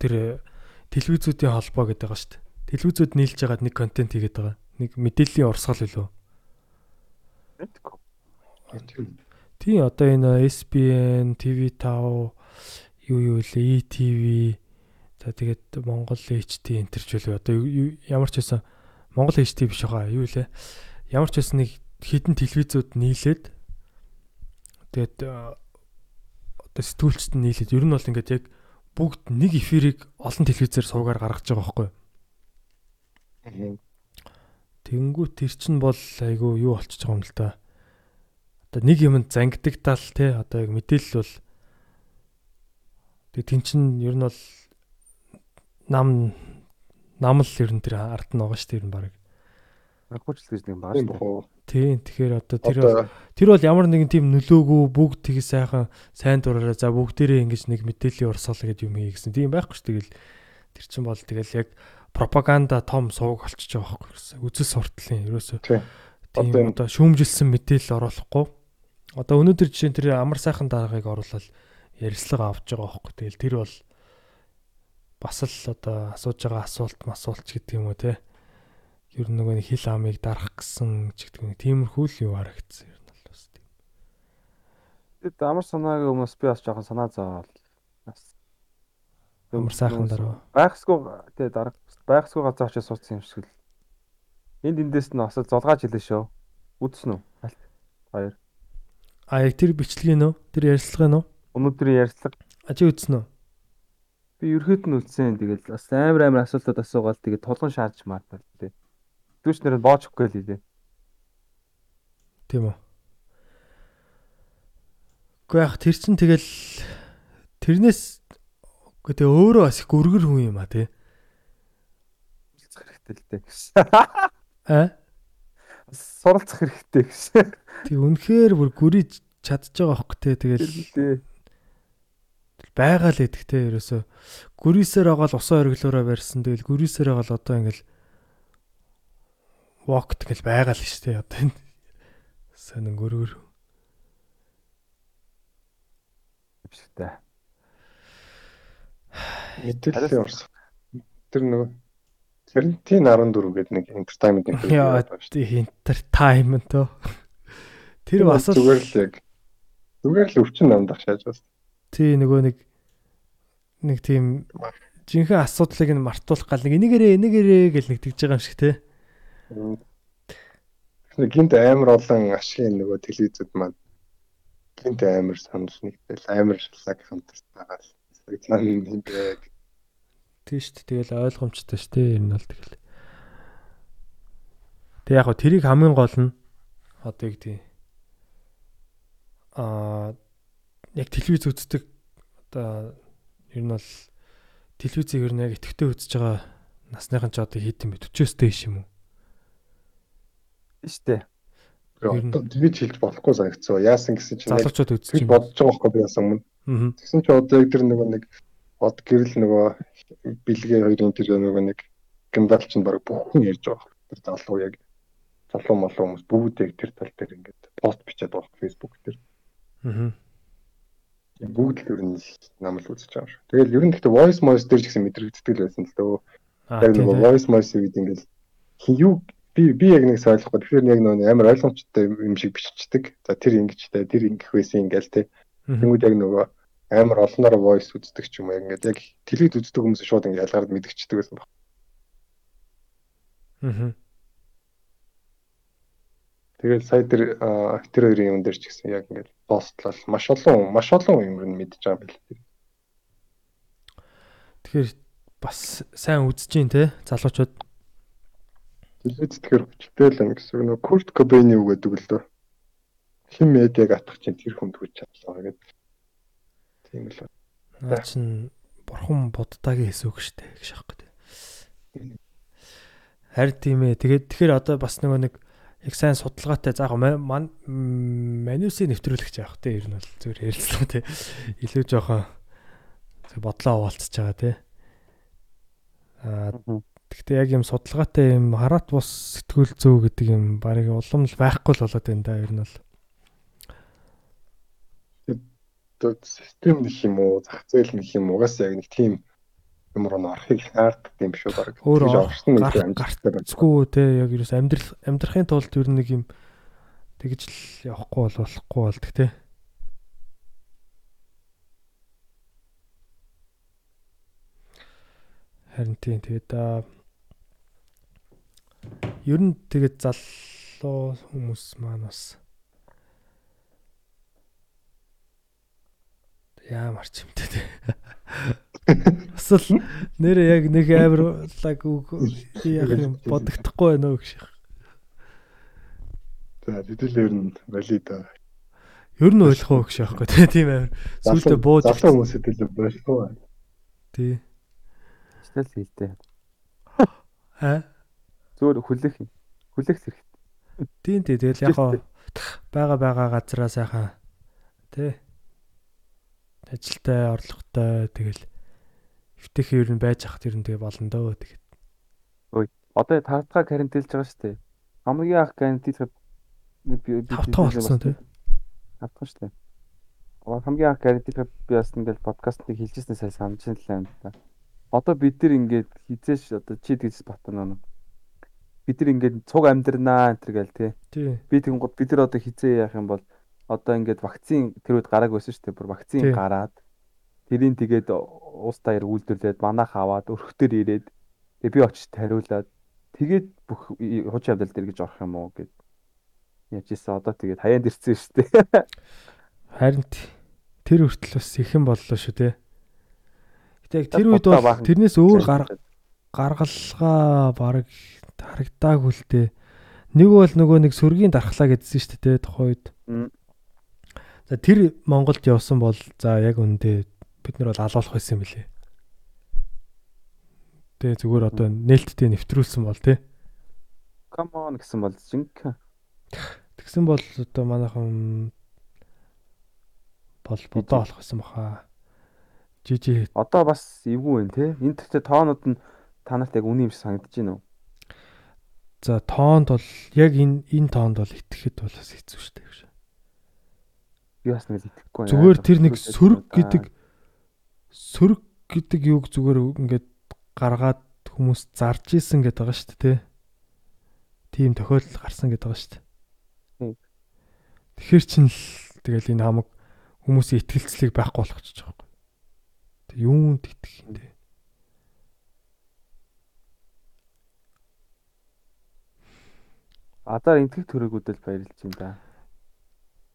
[SPEAKER 5] тэр телевизүүдийн холбоо гэдэг байгаа шүү дээ. Телевизүүд нийлж байгаад нэг контент хийгээд байгаа. Нэг мэдээллийн урсгал үлээ. Тийм одоо энэ SBN, TV5 юу юу лээ ETV за тэгээд Монгол HT энтерчүүл одоо ямар ч байсан Монгол HT биш байгаа юу лээ. Ямар ч байсан нэг хідэн телевизүүд нийлээд тэгээд одоо сэтгүүлчд нь нийлээд ер нь бол ингээд яг бүгд нэг эфирийг олон телевизээр суугаар гаргаж байгаа байхгүй юу? Тэнгүү тэр чин бол айгүй юу болчихж байгаа юм л да. Одоо нэг юмд зангидаг тал те одоо яг мэдээлэл бол тэг тэн чин ер нь бол нам нам л ер нь тэр ард нь байгаа шүү дээ ер нь баг.
[SPEAKER 6] Анхуучлал гэж нэг шүү дээ.
[SPEAKER 3] бохоо.
[SPEAKER 5] Тийм тэгэхээр одоо тэр тэр бол ямар нэгэн тийм нөлөөгүй бүгд тгий сайхан сайн дураараа за бүгдээрээ ингэж нэг мэдээллийн урсгал гэдэг юм хий гэсэн. Тийм байхгүй ч тэгэл тэр чин бол тэгэл яг пропаганда том сувг болчихж байгаа байхгүй юу? Үзэл суртлын ерөөсөө
[SPEAKER 3] Тийм. Одоо
[SPEAKER 5] шүүмжилсэн мэдээлэл оруулахгүй. Одоо өнөөдөр жишээ нь тэр амар сайхан даргаыг оруулаад ярилцлага авч байгаа байхгүй. Тэгэл тэр бол бас л одоо асууж байгаа асуулт масуулт гэдэг юм уу те. Ер нь нөгөө нэг хил амыг дарах гэсэн ч гэдэг юм. Тиймэрхүү л юу харагдсан ер нь бол бас тийм.
[SPEAKER 6] Тэгэд амар санаагийн өмнөөс би бас жоохон санаа зовоод
[SPEAKER 5] Амар сайхан дараа.
[SPEAKER 6] Байхсгүй тий дараа байхсгүй газар очиж суудсан юм шиг л. Энд эндээс нь бас золгааж илээ шүү. Үдсэн үү? Алт. Хоёр.
[SPEAKER 5] А яг тэр бичлэгийн нөө тэр ярилцлага нөө
[SPEAKER 6] Өнөөдрийн ярилцлага
[SPEAKER 5] ажи үзсэн үү?
[SPEAKER 6] би ерөөд нь үлдсэн. Тэгэл бас амар амар асуултууд асуугаад тэгээд тулгын шаардж маартал тий. Түвш нэр нь боож өгөхгүй л дээ.
[SPEAKER 5] Тийм үү. Гэхдээ яг тэр чин тэгэл тэрнээс үгүй тэгээ өөрөө бас их гүргэр хүн юм а тий.
[SPEAKER 6] Хэрэгтэй л дээ.
[SPEAKER 5] А?
[SPEAKER 6] Суралцах хэрэгтэй гэсэн.
[SPEAKER 5] Тэг үнэхээр бүр гүрий чадж байгаа хөх тий тэгэл байгаа л эдгтэй ерөөсө гүрийсээр байгаа л усан ориглоороо барьсан тэгэл гүрийсээр байгаа л одоо ингээл вокт гэл байгаа л шүү дээ одоо энэ сонин гүргэр
[SPEAKER 6] Биштэй.
[SPEAKER 3] мэдээллийн урсгал. Тэр нөгөө Карантин 14 гэдэг нэг entertainment
[SPEAKER 5] яа entertainment оо тэр бас
[SPEAKER 3] зүгээр л яг зүгээр л өвчин намдах шааж бас.
[SPEAKER 5] тий нөгөө нэг нэг тийм жинхэнэ асуудлыг нь мартуулах гал нэг энийгээрээ энийгээрээ гэл нэг тэгж байгаа юм шиг те
[SPEAKER 3] Нэг гинт амар олон ашигын нөгөө телевизүүд маань гинт амар санаж нэгтэл амар шаллаг хамтарч байгаа л. Цаана юм бэ.
[SPEAKER 5] Тий шүү дээ тэгэл ойлгомжтой шүү дээ нь бол тэгэл тэг яг хөө тэрийг хамгийн гол нь одоо яг тий а яг телевиз үздэг одоо ер нь бол телевизийг ер нь яг идэвхтэй үзэж байгаа насныхан ч одоо хийд юм бэ 40-оос дээш юм уу
[SPEAKER 6] Штэ.
[SPEAKER 3] Тэгж хэлж болохгүй санагцсан. Яасан гэсэн чинь
[SPEAKER 5] залуучууд үзэж
[SPEAKER 3] бодож байгаа байхгүй яасан өмнө.
[SPEAKER 5] аа
[SPEAKER 3] Тэгсэн чи одоо яг тэр нөгөө нэг бод гэрэл нөгөө бэлгээ хоёрын тэр нөгөө нэг гимбал чинь баг бүх хүн ярьж байгаа. Тэр залуу яг залуу молоо хүмүүс бүгд яг тэр тал дээр ингээд пост бичээд байгаа Facebook дээр.
[SPEAKER 5] аа
[SPEAKER 3] Бүгд л ер нь намл үзэж байгаа шүү. Тэгэл ер нь гэхдээ voice voice дээр ч гэсэн мэдрэгддэг л байсан л дөө. Яг нөгөө voice voice үед ингээд юу би би яг нэг ойлгохгүй. Тэгэхээр яг нөгөө амар ойлгомжтой юм шиг биччихдэг. За тэр ингэжтэй тэр ингэх байсан ингээл те. Тэнгүүд яг нөгөө амар олноор voice үздэг ч юм уу ингээд яг телевиз үздэг хүмүүс шууд ингээд ялгард мэдгчдэг байсан баг.
[SPEAKER 5] Аа.
[SPEAKER 3] Тэгэл сая тэр аа, тэр хоёрын юм дээр ч гэсэн яг ингээд постлал маш олон маш олон юм нь мэдж байгаа юм байна.
[SPEAKER 5] Тэгэхээр бас сайн үзэж гин те залуучууд.
[SPEAKER 3] Телевиз тэгэхээр хүчтэй л юм гэсэн нөгөө Курт Кобейн юу гэдэг л дөө. Хин медиаг атах чинь тэр хүнд хүч чадлаа гэдэг. Тийм л байна.
[SPEAKER 5] Наа чин бурхан буддагийн хэсэг штэ гэж аахгүй те. Харин тийм ээ. Тэгээд тэгэхээр одоо бас нөгөө нэг яг сайн судалгаатай заах ман манусыг нэвтрүүлэх яах те ер нь бол зүгээр ярилцлаа те. Илүү жоохон бодлоо хуваалцж байгаа те. Аа Гэхдээ яг юм судалгаатай юм хараат бус сэтгүүл зөө гэдэг юм барыг улам л байхгүй л болоод байна да ер нь бол.
[SPEAKER 3] Одоо систем нэг юм уу, зах зээл нэг юм угаас яг нэг тийм юм руу орохыг шаарддаг юм шүү баг.
[SPEAKER 5] Өөр
[SPEAKER 3] Тэгж орсон нэг амжилттай байна.
[SPEAKER 5] Зүггүй те яг ерөөс амьдрал амьдрахын тулд ер нь нэг юм тэгж л явахгүй бол болохгүй болдог те. Харин тийм тэгээд аа ер нь тэгээд залуу хүмүүс маань бас ямар ч юмтэй те. Бас л нэр яг нэг амарлаг үг яах юм бодогдохгүй байна уу гэж.
[SPEAKER 3] За тэтэл ер нь валид.
[SPEAKER 5] Ер нь ойлгох уу гэж яахгүй те тийм амир. Сүүлдээ бууж
[SPEAKER 3] залуу хүмүүсэд л болов.
[SPEAKER 5] тий.
[SPEAKER 6] Штэл хийлтэй.
[SPEAKER 5] Аа
[SPEAKER 6] Зүгээр хүлээх юм. хүлээх зэрэг.
[SPEAKER 5] Тийм тий тэгэл яг бага бага газараа сайхан тий ажилтай орлоготой тэгэл эвтэхий ер нь байж хахад ер нь тэгээ болно дөө тэгээд
[SPEAKER 6] Одоо тавтгаа карантинлж байгаа шүү дээ. Хамгийн анх карантинлж
[SPEAKER 5] тавтаа болсон тий
[SPEAKER 6] Тавтгаа шүү дээ. Аа хамгийн анх карантинлж би бас ингээл подкастыг хэлжсэнээ сайн санаж байна л та. Одоо бид нар ингээд хизээш одоо чи тэгс батна нэг. Бид нар ингээд цуг амьдрнаа энэ төр гээл тий.
[SPEAKER 5] тий
[SPEAKER 6] Би тэгэнгუთ бид нар одоо хизээ яах юм бол одоо ингээд вакцин тэр үед гарааг байсан шүү дээ. Бүр вакцин гараад тэрийг тэгээд уус таяр үйлдвэрлээд манайх аваад өрхтөр ирээд тэгээ би очиж тариулаад тэгээд бүх хуучин амьдрал дээр гэж орох юм уу гэд яаж ийсэн одоо тэгээд хаяанд ирсэн шүү дээ.
[SPEAKER 5] харин тэр хүртэл бас ихэн боллоо шүү тий Гэтэ яг тэр үед бол тэрнээс өөр гар гаргалгаа баг харагдаагүй л дээ. Нэг бол нөгөө нэг сүргийн дархлаа гэдсэн шүү дээ тухайн үед. За тэр Монголд явсан бол за яг үндэ бид нар бол алуулах байсан юм билээ. Тэгээ зүгээр одоо нээлттэй нэвтрүүлсэн бол тий.
[SPEAKER 6] Come on гэсэн бол жинхэнэ
[SPEAKER 5] Тэгсэн бол одоо манайхан бол бодоо болох байсан баха. Жижи
[SPEAKER 6] одоо бас эвгүй байна те. Энэ тэгтээ тоонууд нь танарт яг үний юм шиг санагдаж байна уу?
[SPEAKER 5] за тоонд бол яг энэ энэ тоонд бол итгэхэд бол бас хэцүү шүү дээ.
[SPEAKER 6] Би бас нэг итгэхгүй байна.
[SPEAKER 5] Зүгээр тэр нэг сөрөг гэдэг сөрөг гэдэг юг зүгээр ингээд гаргаад хүмүүс зарж исэн гэдэг байгаа шүү дээ. тий. Тийм тохиолдол гарсан гэдэг байгаа шүү дээ. Тэгэхэр чин л тэгэл энэ хамаг хүмүүсийн итгэлцлийг байхгүй болгочих жоох. Тэг юунд итгэх юм те.
[SPEAKER 6] Адаар энтгэх төрөөгүүдэл баярлж байна да.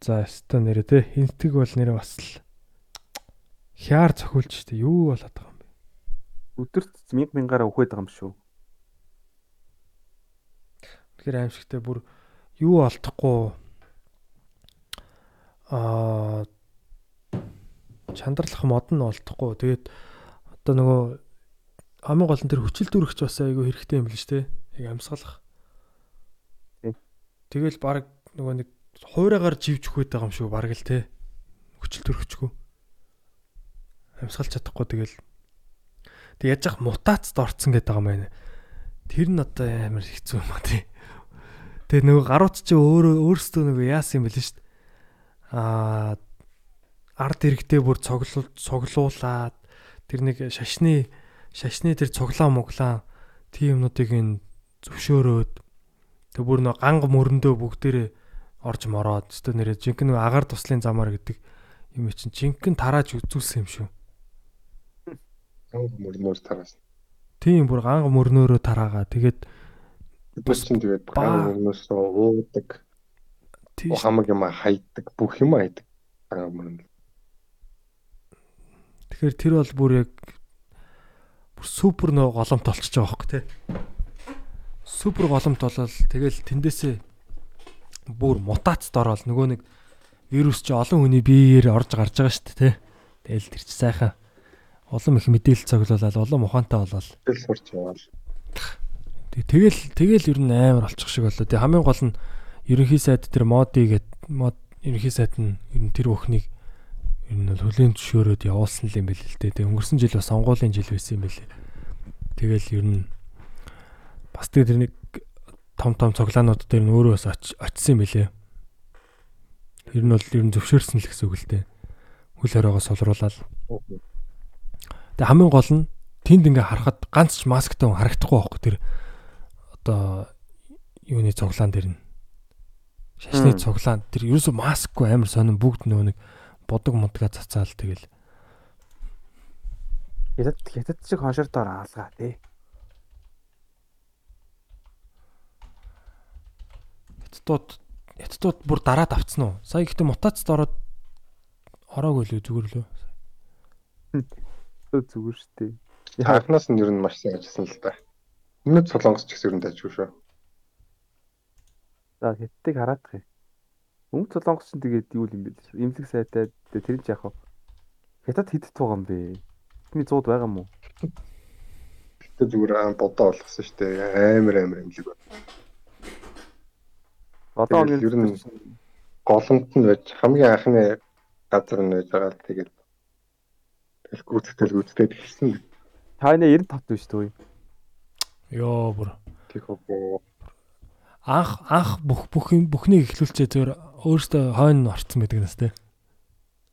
[SPEAKER 5] За өстой нэрэ те. Энтэг бол нэрэ бас л хяар цохиулж штэ юу болоод байгаа юм бэ?
[SPEAKER 6] Өдөрт 1000 мянгаараа өгөөд байгаа юм шүү.
[SPEAKER 5] Тэгэхээр аимшигтай бүр юу олдохгүй аа чандарлах мод нь олдохгүй. Тэгээд одоо нөгөө хамгийн гол нь тэр хүчил дүрхч бас айгүй хэрэгтэй юм л шүү дээ. Яг амьсгалах. Тэгэл баг нөгөө нэг хуураагаар живж өгöd байгаа юм шүү баг л те. Хүчил дүрхчгүй. Амьсгалж чадахгүй тэгэл Тэг яаж ах мутацд орцсон гэдэг байгаа юм байна. Тэр нь одоо амар хэцүү юм а тий. Тэгээ нөгөө гарууд чи өөрөө өөрсдөө нөгөө яасан юм бэлэн дээ. Аа ард иргэдээ бүр цоглуул цоглуулад тэр нэг шашны шашны тэр цуглаа моглаа тийм юмнуудыг ин зөвшөөрөөд тэг бүр нөгөө ганг мөрөндөө бүгдээрээ орж мороод өстө нэрээ жинхэнэ агаар туслын замаар гэдэг юм чинь жинхэнэ тарааж үзүүлсэн юм шүү.
[SPEAKER 3] Ганг мөрнөр тараас.
[SPEAKER 5] Тийм бүр ганг мөрнөөрөө тараагаа тэгээд
[SPEAKER 3] Бид чинь тэгээд ганг мөрнөөс уудаг,
[SPEAKER 5] тийш
[SPEAKER 3] хамаг юм хайдаг, бүх юм хайдаг. Ганг мөрнөр.
[SPEAKER 5] Тэгэхээр тэр бол бүр яг бүр супер нөө голомт олчихж байгаа хөөхгүй те. Супер голомт болол тэгэл тэндээсээ бүр мутацд ороод нөгөө нэг вирус чи олон хүний биеэр орж гарч байгаа шүү дээ те. Тэгэл тэр чи сайхан олон их мэдээлэл цоглуулаад олон ухаантай болол.
[SPEAKER 3] Тэгэл сурч яваал.
[SPEAKER 5] Тэг- Тэгэл тэгэл ер нь амар олчих шиг болоо. Тэг хамгийн гол нь ерөнхий сайд тэр моди гэд мод ерөнхий сайд нь ер нь тэр өхнийг ер нь бол хөлийн зөвшөөрөөд явуулсан юм байл л дээ. Тэг өнгөрсөн жил бас сонгуулийн жил байсан юм байлээ. Тэгэл ер нь бас тэр нэг том том цоглаанууд дээр нь өөрөө бас оч- очсон юм байлээ. Ер нь бол ер нь зөвшөөрсөн л гэсэн үг л дээ. Хөл хориогоо солруулаад. Тэг хамгийн гол нь тэнд ингээ харахад ганц ч масктай хүн харагдахгүй байхгүй тэр одоо юуны цуглаан дээр нь шашны цуглаан тэр ерөөсөө маскгүй амар сонин бүгд нөгөө нэг бодог модгаа цацаал тэгэл
[SPEAKER 6] Хятад хятад шиг хоншортоор хаалгаа тий.
[SPEAKER 5] Хятадууд хятадууд бүр дараад авцсан уу сая гэхдээ мутацд ороод ороогүй л зүгээр лөө
[SPEAKER 6] Өө зүгээр штэ.
[SPEAKER 3] Анхнаас нь ер нь маш сайн ажилласан л да. Өмнөд солонгос ч гэсэн ер нь дайжгүй шүү.
[SPEAKER 6] За хятадыг хараад тах. Өнгө солонгос ч тэгээд юу юм бэ? Имлэг сайтай тэр нь ч яг хав. Хятад хэд байгаа юм бэ? Тэний 100 байгаа юм уу?
[SPEAKER 3] Гэтэ зүгээр аа бодоо болгосон шүү дээ. Амар амар имлэг байна.
[SPEAKER 6] Одоо
[SPEAKER 3] Тэгээд ер нь- голомт нь байж хамгийн анхны газар нь байж байгаа л тэгээд тэгэл гүйцэтгэл гүйцэтгэл хэлсэн
[SPEAKER 6] таны 95 биш төө.
[SPEAKER 5] Йоо бүр
[SPEAKER 3] тийх үү.
[SPEAKER 5] анх анх бүх бүх юм бүхнийг эхлүүлчээ зөвөр өөрөөсөө хойно орцсон байдаг нас те.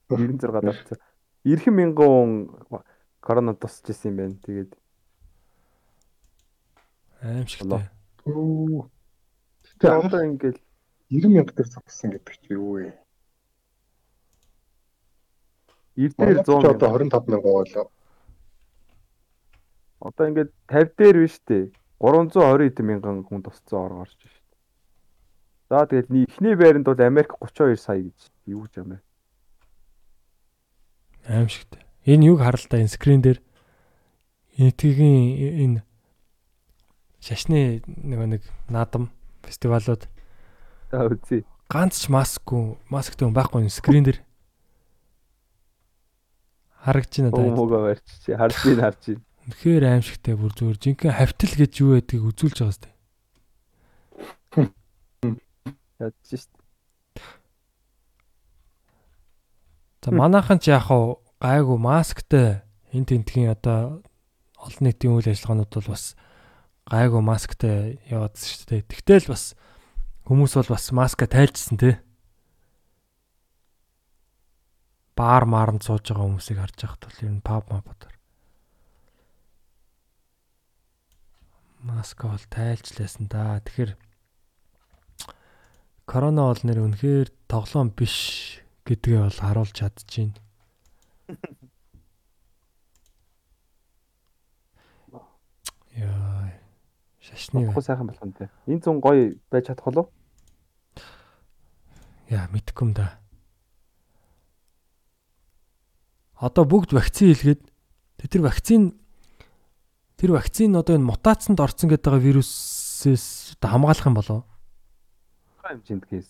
[SPEAKER 6] 96 давцсан. 90 мянган корона тусч исэн юм байна. Тэгээд тэгээ
[SPEAKER 3] Тэгээ
[SPEAKER 6] одоо ингээл
[SPEAKER 3] 90 мянга дээр цогцсон гэдэг чи юу вэ?
[SPEAKER 6] 90 дээр 100
[SPEAKER 3] Манайд ч одоо
[SPEAKER 6] мянга.
[SPEAKER 3] 25 мянга болоо.
[SPEAKER 6] Одоо ингээд 50 дээр биш үү? 320 эд мянган хүн тусцсан ор гарч шүү дээ. За тэгээд ни- эхний байранд бол Америк 32 сая гэж юу гэж юм бэ?
[SPEAKER 5] Аимшигтай. Энэ юг харалтаа энэ скрин дээр энэтгийн энэ шашны нэг нэг наадам фестивалууд
[SPEAKER 6] За үзье.
[SPEAKER 5] ганц ч маскгүй масктай хүн байхгүй скрин дээр харагдаж байна даа.
[SPEAKER 6] мөгөө барьч чи харж ийн харж ийн.
[SPEAKER 5] Үнэхээр аимшигтай бүр зүгээр жинхэнэ хавтал гэж юу байдгийг үзүүлж байгаа сте.
[SPEAKER 6] Ядж шít.
[SPEAKER 5] За манайхан ч яг хаа гайгүй масктай энэ тентгийн одоо олон нийтийн үйл ажиллагаанууд бол бас гайгүй масктай яваадсан шүү дээ. Тэгтэл бас хүмүүс бол бас маска тайлжсан те. Баар мааранд сууж байгаа хүмүүсийг харж байхад бол ер нь паб мабудаар маска бол тайлжлаасан да. Тэгэхээр корона бол нэр үнэхээр тоглоом биш гэдгээ бол харуулж чадчихээн. Яа. Шашны
[SPEAKER 6] Болохгүй сайхан болох нь те. Энэ зун гоё байж чадах болов?
[SPEAKER 5] яа мэдгүй юм да. Одоо бүгд вакцин хийлгээд тэр вакцин тэр вакцин одоо энэ мутацанд орсон гэдэг байгаа вирусээс одоо хамгаалах юм болов?
[SPEAKER 6] Хаа хэмжээнд кейс.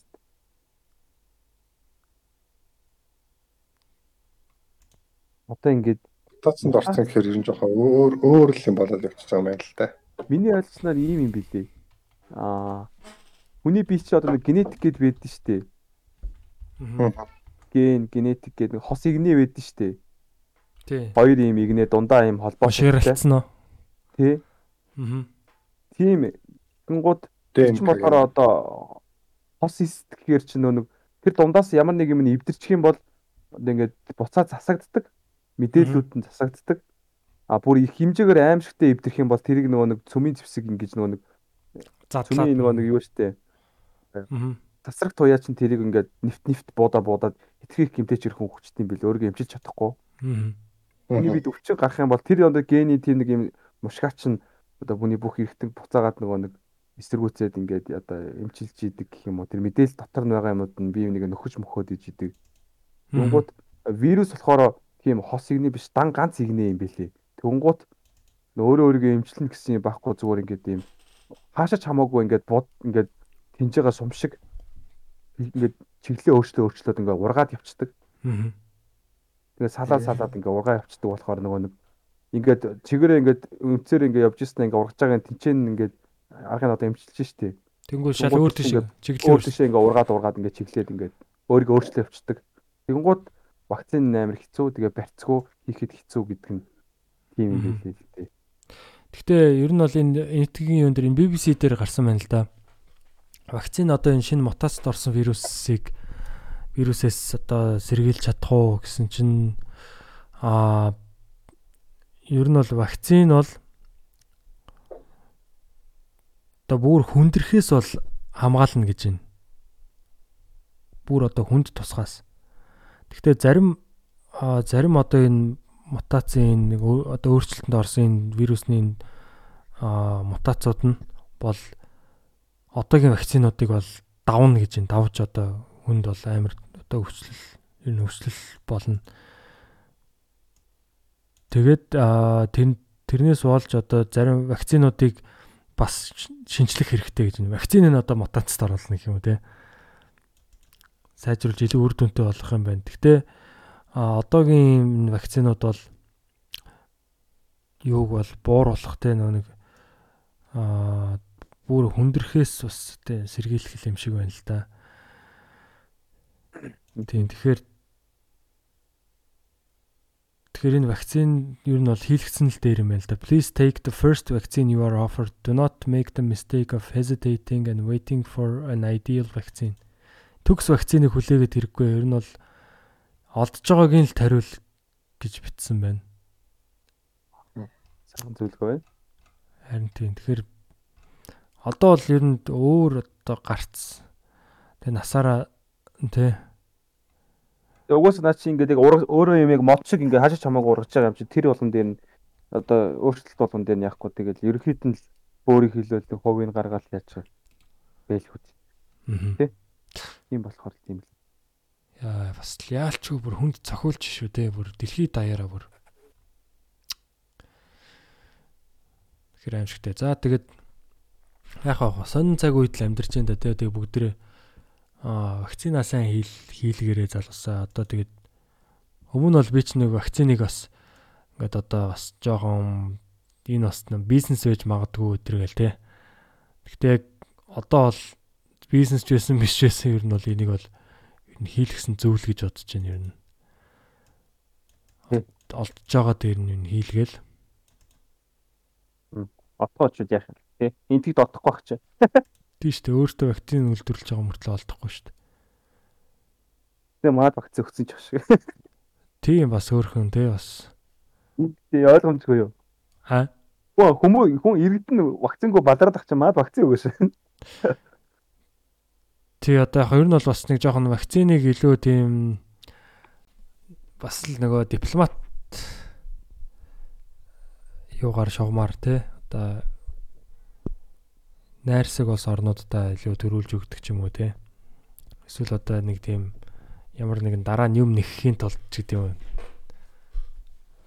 [SPEAKER 6] Одоо ингээд
[SPEAKER 3] Тацанд орсон гэхээр ер нь жоохон өөр өөр л юм болоод явчихж байгаа юм байна л да.
[SPEAKER 6] Миний ойлгосноор ийм юм билээ. Аа хүний бие чи одоо нэг генетик гэд байдэн штэ. Ген, генетик гэдэг нэг хос игнэ байдэн штэ.
[SPEAKER 5] Тий.
[SPEAKER 6] Хоёр юм игнэ дундаа юм холбоо
[SPEAKER 5] Боширалцсан уу?
[SPEAKER 6] тий.
[SPEAKER 5] Аа.
[SPEAKER 6] Тийм гингууд
[SPEAKER 3] Тийм.
[SPEAKER 6] болохоор одоо хос эсдгээр чи нөө нэг тэр дундаас ямар нэг юм нь эвдэрчих юм бол одоо ингээд буцаа засагддаг мэдээллүүд нь засагддаг а бүр их хэмжээгээр аимшигтэй эвдэрх юм бол тэрийг нөгөө нэг цөмийн зэвсэг ингэж нөгөө нэг цөмийн нөгөө нэг юу штэ
[SPEAKER 5] Аа.
[SPEAKER 6] тасраг туяа чин тэрийг ингээд нефт нефт буудаа буудаад хитрхийх гимтэйч ирэх хүн хүчтэй юм бил өөрийгөө эмчилж чадахгүй
[SPEAKER 5] Аа.
[SPEAKER 6] Хүний бид өвчин гарах юм бол тэр одоо гений тийм нэг юм мушгаач нь одоо бүний бүх эргэтэн буцаагаад нөгөө нэг эсэргүүцээд ингээд одоо эмчилж идэг гэх юм уу тэр мэдээлэл дотор нь байгаа юмуд нь бие биенийг нөхөж мөхөөд иж идэг. Тэнгууд вирус болохоор тийм хос игний биш дан ганц игнэ юм бэлээ. Тэнгууд өөрөө өөрийгөө эмчилнэ гэсэн юм байхгүй зүгээр ингээд юм хаашаач хамаагүй ингээд бод ингээд байгаа сум шиг ингээд чиглэлээ өөрчлөө өөрчлөөд ингээд ургаад явцдаг.
[SPEAKER 5] Аа.
[SPEAKER 6] Тэгээ салаад салаад ингээ ургаа явцдаг болохоор нөгөө нэг ингээд чигээрээ ингээд өнцөр ингээ явж ирсэн ингээ ургаж байгаа тэнцэн ингээд аргын одоо эмчилж штий.
[SPEAKER 5] Тэнгүү шал
[SPEAKER 6] Тэнгууд
[SPEAKER 5] өөр тийш
[SPEAKER 6] ингээд
[SPEAKER 5] чиглэлээ
[SPEAKER 6] Өөр тийшээ ингээ ургаад ургаад ингээ чиглээд ингээ өөрийгөө өөрчлөө явцдаг. Тэгэнгუთ вакцин амар хэцүү тэгээ барьцгүй хийхэд хэцүү гэдэг нь тийм юм билээ л дээ.
[SPEAKER 5] Гэхдээ ер нь бол энэ энэтгийн юун дээр энэ BBC дээр гарсан байна л да. Вакцин одоо энэ шинэ мутацид орсон вирусыг вирусээс одоо сэргийлж чадах уу гэсэн чинь аа ер нь бол вакцин бол одоо бүр хүндрэхээс бол хамгаална гэж байна. Бүр одоо хүнд тусгаас. Гэхдээ зарим зарим одоо энэ мутацийн нэг одоо өөрчлөлтөнд орсон энэ вирусны энэ аа, мутацууд нь бол одоогийн вакцинуудыг бол давна гэж байна. Давж одоо хүнд бол амар одоо өвчлөл ер нь өвчлөл болно. Тэгээд тэр тэрнээс болж одоо зарим вакцинуудыг бас ш- шинжлэх хэрэгтэй гэж байна. Вакцины нь одоо мутацид оруулна гэх юм уу те. Сайжруулж илүү үр дүнтэй болох юм байна. Гэхдээ а одоогийн вакцинууд бол юуг бол бууруулах те нөө нэг а бүр хүндрэхээс бас тэ сэргийлэх юм шиг байна л да. Тийм тэгэхээр Тэгэхээр энэ вакцин ер нь бол хийлгцэн л дээр юм байна л да. Please take the first vaccine you are offered. Do not make the mistake of hesitating and waiting for an ideal vaccine. Төгс вакциныг хүлээгээд хэрэггүй. Ер нь бол олдж байгаагийн л тариул гэж бичсэн байна.
[SPEAKER 6] Сайхан байна.
[SPEAKER 5] Харин тийм. Тэгэхээр одоо бол ер нь өөр одоо гарц. Тэгээ насаараа тий
[SPEAKER 6] угсаа наа чи ингээд яг өөрөө юм яг мод шиг ингээд хаашаач хамаагүй ургаж байгаа юм чи тэр болгон дээр нь одоо өөрчлөлт болгон дээр нь яахгүй тэгэл ерөөхдөө нь өөрийг нэг хувийг гаргаад яачих бэлхүү.
[SPEAKER 5] мгм.
[SPEAKER 6] Тийм болохоор тийм л.
[SPEAKER 5] Бас яалчгүй бүр хүнд цохиулж шүү дээ. Бүр дэлхийд даяараа бүр. Тэгэхээр аимшигтэй. За тэгээд яг хаа сонин цаг үед л амьдарч энэ да тэгээ бүгдээ аа вакцинаа сайн хийл хийлгэрээ залуусаа. Одоо тэгээд өмнө бол би ч нэг вакциныг бас ингээд одоо бас жоохон энэ бас бизнес байж магадгүй өдргээл те. Гэхдээ яг одоо бол бизнес ч байсан биш байсан ер нь бол энийг бол нь хийлгсэн зөвл гэж бодож байна ер нь. Олдж байгаа дээр нь нь хийлгээл.
[SPEAKER 6] Отгоочуд яах юм тий. Энтгийг дотохгүй бах чи.
[SPEAKER 5] Тийм шүү дээ өөртөө вакцин үйлдвэрлэж байгаа мөртлөө олдохгүй шүү дээ.
[SPEAKER 6] Тэгээ маад багц өгсөн ч шиг.
[SPEAKER 5] Тийм бас өөрхөн те бас.
[SPEAKER 6] Тий ойлгомжгүй юу?
[SPEAKER 5] Аа
[SPEAKER 6] Хөө хүмүүс хүн иргэдэн вакцингүй бадраад ах чи маад вакцин өгөөш.
[SPEAKER 5] Тий одоо яг ер нь бол бас нэг жоохон вакциныг илүү тийм бас л нөгөө дипломат юугаар шугамар те одоо найрсаг бас орнуудтай илүү төрүүлж өгдөг ч юм уу те эсвэл одоо нэг тийм ямар нэгэн дараа нь юм нэхэхийн тулд ч гэдэг юм.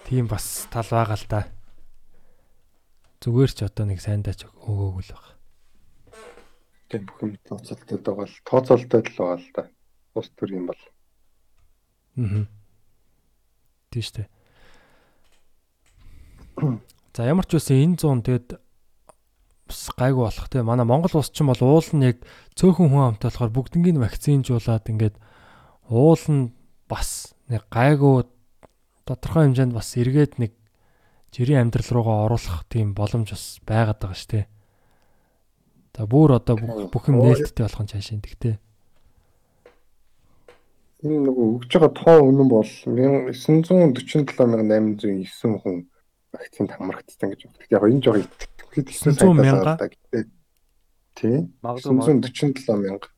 [SPEAKER 5] Тийм бас тал байгаа л да зүгээр ч одоо нэг сайндаач өгөөгүй л баг
[SPEAKER 3] Тийм бүх юм тооцоолтод байгаа л тооцоолтод л байгаа л да. Ус төр юм бол.
[SPEAKER 5] Аа. Тийм шүү дээ. За ямар ч үсэн энэ 100 тэгэд бас гайгүй болох те манай Монгол улс ч юм бол уул нь яг цөөхөн хүн амтай болохоор бүгднийг вакцинжуулаад ингээд уул нь бас нэг гайгүй тодорхой хэмжээнд бас эргээд нэг жирийн амьдрал руугаа оруулах тийм боломж бас байгаад байгаа шүү те. За бүр одоо бүх юм нээлттэй болох нь цаашаа тэгтэй.
[SPEAKER 3] Энэ нөгөө өгж байгаа тоо үнэн бол 947809 хүн вакцинд хамрагдсан гэж байна. Яг энэ жоо итгэхэд
[SPEAKER 5] 900 мянга?
[SPEAKER 3] Тийм.
[SPEAKER 6] Магадгүй
[SPEAKER 3] 947 мянга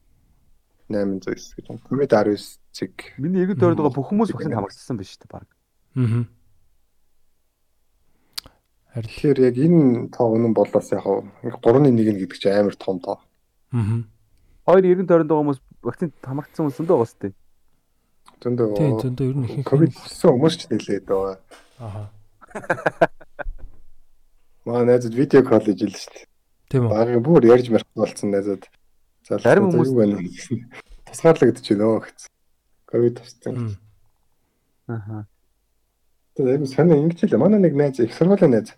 [SPEAKER 3] 809 гэж байна. COVID-19 цэг.
[SPEAKER 6] Миний тойроод байгаа бүх хүмүүс вакцинд хамрагдсан биш үү баг.
[SPEAKER 5] Аа. Харин
[SPEAKER 3] Тэгэхээр яг энэ тоо үнэн болоос яг 3.1 гэдэг чинь амар том тоо.
[SPEAKER 5] аа.
[SPEAKER 6] Хоёр иргэн тойронд байгаа хүмүүс вакцинд хамрагдсан хүмүүс зөндөө байгаа сте.
[SPEAKER 3] Зөндөө
[SPEAKER 5] Тийм зөндөө ер нь ихэнх
[SPEAKER 3] ковид болсон хүмүүс ч нэлээд байгаа.
[SPEAKER 5] Аа.
[SPEAKER 3] Маа найзад видео колл хийж ил шүү дээ.
[SPEAKER 5] Тийм үү.
[SPEAKER 3] Багын бүр ярьж марх болсон найзад. За
[SPEAKER 6] Зарим хүмүүс-
[SPEAKER 3] байна. Тусгаарлагдчих нөө гэсэн. Ковид туссан.
[SPEAKER 6] Аа.
[SPEAKER 3] Тэгээд яг санаа ингэж хэлээ. Манай нэг найз их сургуулийн найз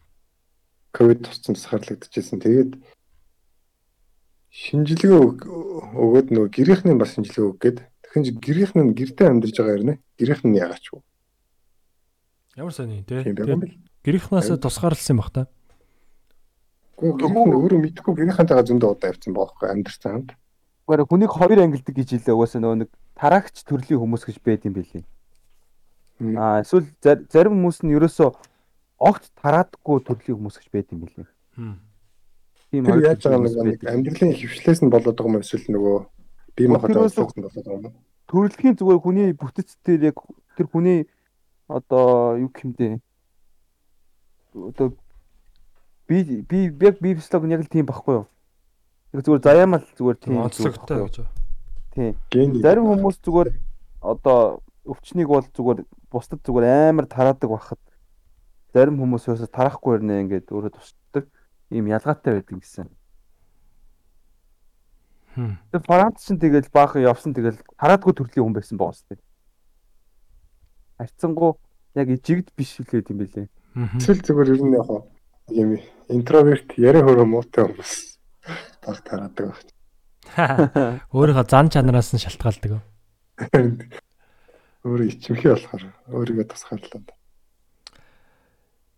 [SPEAKER 3] ковид туссан тусгаарлагдчихсэн. Тэгээд шинжилгээ өг- өгөөд нөгөө гэрийнхний бас шинжилгээ өггээд дахин ч гэрийнх нь гэртээ амьдарч байгаа юм нэ. Гэрийнх нь яагач вэ?
[SPEAKER 5] Ямар сони
[SPEAKER 3] байх бэл.
[SPEAKER 5] Гэрийнхнаасаа тусгаарлсан баг та.
[SPEAKER 3] Гэхдээ өөрөө мэдхгүй гэрийнхэнтэйгээ зөндөө удаа явцсан баахгүй амьдарсан хамт.
[SPEAKER 6] Гэхдээ хүнийг хороор ангилдаг гэж хэлээ угаасаа нөгөө нэг тараагч төрлийн хүмүүс гэж байд юм билий. Аа эсвэл зар- зарим хүмүүс нь ерөөсөө огт тараадаггүй төрлийн хүмүүс гэж байд юм.
[SPEAKER 5] Хм.
[SPEAKER 6] Тийм ойр
[SPEAKER 3] яаж байгаа нэг амьдралын хөвшлээс нь болоод байгаа юм эсвэл нөгөө бие махбод болоод байгаа юм.
[SPEAKER 6] төрөлхийн зүгээр хүний бүтэц дээр яг тэр хүний одоо юу гэмдэ одоо би би яг би физиолог нь яг л тийм байхгүй юу. Яг зүгээр заяамал зүгээр тийм
[SPEAKER 5] Онцлогтой гэж. байна.
[SPEAKER 6] Тийм. Зарим хүмүүс зүгээр одоо өвчнийг бол зүгээр бусдад зүгээр амар тараадаг байхад зарим хүмүүсөөсө тараахгүй ирнэ ингээд өөрөө тусдаг ийм ялгаатай байдаг гэсэн.
[SPEAKER 5] Хм.
[SPEAKER 6] Тэр Франц ч тэгэл баахан явсан тэгэл тараадгүй төрлийн хүн байсан байгаа сте. Арцсангуу яг жигд биш үлээд юм.
[SPEAKER 5] Мгм.
[SPEAKER 3] Эсвэл зүгээр ер нь яг юм интроверт яриа хөрөө муутай хүмүүс баг тараадаг баг.
[SPEAKER 5] Өөрийнхөө зан чанараас нь шалтгаалдаг.
[SPEAKER 3] Өөрөө ичимхий болохоор өөрийгөө тусгаарлаа.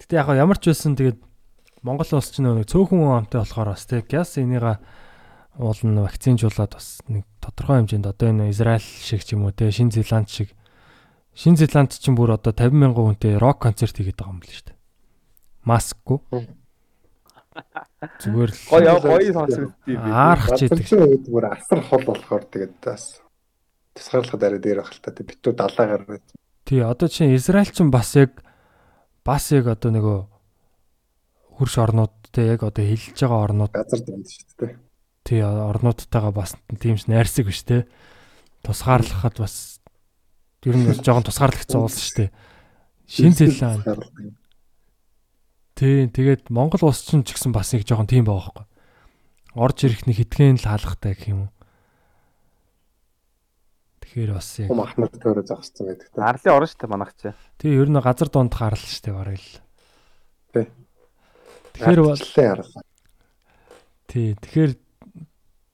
[SPEAKER 5] Гэтэ яг ямар ч байсан тэгээд Монгол улс ч нэг цөөхөн амтай болохоор бас тэг газ энийга уул нь вакцинжуулаад бас нэг тодорхой хэмжээнд одоо энэ Израиль шиг ч юм уу те Шинэ Зеланд шиг Шинэ Зеланд ч юм бүр одоо 50 мянган хүнтэй рок концерт хийгээд байгаа юм л шүү дээ. Маскгүй. Зүгээр л
[SPEAKER 6] Гоё гоё сонсогдтiin би.
[SPEAKER 5] аарах ч идэг.
[SPEAKER 3] Бүр асар хол болохоор тэгээд бас тусгаарлахад арай дээр байх л та. Битүү 70 гараад
[SPEAKER 5] Тий, одоо чинь Израиль ч бас яг бас яг одоо нөгөө хөрш орнууд те яг одоо хилж байгаа орнууд
[SPEAKER 3] газар дэмж шүү дээ.
[SPEAKER 5] тий орнуудтайгаа бас тиймс найрсаг биш те. Тусгаарлахад бас ер нь бас жоохон тусгаарлагдсан уулс шүү дээ. Шин Зеланд тий тэгээд Монгол улс ч гэсэн бас яг жоохон тийм байгаа байхгүй. Орж ирэх нэг хитгэн л хаалгатай гэх юм уу. Тэгэхээр бас яг
[SPEAKER 3] Хум ахнаар төөрөө зогссон байдаг та.
[SPEAKER 6] Арлын орно шүү дээ манайх чи.
[SPEAKER 5] тий ер нь газар донд гарал шүү дээ бараг л.
[SPEAKER 3] Тий.
[SPEAKER 5] Тэгэхээр бол. Тий, тэгэхээр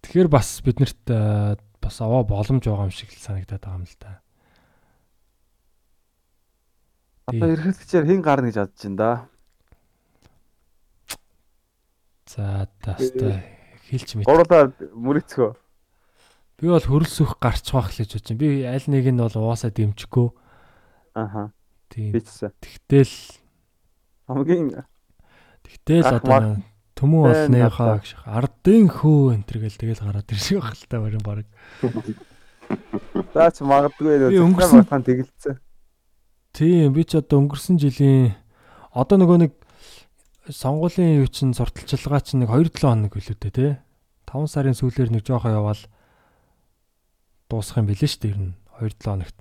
[SPEAKER 5] тэгэхээр бас биднэрт э, бас аваа боломж байгаа юм шиг л санагдаад байгаа юм л да.
[SPEAKER 6] Одоо эрхэлгчээр хэн гарна гэж бодож байна да.
[SPEAKER 5] За таастай хэлж мэд.
[SPEAKER 6] Гурлаа мөрөцгөө.
[SPEAKER 5] Би бол хөрөлсөх гарч байх л гэж байна. Би аль нэг нь бол угаасаа дэмжихгүй.
[SPEAKER 6] Аха.
[SPEAKER 5] Тийм. Тэгтэл
[SPEAKER 6] Хамгийн
[SPEAKER 5] тэгтэл одоо төмөн болныхоо гэж ардын хөө энэ төр гэл тэгэл гараад ирсэн байх л та барин баг.
[SPEAKER 6] заач магадгүй нөө
[SPEAKER 5] өнгөрсөн-
[SPEAKER 6] зохион тэгэлцсэн.
[SPEAKER 5] Тийм би ч одоо өнгөрсөн жилийн одоо нөгөө нэг сонгуулийн юу чин сурталчилгаа чинь нэг 2-7 хоног дээ тий. 5 сарын сүүлээр нэг жоохоо яваал дуусах юм билээ шүү дээ ер нь 2-7 хоногт.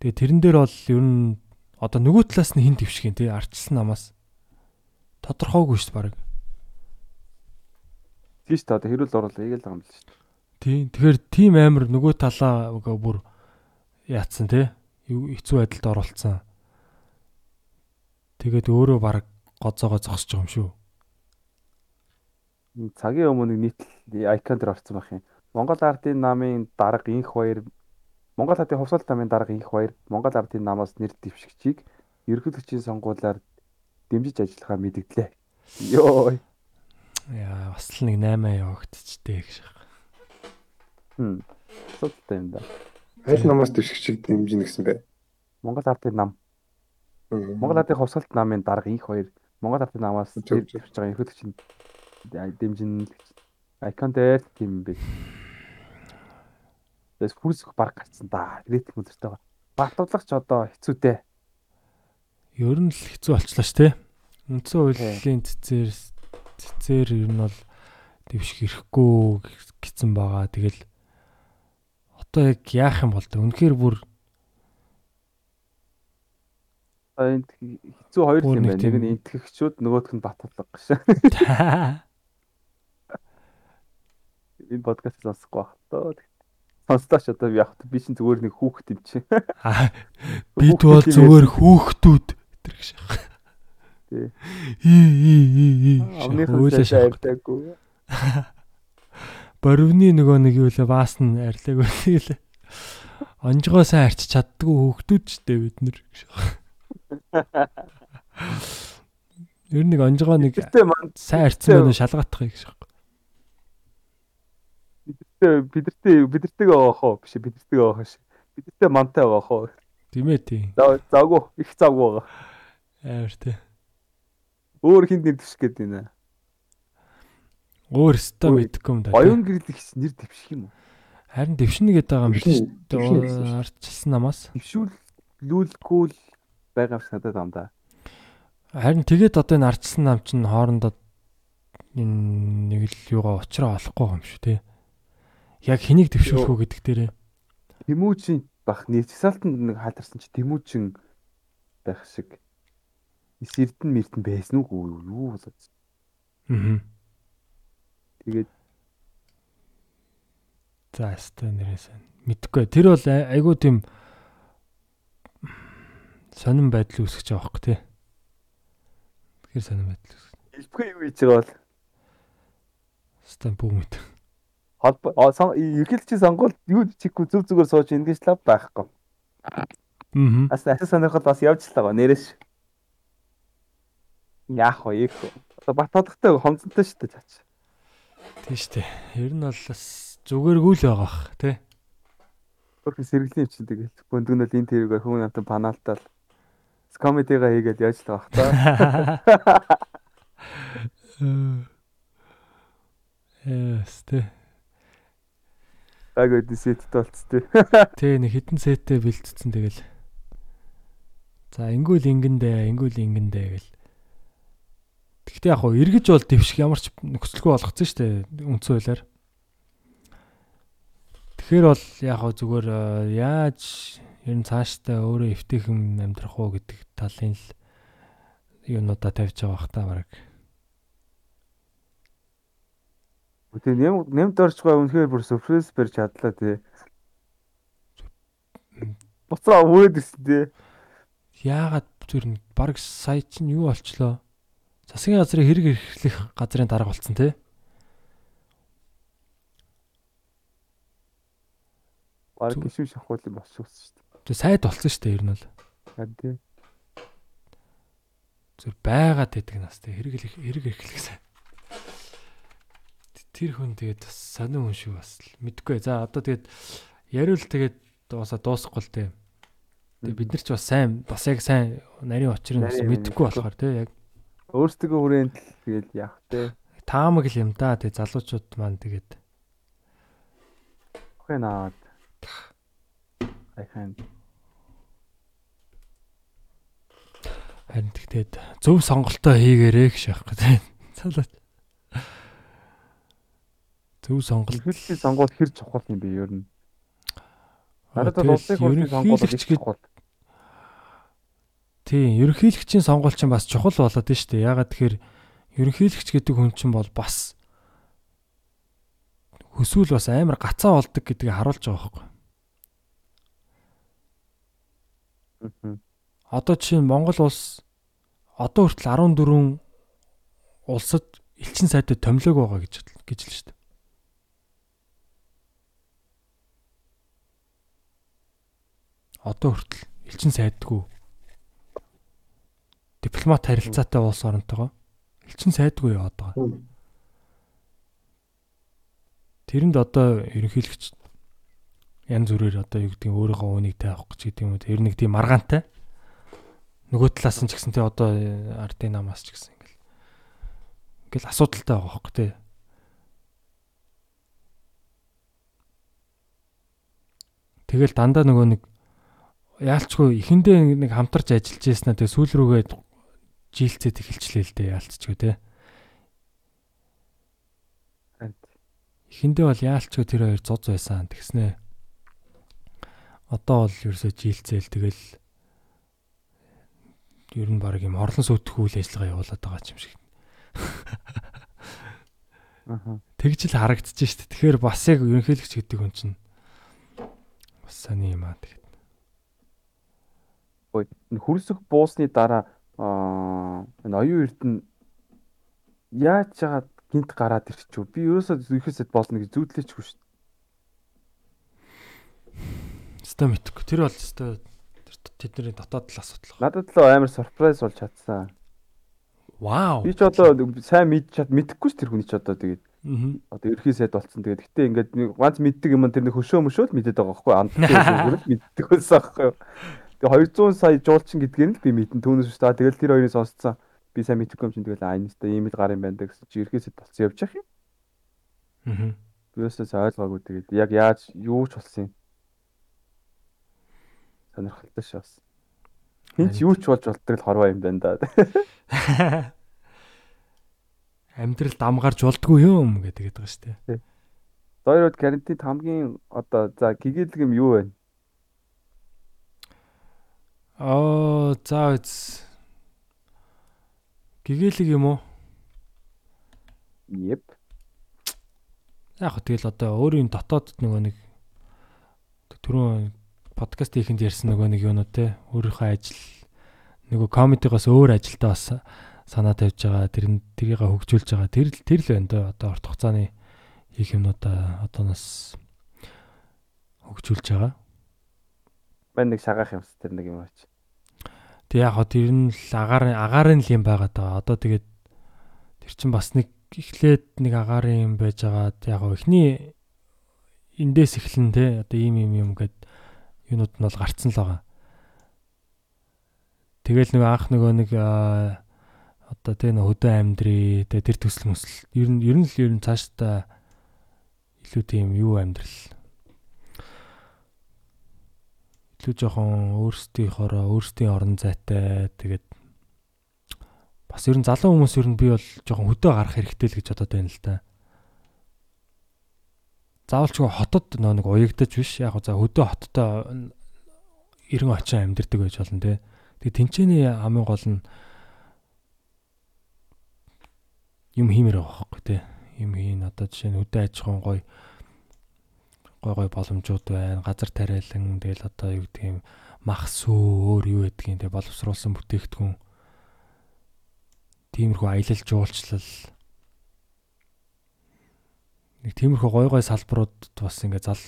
[SPEAKER 5] Тэгээ тэрэн дээр бол ер нь одоо нөгөө талаас нь хин твшгэн тий арчилсан намаас тодорхойгүй шүү баг.
[SPEAKER 6] Тийш та одоо хэрүүл оруулаа ийгэл байгаа юм л шүү.
[SPEAKER 5] Тий. Тэгэхээр тим амир нөгөө талаа бүр яатсан тий. Хэцүү байдалд оролцсон. Тэгээд өөрөө баг гоцоогоо зогсож байгаа юм шүү.
[SPEAKER 6] Цагийн өмнө нийт айкон дээр орсон байх юм. Монгол ардын намын дарга инх баяр Монгол ардын хувьсгалт намын дарга инх баяр Монгол ардын намаас нэр дэвшигчийг ерөнхийлөгчийн сонгуулиар дэмжиж ажиллахаа мэдгдлээ. Йоо.
[SPEAKER 5] Яа, бас л нэг 8 явагдчихтэй гэж.
[SPEAKER 6] Хм. Асуудалтай юм да.
[SPEAKER 3] Аль намаас дэвшигчийг дэмжинэ гэсэн бэ?
[SPEAKER 6] Монгол ардын нам Монгол ардын хувьсгалт намын дарга инх баяр Монгол ардын намаас нэр дэвшиж байгаа ерөнхийлөгчийн дэмжин айкон дээр тийм биш. Тэс хүрсэх баг гарцсан да. Рейтинг өдөртэй байгаа. Бартуулагч одоо хэцүү дээ.
[SPEAKER 5] Ер нь л хэцүү болчлаа ш, тэ. Үндсэн хуулийн цэцээр цэцээр ер нь бол дэвших ирэхгүй гэсэн байгаа. Тэгэл одоо яг яах юм бол тэ. Үнэхээр бүр
[SPEAKER 6] Одоо энд хэцүү хоёр юм байна. Нэг нь энтгэгчүүд, нөгөөх нь Баттулга гэж. Энэ подкаст сонсохгүй байх тоо. Сонстооч одоо би яг би чинь зүгээр нэг хүүхэд юм чи.
[SPEAKER 5] Бид бол зүгээр хүүхдүүд гэтэр гэж.
[SPEAKER 6] Тий.
[SPEAKER 5] Өөлөө
[SPEAKER 6] сайжаа
[SPEAKER 5] шах.
[SPEAKER 6] ярьдаггүй.
[SPEAKER 5] Боривны нөгөө нэг юу лээ баас нь арилаг үлээ. Онжгоо сайн арчиж чаддгүй хүүхдүүд ч дээ бид нэр гэж. Ер нь нэг онжгоо нэг сайн арчсан байх шалгаатах гэж.
[SPEAKER 6] Бидэртээ бидэртээ бидэртэйгээ байгаа хоо биш бидэртэйгээ байгаа ш. Бидэртээ мантай байгаа хоо.
[SPEAKER 5] Тийм ээ тийм.
[SPEAKER 6] Заагүй их заагүй байгаа.
[SPEAKER 5] Амар тий.
[SPEAKER 6] Өөр хинд нэр дэвших гээд байна.
[SPEAKER 5] Өөр өстө
[SPEAKER 6] Ой,
[SPEAKER 5] мэдэхгүй юм да. тий.
[SPEAKER 6] Оюун гэрэл их нэр дэвших юм уу?
[SPEAKER 5] Харин дэвшнэ гэдэг байгаа юм биш үү? Арчилсан намаас.
[SPEAKER 6] Дэвшүүлүүлгүй л байгаа юм шиг надад байна да.
[SPEAKER 5] Харин тэгээд одоо энэ арчилсан нам чинь хоорондоо энэ нэг л юугаа уучраа олохгүй юм шүү тий. Яг хэнийг дэвшүүлэх үү гэдэг дээрээ.
[SPEAKER 6] Тэмүүжин бах нэрчсалтанд нэг хааларсан чи тэмүүжин байх шиг. Эс эрдэн мэрдэн байсан уу юу болоод.
[SPEAKER 5] Аа.
[SPEAKER 6] Тэгээд
[SPEAKER 5] За өстой нэрээс мэдхгүй. Тэр бол ай- айгүй тийм сонирн байдал үүсгэж байгаа байхгүй тий. Тэгэхээр сонирн байдал үүсгэж.
[SPEAKER 6] хэлбэхээ юу байгаа бол
[SPEAKER 5] Стан бүүмэд.
[SPEAKER 6] Холбоо ерхийлэгчийн сонгуульд юу чиггүй зүг зүгээр сууж ингэж лав байхгүй.
[SPEAKER 5] Аа.
[SPEAKER 6] Бас асаа сонирхол бас явж л байгаа нэрэж. Яах вэ? их. Бат тодогтой хомцонтой шүү дээ чаач.
[SPEAKER 5] Тийм шүү дээ. Ер нь бол бас зүгээргүй л байгаа бах тий.
[SPEAKER 6] Өөрхөн сэргэлийн чинь тэгэл бөндгөнөл энэ тэрүүгээр хүн амтан панаалтал комедига хийгээл яаж л байгаа та.
[SPEAKER 5] Яс тий.
[SPEAKER 6] Гаг өдөө сетд болц тий.
[SPEAKER 5] Тэ нэг хитэн сеттэй бэлдсэн тэгэл. За ингүүл ингэндээ, ингүүл ингэндээ гэл. Гэхдээ яг хоо эргэж бол дэвших ямар ч нөхцөлгүй болгоцсон шүү дээ үндсэн хуулиар. Тэгэхээр бол яг хоо зүгээр э, яаж ер нь цаашдаа өөрөө эвтэйхэн амьдрах уу гэдэг талын л юунуудаа тавьж байгаа бах та бараг.
[SPEAKER 6] Тэгээ нэм нэмд орчгоо үнэхээр бүр сюрприз барьж чадлаа тий. Буцаа өгөөд ирсэн тий.
[SPEAKER 5] Яагаад нь баг сая чинь юу болчлоо? Засгийн газрын хэрэг эрхлэх газрын дарга болцсон тий.
[SPEAKER 6] Бараг гişүн шахуул юм болчихсон шүү дээ.
[SPEAKER 5] Тэг сайд болцсон шүү дээ ер нь бол.
[SPEAKER 6] Харин тий.
[SPEAKER 5] Зүр байгаад байдаг нас тий хэрэг эрх- хэрэг эрхлэх сайн. Тэр хүн тэгээд сонин хүн шүү бас л мэдгүй. За одоо тэгээд яриул тэгээд дуусаа дуусахгүй л тий. Тэгээд бид нар ч бас сайн бас яг сайн нарийн очрын бас мэдгүй болохоор тий яг
[SPEAKER 6] Өөрсдөө хүрээнд л тэгэл яах тий.
[SPEAKER 5] таамаг л юм да. Тэгээд залуучууд маань тэгээд
[SPEAKER 6] Охин наад. Айхан.
[SPEAKER 5] харин тэгээд зөв сонголтоо хийгээрэй гэж яахгүй тий. Залууч. Зөв сонголт
[SPEAKER 6] Ерхийлэгчийн сонгуул хэр чухал юм бэ ер нь? Надад бол улсын хурлын сонгуул их чухал.
[SPEAKER 5] Тийм, ерөнхийлөгчийн сонгуул чинь бас чухал болоод тийм шүү дээ. Ягаад тэгэхээр ерөнхийлөгч гэдэг хүн чинь бол бас хөсвөл бас амар гацаа болдог гэдгийг харуулж байгаа байхгүй. Одоо жишээ нь Монгол улс одоо хүртэл 14 улсад элчин сайдад томилог байгаа гэж гэж л шүү дээ. Одоо хүртэл элчин сайдгүй дипломат харилцаатай улс оронтойгоо элчин сайдгүй яваад байгаа. Тэрэнд одоо ерөнхийлөгч янз бүрээр одоо юу гэдэг өөрийнхөө үнийг тавих гэж гэдэг юм уу? Тэр нэг тийм маргаантай нөгөө талаас нь ч гэсэн те одоо э, ардын намаас ч гэсэн ингээл ингээл асуудалтай байгаа хөөхгүй те. Тэгэл дандаа нөгөө нэг яалчгүй эхэндээ нэг хамтарч ажиллаж яснаа тэгээ сүүл рүүгээ жилцээд эхэлчлээ л дээ яалцчгүй те эхэндээ бол яалчгүй тэр хоёр зоз байсан. Тэгснэ одоо бол ерөөсөө жилцээл тэгэл ер нь баг юм орлон сүйтгэх үйл ажиллагаа явуулаад байгаа юм шиг.
[SPEAKER 6] Аха.
[SPEAKER 5] тэгж л харагдаж штт тэгэхээр бас яг ерөнхийлөгч гэдэг хүн чинь бас сони юм аа тэгээд
[SPEAKER 6] Энэ хөрсөх буусны дараа аа энэ оюун эрдэнэ яаж чагаад гинт гараад ирчихв. Би ерөөсөө ерөөсөө болно гэж зүудлээчгүй шүү.
[SPEAKER 5] өстой мэдхгүй тэр бол өстой тэдний дотоод л асуудал
[SPEAKER 6] Надад л амар сюрприз болж чадсан.
[SPEAKER 5] вау
[SPEAKER 6] Би ч одоо сайн мэдж чад мэдэхгүй ш тэр хүний ч одоо тэгээд одоо ерхий сайд болцсон. Тэгээд гэтээ ингээд нэг ганц мэддэг юм тэр нэг хөшөө мөшөө л мэдээд байгаа байхгүй л мэддэг байсан байхгүй. Тэгээд 200 сая жуулчин гэдгийг нь л би мэдэн түүнээс шүү дээ. Тэгэл тэр хоёрыг сонсцсон. Би сайн мэдэхгүй юм чинь тэгэл айнстай ийм л гар юм байна гэсэн чи ерхий сайд болцсон явж явах юм. Би өөрөөсөө ойлгоогүй тэгээд яг яаж юу ч болсон юм. Сонирхолтой ш бас. Хин ч юу ч болж болдог л хорвоо юм байна да.
[SPEAKER 5] амьдрал дамгарч болдгүй юм гэдэг байгаа шүү дээ
[SPEAKER 6] Зоёрод карантин хамгийн одоо за гэгээлэг юм юу вэ?
[SPEAKER 5] Оо за үз гэгээлэг юм уу
[SPEAKER 6] Yep.
[SPEAKER 5] яг тэгэл одоо өөрийн дотоодд нөгөө нэг түрүүн подкаст хийхэд ярьсан нөгөө нэг юунууд те өөрийнхөө ажил нөгөө комедигоос өөр ажилдаа бас санаа тавьж байгаа тэр тэрийг хөгжүүлж байгаа тэр л- тэр л байна дөө одоо урт хугацааны хийх юмнуудаа одооноос хөгжүүлж байгаа.
[SPEAKER 6] Мань нэг шагаах юмс тэр нэг юм аач.
[SPEAKER 5] Тэг яг хоо тэр нь агаар агаарын л юм байгаа. Одоо тэгээд тэр чин бас нэг эхлээд нэг агаарын юм байж байгаа. Яг хоо эхний эндээс эхлэн те одоо ийм ийм юм гээд юунууд нь бол гарцсан л байгаа. Тэгэл нэг анх нөгөө нэг одоо тэ нэг хөдөө амьдрий тэ тэр төсөл мөсөл ер нь ер нь л ер нь цаашдаа илүү тийм юу амьдрал илүү жоохон өөрсдийнхоороо өөрсдийн орон зайтай тэгээд бас ер нь залуу хүмүүс ер нь би бол жоохон хөдөө гарах хэрэгтэй л гэж бодоод байна л да. Заавал ч хотод нөө нэг уягдаж биш яг за хөдөө хоттой 90 очин амьдэрдэг байж болно те. Тэгээ тэнцээний хамгийн гол нь юм хиймээр байгаа байхгүй те. Юм хийн одоо жишээ нь хөдөө аж ахуйн гоё гой гой боломжууд байна. Газар тариалан тэгэл одоо юу гэдэг юм махс өөр юу гэдгийг тэг боловсруулсан бүтээгдэхүүн тиймэрхүү аялал жуулчлал нэг тиймэрхүү гой гой салбарууд бас ингээ зал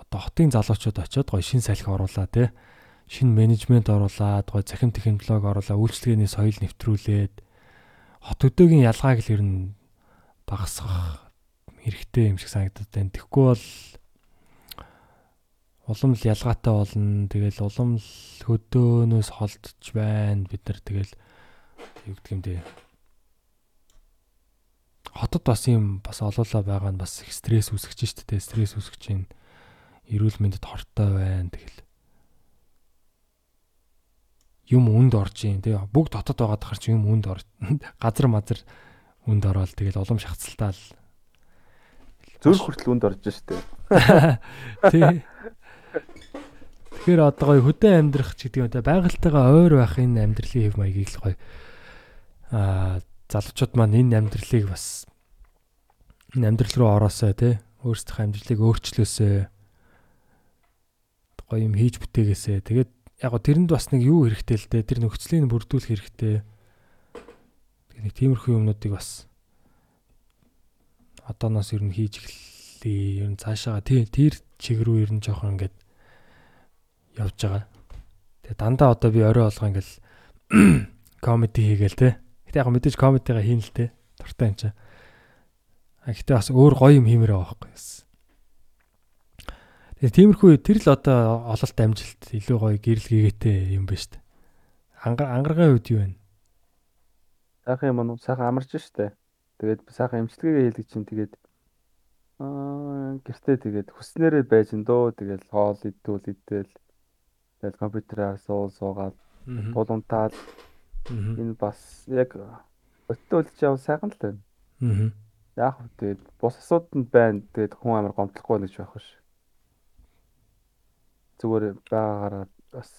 [SPEAKER 5] одоо хотын залуучууд очиод гой шин салхи оруулаа тий шин менежмент оруулаад гой захим технологи оруулаа үйлчлэгээний соёл нэвтрүүлээд хот өдөөгийн ялгааг л ер нь багасгах хэрэгтэй юм шиг санагдаад байна. Тэгэхгүй бол улам л ялгаатай болно. Тэгэл улам л хөдөөнөөс холдож байна. Бид нар тэгэл юу гэдэг юм бэ? Хотод бас юм бас олоолаа байгаа нь бас их стресс үүсгэж штэ тэ стресс үүсгэж чинь эрүүл мэндэд хортой байна тэгэл юм үнд орж ийн тэ бүгд хотод байгаад тахар чи юм үнд ор газар мазар үнд ороод тэгэл улам шахацалтаал
[SPEAKER 6] Зүрх хүртэл үнд орж штэ.
[SPEAKER 5] тий Тэгэхээр одоо гоё хөдөө амьдрах ч гэдэг юм те байгальтайгаа ойр байх энэ амьдралын хэв маягийг л гоё. Аа залуучууд маань энэ амьдралыг бас энэ амьдрал руу ороосоо те. Өөрсдийнхөө амьдралыг өөрчлөөсөө гоё юм хийж бүтээгээсээ тэгээд яг го тэрэнд бас нэг юу хэрэгтэй л дээ тэр нөхцөлийг бүрдүүлэх хэрэгтэй. Тэгээд нэг тиймэрхүү юмнуудыг бас одооноос ер нь хийж эхэллээ. Ер нь цаашаа тий тэр чиг рүү ер нь жоохон ингээд явж байгаа. Тэгээ дандаа одоо би орой болгоо ингээл комеди хийгээл те. Гэтэ яг мэдээж комедигаа хийн л те. Дуртай юм чи. А гэтээ бас өөр гоё юм хиймээр байгаа байхгүй юу. Тэгээ тиймэрхүү тэр л одоо ололт амжилт илүү гоё гэрэл гээтэй юм ба штэ. Ангар ангаргийн үед юу вэ?
[SPEAKER 6] Сайхан юм уу? Сайхан амарч штэ. Тэгээд сайхан имчилгээгээ хийлгэж чинь тэгээд аа гэртээ тэгээд хүснээрээ байж ин дөө тэгээд хоол идвэл идэл тэгээд компьютераар суул суугаад тулунтаад энэ бас яг өтөлж яв сайхан л байна.
[SPEAKER 5] Аа.
[SPEAKER 6] Яг тэгээд бус асууданд байна. Тэгээд хүн амар гомдлохгүй гэж байх биш. Зүгээр байгаагаараа бас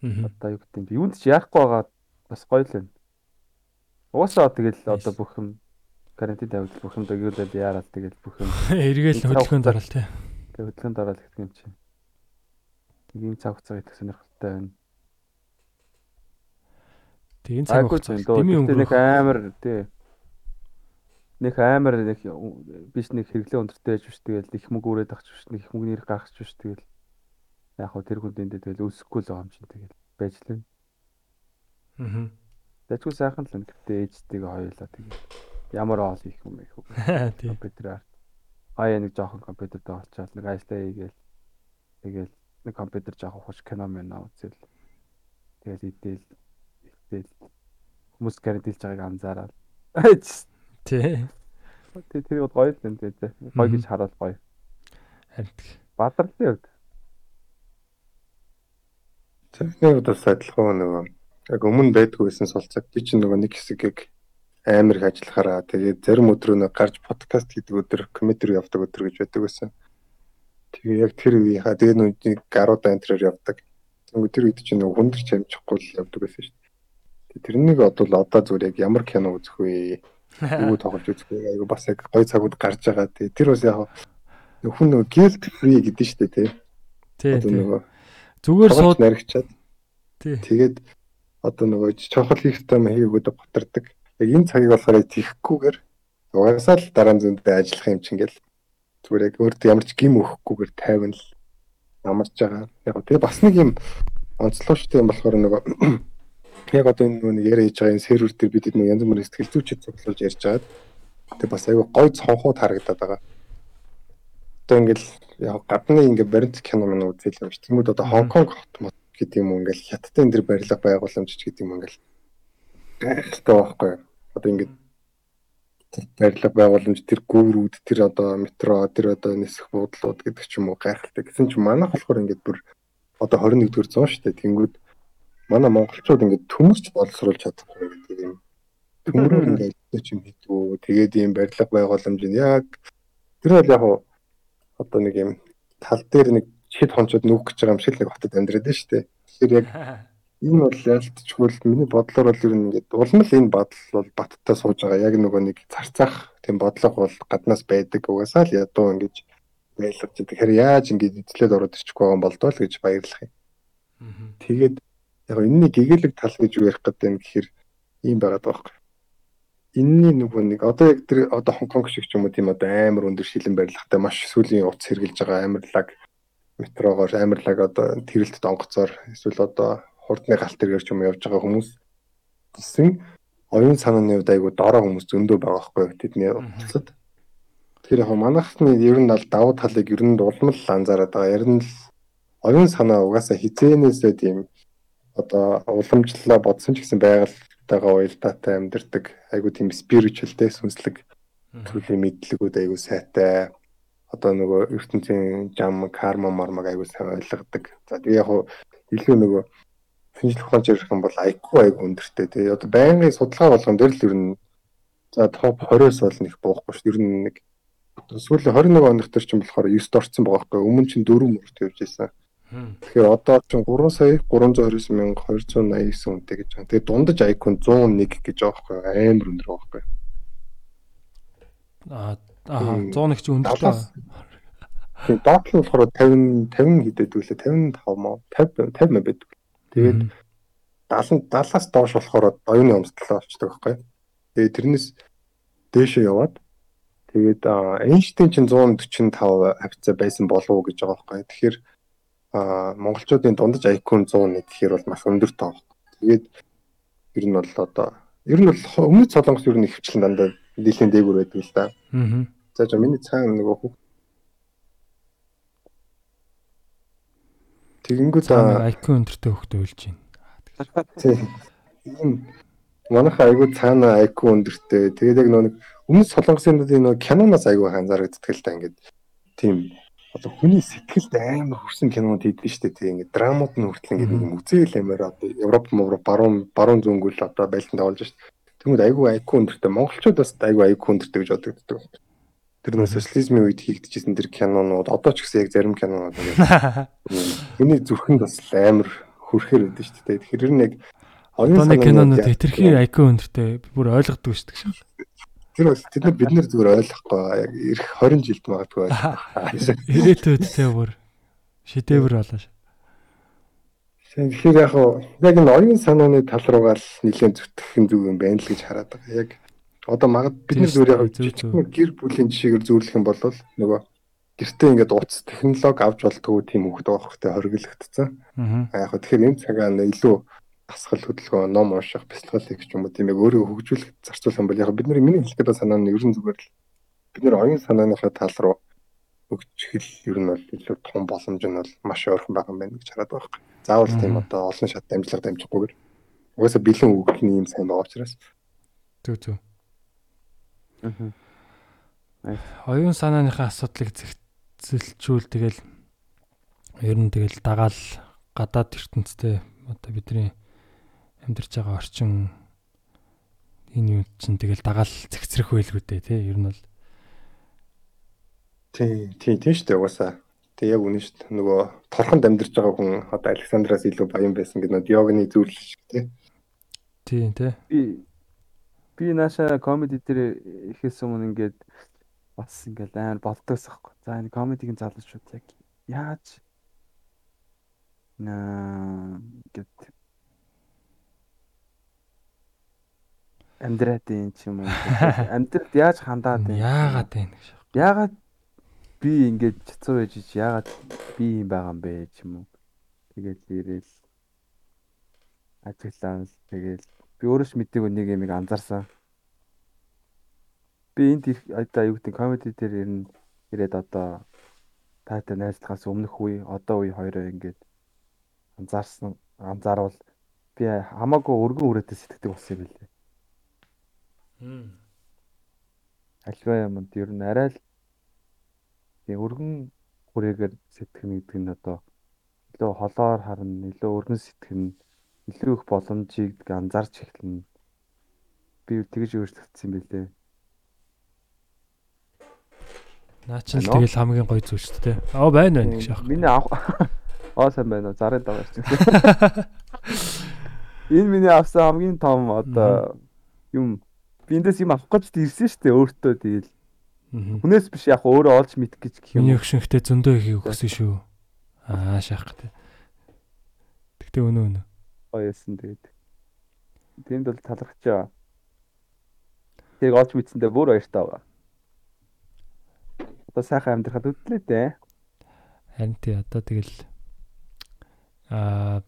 [SPEAKER 6] одоо юу гэдэг юм. Юунд ч яахгүй байгаа бас гоё л байна. Угаасаа тэгэл одоо бүх юм карантин тавьдаг бүх юм дэгүүлээд яарал тэгэл бүх юм
[SPEAKER 5] Эргээл хөдөлгөөнд орол те.
[SPEAKER 6] тэг хөдөлгөөнд ороод гэх юм чинь. Юм цаг хугацаа идэх сонирхолтой байна.
[SPEAKER 5] Тэг энэ цаг хугацаа дэмий
[SPEAKER 6] Гэтэ нэг
[SPEAKER 5] өнгөрөх.
[SPEAKER 6] амар тий. Нэг амар нэг биш нэг хэрэглээ өндөртэй байж биш тэгэл их мөнгө өрөөд авч биш нэг их мөнгө нэр гаргах биш тэгэл яг хөө тэр хүнд эндээ тэгэл өсөхгүй л байгаа юм чинь тэгэл байж л байна.
[SPEAKER 5] Аа.
[SPEAKER 6] Тэжгүй сайхан л. Гэтэ ээжтэйгээ хоёулаа тэгэл ямар оол их юм их
[SPEAKER 5] Тий.
[SPEAKER 6] компьютераар хаяа нэг жоохон компьютертэй олчаад нэг ажиллаа хийгээл тэгэл нэг компьютер жоохон хуш кино мэн үзэл. Тэгэл идэл идэл. Хүмүүс карантинлж байгааг анзаараад.
[SPEAKER 5] Тий.
[SPEAKER 6] тэг тэр үед гоё л юм дээ гоё гэж харуул гоё.
[SPEAKER 5] Харин
[SPEAKER 6] бадарлын үед
[SPEAKER 3] Тэрний удаас адилхан нөгөө яг өмнө байдгүй байсан сулцаг би чинь нөгөө нэг хэсгийг амар их ажиллахаараа тэгээд зарим өдрөө нэг гарч подкаст хийдэг өдөр комментэр явдаг өдөр гэж байдаг байсан. Тэгээ яг тэр үеийнхаа тэгээд нүдийг гаруудаа энтрээр явдаг. Тэнгүү тэр үед чинь хүндэрч амжихгүй л явдаг байсан шүү дээ. Тэрнийг одоо одоо зүгээр яг ямар кино үзэх вэ? Юу тоглож үзэх вэ? Айгу бас яг гоё цагууд гарч байгаа. Тэгээд тэр бас яг хүн нөгөө guilt free гэдэг шүү дээ тий.
[SPEAKER 5] Тий.
[SPEAKER 3] Нөгөө
[SPEAKER 5] Зүгээр сууд
[SPEAKER 3] наригчаад
[SPEAKER 5] тий.
[SPEAKER 3] Тэгээд одоо нөгөө чонхол хийх юм хийгүүд батардаг. Яг энэ цагийг болохоор тийхгүйгээр угаасаа л дараа нь зөндөө ажиллах юм чинь ингээл зүгээр яг өөртөө ямар ч гим өгөхгүйгээр тайван л амарч байгаа. Яг тэгээ бас нэг юм онцлогчтой юм болохоор нөгөө яг одоо энэ нөгөө яриа хийж байгаа энэ сервер дээр бид нэг янз бүрийн сэтгэл зүйчд цуглуулж ярьж байгаа. Тэгээ бас айгүй гой цонхууд харагдаад байгаа. Одоо ингээл яг гадны ингээ баримт кино мөн үзэл юм ш. Тэмүүд одоо Хонконг хот мот гэдэг юм ингээл хятадын энэ барилга байгууламж гэдэг юм ингээл гайхалтай байхгүй. Одоо ингээд барилга байгууламж тэр гүүрүүд тэр одоо метро тэр одоо нисэх буудлууд гэдэг ч юм уу гайхалтай. Гэсэн чинь манайх болохоор ингээд бүр одоо 21-р зуун шүү дээ. Тэнгүүд манай монголчууд ингээд төмөрч боловсруулж чадахгүй гэдэг юм. Төмөрөөр ингээд ч юм хийдгүү. Тэгээд ийм барилга байгууламж нь яг тэр бол яг одоо нэг юм тал дээр нэг хэд хончод нүх гэж байгаа юм шиг л нэг хотод амьдраад байна шүү дээ. Тэгэхээр яг энэ бол ялтчгүй л миний бодлоор бол ер нь ингээд улам л энэ бодол бол баттай сууж байгаа. Яг нөгөө нэг зарцаах тийм бодлого бол гаднаас байдаг. Угаасаа л ядуу ингэж байлгаж. Тэгэхээр яаж ингэж эзлээд ороод ирчихгүй юм болдоо л гэж баярлах юм. Тэгээд яг энэний гэгээлэг тал гэж юу ярих гэдэг юм гэхээр ийм байгаад байгаа байхгүй. Энэний нөгөө нэг одоо яг тэр одоо Хонконг шиг ч юм уу тийм одоо амар өндөр шилэн барилгатай маш сүүлийн утас хэрглэж байгаа амар лаг метрогоор амар лаг одоо тэрэлт донгоцоор эсвэл одоо хурдны галт тэргээр ч юм явж байгаа хүмүүс гэсэн оюун санааны хувьд айгу дорой хүмүүс зөндөө байгаа байхгүй тэдний утасад. Тэр яг манайхны ер нь бол давуу талыг ер нь улам л анзаараад байгаа. Ер нь л оюун санаа угаасаа хизээнээсээ тийм одоо уламжлалаа бодсон ч гэсэн байгальтайгаа уялдаатай амьдэрдэг айгу тийм спиричуалтэй сүнслэг төрлийн мэдлэгүүд айгу сайтай одоо нөгөө ертөнцийн жам карма мармаг айгу сайн ойлгодог. За тэгээ яг илүү нөгөө шинжлэх ухаанч ярих юм бол IQ айгу өндөртэй тий. Одоо байнгын судалгаа болгон дээр л ер нь за топ 20-оос бол нэг буухгүй шүү. Ер нь нэг сүүлийн 21 оных төр чинь болохоор 9-д орсон байгаа байхгүй. Өмнө чинь 4 мөрт явж байсан. Тэгэхээр одоо чинь 3 сая 329 мянга 289 үнэтэй гэж байна. Тэгээ дундаж IQ нь 101 гэж байгаа байхгүй. Амар өндөр байгаа байхгүй.
[SPEAKER 5] Аа аа 101 чи өндөртэй.
[SPEAKER 3] Тэгээ доотлол болохоор 50 50 хэдэд үлээ 55 мó 50 50 мэ байдаг. Тэгээд 70 70-аас доош болохоор оюуны өмсдөл болчдөг байхгүй. Тэгээд тэрнээс дээшээ яваад тэгээд Эйнштейн чинь 145 хавцаа байсан болов уу гэж байгаа байхгүй. Тэгэхээр монголчуудын дундаж IQ нь 101 гэхээр бол маш өндөр тоо. Тэгээд ер нь бол одоо ер нь бол өмнөд солонгос ер нь ихвчлэн дандаа дийлэн дээгүүр байдаг л да.
[SPEAKER 5] Аа.
[SPEAKER 3] За за миний цаана нөгөө Тэгэнгүүт
[SPEAKER 5] IQ өндөртэй хөхтэй үлж байна.
[SPEAKER 3] тийм ийм манайхаа айгу цаана IQ өндөртэй. Тэгээд яг нөгөө өмнөд солонгосын нөгөө киноноос айгу анзаарэгддэг л да ингээд тийм одоо хүний сэтгэлд амар хүрсэн кинонууд хийдэг шүү дээ. Тийм ингээд драмууд нь хүртэл ингээд нэг үзээл амар одоо Европ Европ баруун баруун зөнгөл одоо байлтанд олж шүү дээ. Тэгмэд айгу IQ өндөртэй. Монголчууд бас айгу IQ өндөртэй гэж бодогддог. Тэр нөө социализмын үед хийгдчихсэн тэр кинонууд одоо ч гэсэн яг зарим кинонууд ингээд хүний зүрхэнд бас амар хүрхээр өгдөө шүү дээ. Тэгэхээр ер нь яг
[SPEAKER 5] Одооны кинонууд хэтэрхий IQ өндөртэй бүр ойлгодог шүү дээ.
[SPEAKER 3] Тэр бол тэд нар бид нар зүгээр ойлгохгүй яг эх 20 жилд магадгүй ойлгох.
[SPEAKER 5] Ирээдүйд те бүр шидэвэр болоо ш.
[SPEAKER 3] Тэгэхээр яг яг энэ оюун санааны тал руугаа л нэлээд зүтгэх нь зүг юм байна л гэж хараад байгаа. Яг одоо магад бид нар зүгээр яг гэр бүлийн жишээгээр зөөрлөх юм бол нөгөө гэртээ ингээд утас технологи авч болтгоо тийм хөвгт байгаа хөөхтэй хориглогдсон. Яг тэгэхээр энэ цагаан илүү асгал хөдөлгөөн ном унших бэлтгэл хийх ч юм уу тийм яг өөрөө хөгжүүлэх зарцуулах юм бол яг бид нар миний хэлэх гэдэг санаа нь ерөн зүгээр л бид нар оюун санааныхаа тал руу хөгжихэл ер нь бол илүү том боломж нь бол маш ойрхон байгаа юм байна гэж хараад байгаа юм. Заавал тийм одоо олон шат дамжлага дамжихгүйгээр угаасаа бэлэн өгөх нь юм сайн байгаа учраас
[SPEAKER 5] Зүг зүг.
[SPEAKER 6] Аа.
[SPEAKER 5] Оюун санааныхаа асуудлыг зэгцэлжүүл тэгэл ер нь тэгэл дагаал гадаад ертөнцтэй одоо бидний амьдарч байгаа орчин энэ юм чинь тэгэл дагаал зэгцрэх байлгүй дээ тий. Ер нь бол
[SPEAKER 3] тий тий тийм шүү дээ угаасаа. Тэг яг үнэн шүү дээ. Нөгөө торхонд амьдарч байгаа хүн одоо Александраас илүү баян байсан гэдэг нь йогны зүйл шиг тий.
[SPEAKER 5] Тий тий
[SPEAKER 6] Би нааша комеди дээр ихээс өмнө ингээд бас ингээд амар боддогс аахгүй. За энэ комедигийн залуучууд яг яаж наа гэт амьдраад юм ч юм уу. Амьдралд яаж хандаад юм?
[SPEAKER 5] Яагаад вэ гэж.
[SPEAKER 6] Яагаад би ингэж цэцүү байж ич яагаад би юм байгаа юм бэ ч юм уу. Тэгээд ирээл ажиглаа л тэгээд би өөрөө ч мэдээгүй нэг юм анзаарсан. Би энд одоо юу гэдэг комеди дээр ирнэ ирээд одоо таатай найзлахаас өмнөх үе одоо үе хоёроо ингээд анзаарсан анзаарвал би хамаагүй өргөн үрээтэй сэтгэдэг болсон юм билээ. Альва юмд ер нь арай л тийм өргөн хүрээгээр сэтгэх гэдэг нь одоо илүү холоор харна, илүү өргөн сэтгэн, илүү их боломжийг анзаарч эхэлнэ. Би тэгж өөрчлөгдсөн юм билээ.
[SPEAKER 5] Наа чи л тэгэл хамгийн гоё зүйл шүү дээ. Аа байна байна гэж яах.
[SPEAKER 6] Миний авах Аа сайн байна уу? Зарад байгаа ч. Энэ миний авсан хамгийн том одоо юм би эндээс юм авах гэж ирсэн шүү дээ өөртөө тэгэл. Хүнээс биш яг өөрөө олж мэдэх гэж гэх юм.
[SPEAKER 5] Миний өгшөнхтэй зөндөө ихийг өгсөн шүү. Аа шаах гэдэг. Тэгтээ өнөө өнөө.
[SPEAKER 6] Гоёсэн тэгээд. Тэмд бол талархчаа. Тэг олж мэдсэндээ бүр баяртай байгаа. Одоо сайхан амьдрахад үтлээ дээ.
[SPEAKER 5] Харин тий одоо тэгэл аа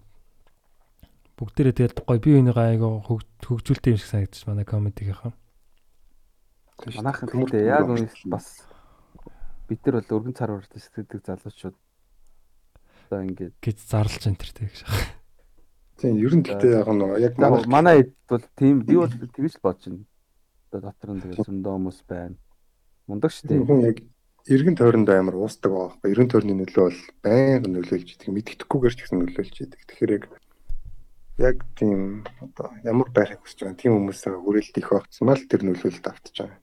[SPEAKER 5] бүгдээрээ тэгэл гоё бие бинийгаа айгаа хөгжүүлдэг юм шиг санагдчих манай комедигийнхан.
[SPEAKER 6] Манайхан тэгтээ яг үнэ бас бид нар бол өргөн цар урт сэтгэдэг залуучууд одоо ингээд
[SPEAKER 5] гэж зарлж энэ тэр тэг шах.
[SPEAKER 3] Тийм ер нь гэхдээ яг нөгөө яг манай
[SPEAKER 6] хэд бол тийм би бол тэгж л бодож байна. Одоо дотор нь тэгээд зөндөө хүмүүс байна. Мундаг шүү дээ.
[SPEAKER 3] хүн яг эргэн тойронд амар уусдаг байхгүй. Эргэн тойрны нөлөө бол байнга нөлөөлж идэг. Мэддэхгүйгээр ч гэсэн нөлөөлж идэг. Тэгэхээр яг яг тийм одоо ямар байхыг хүсэж байгаа тийм хүмүүсээ хүрээлт их багцсан мал тэр нөлөөлөлд автаж байгаа.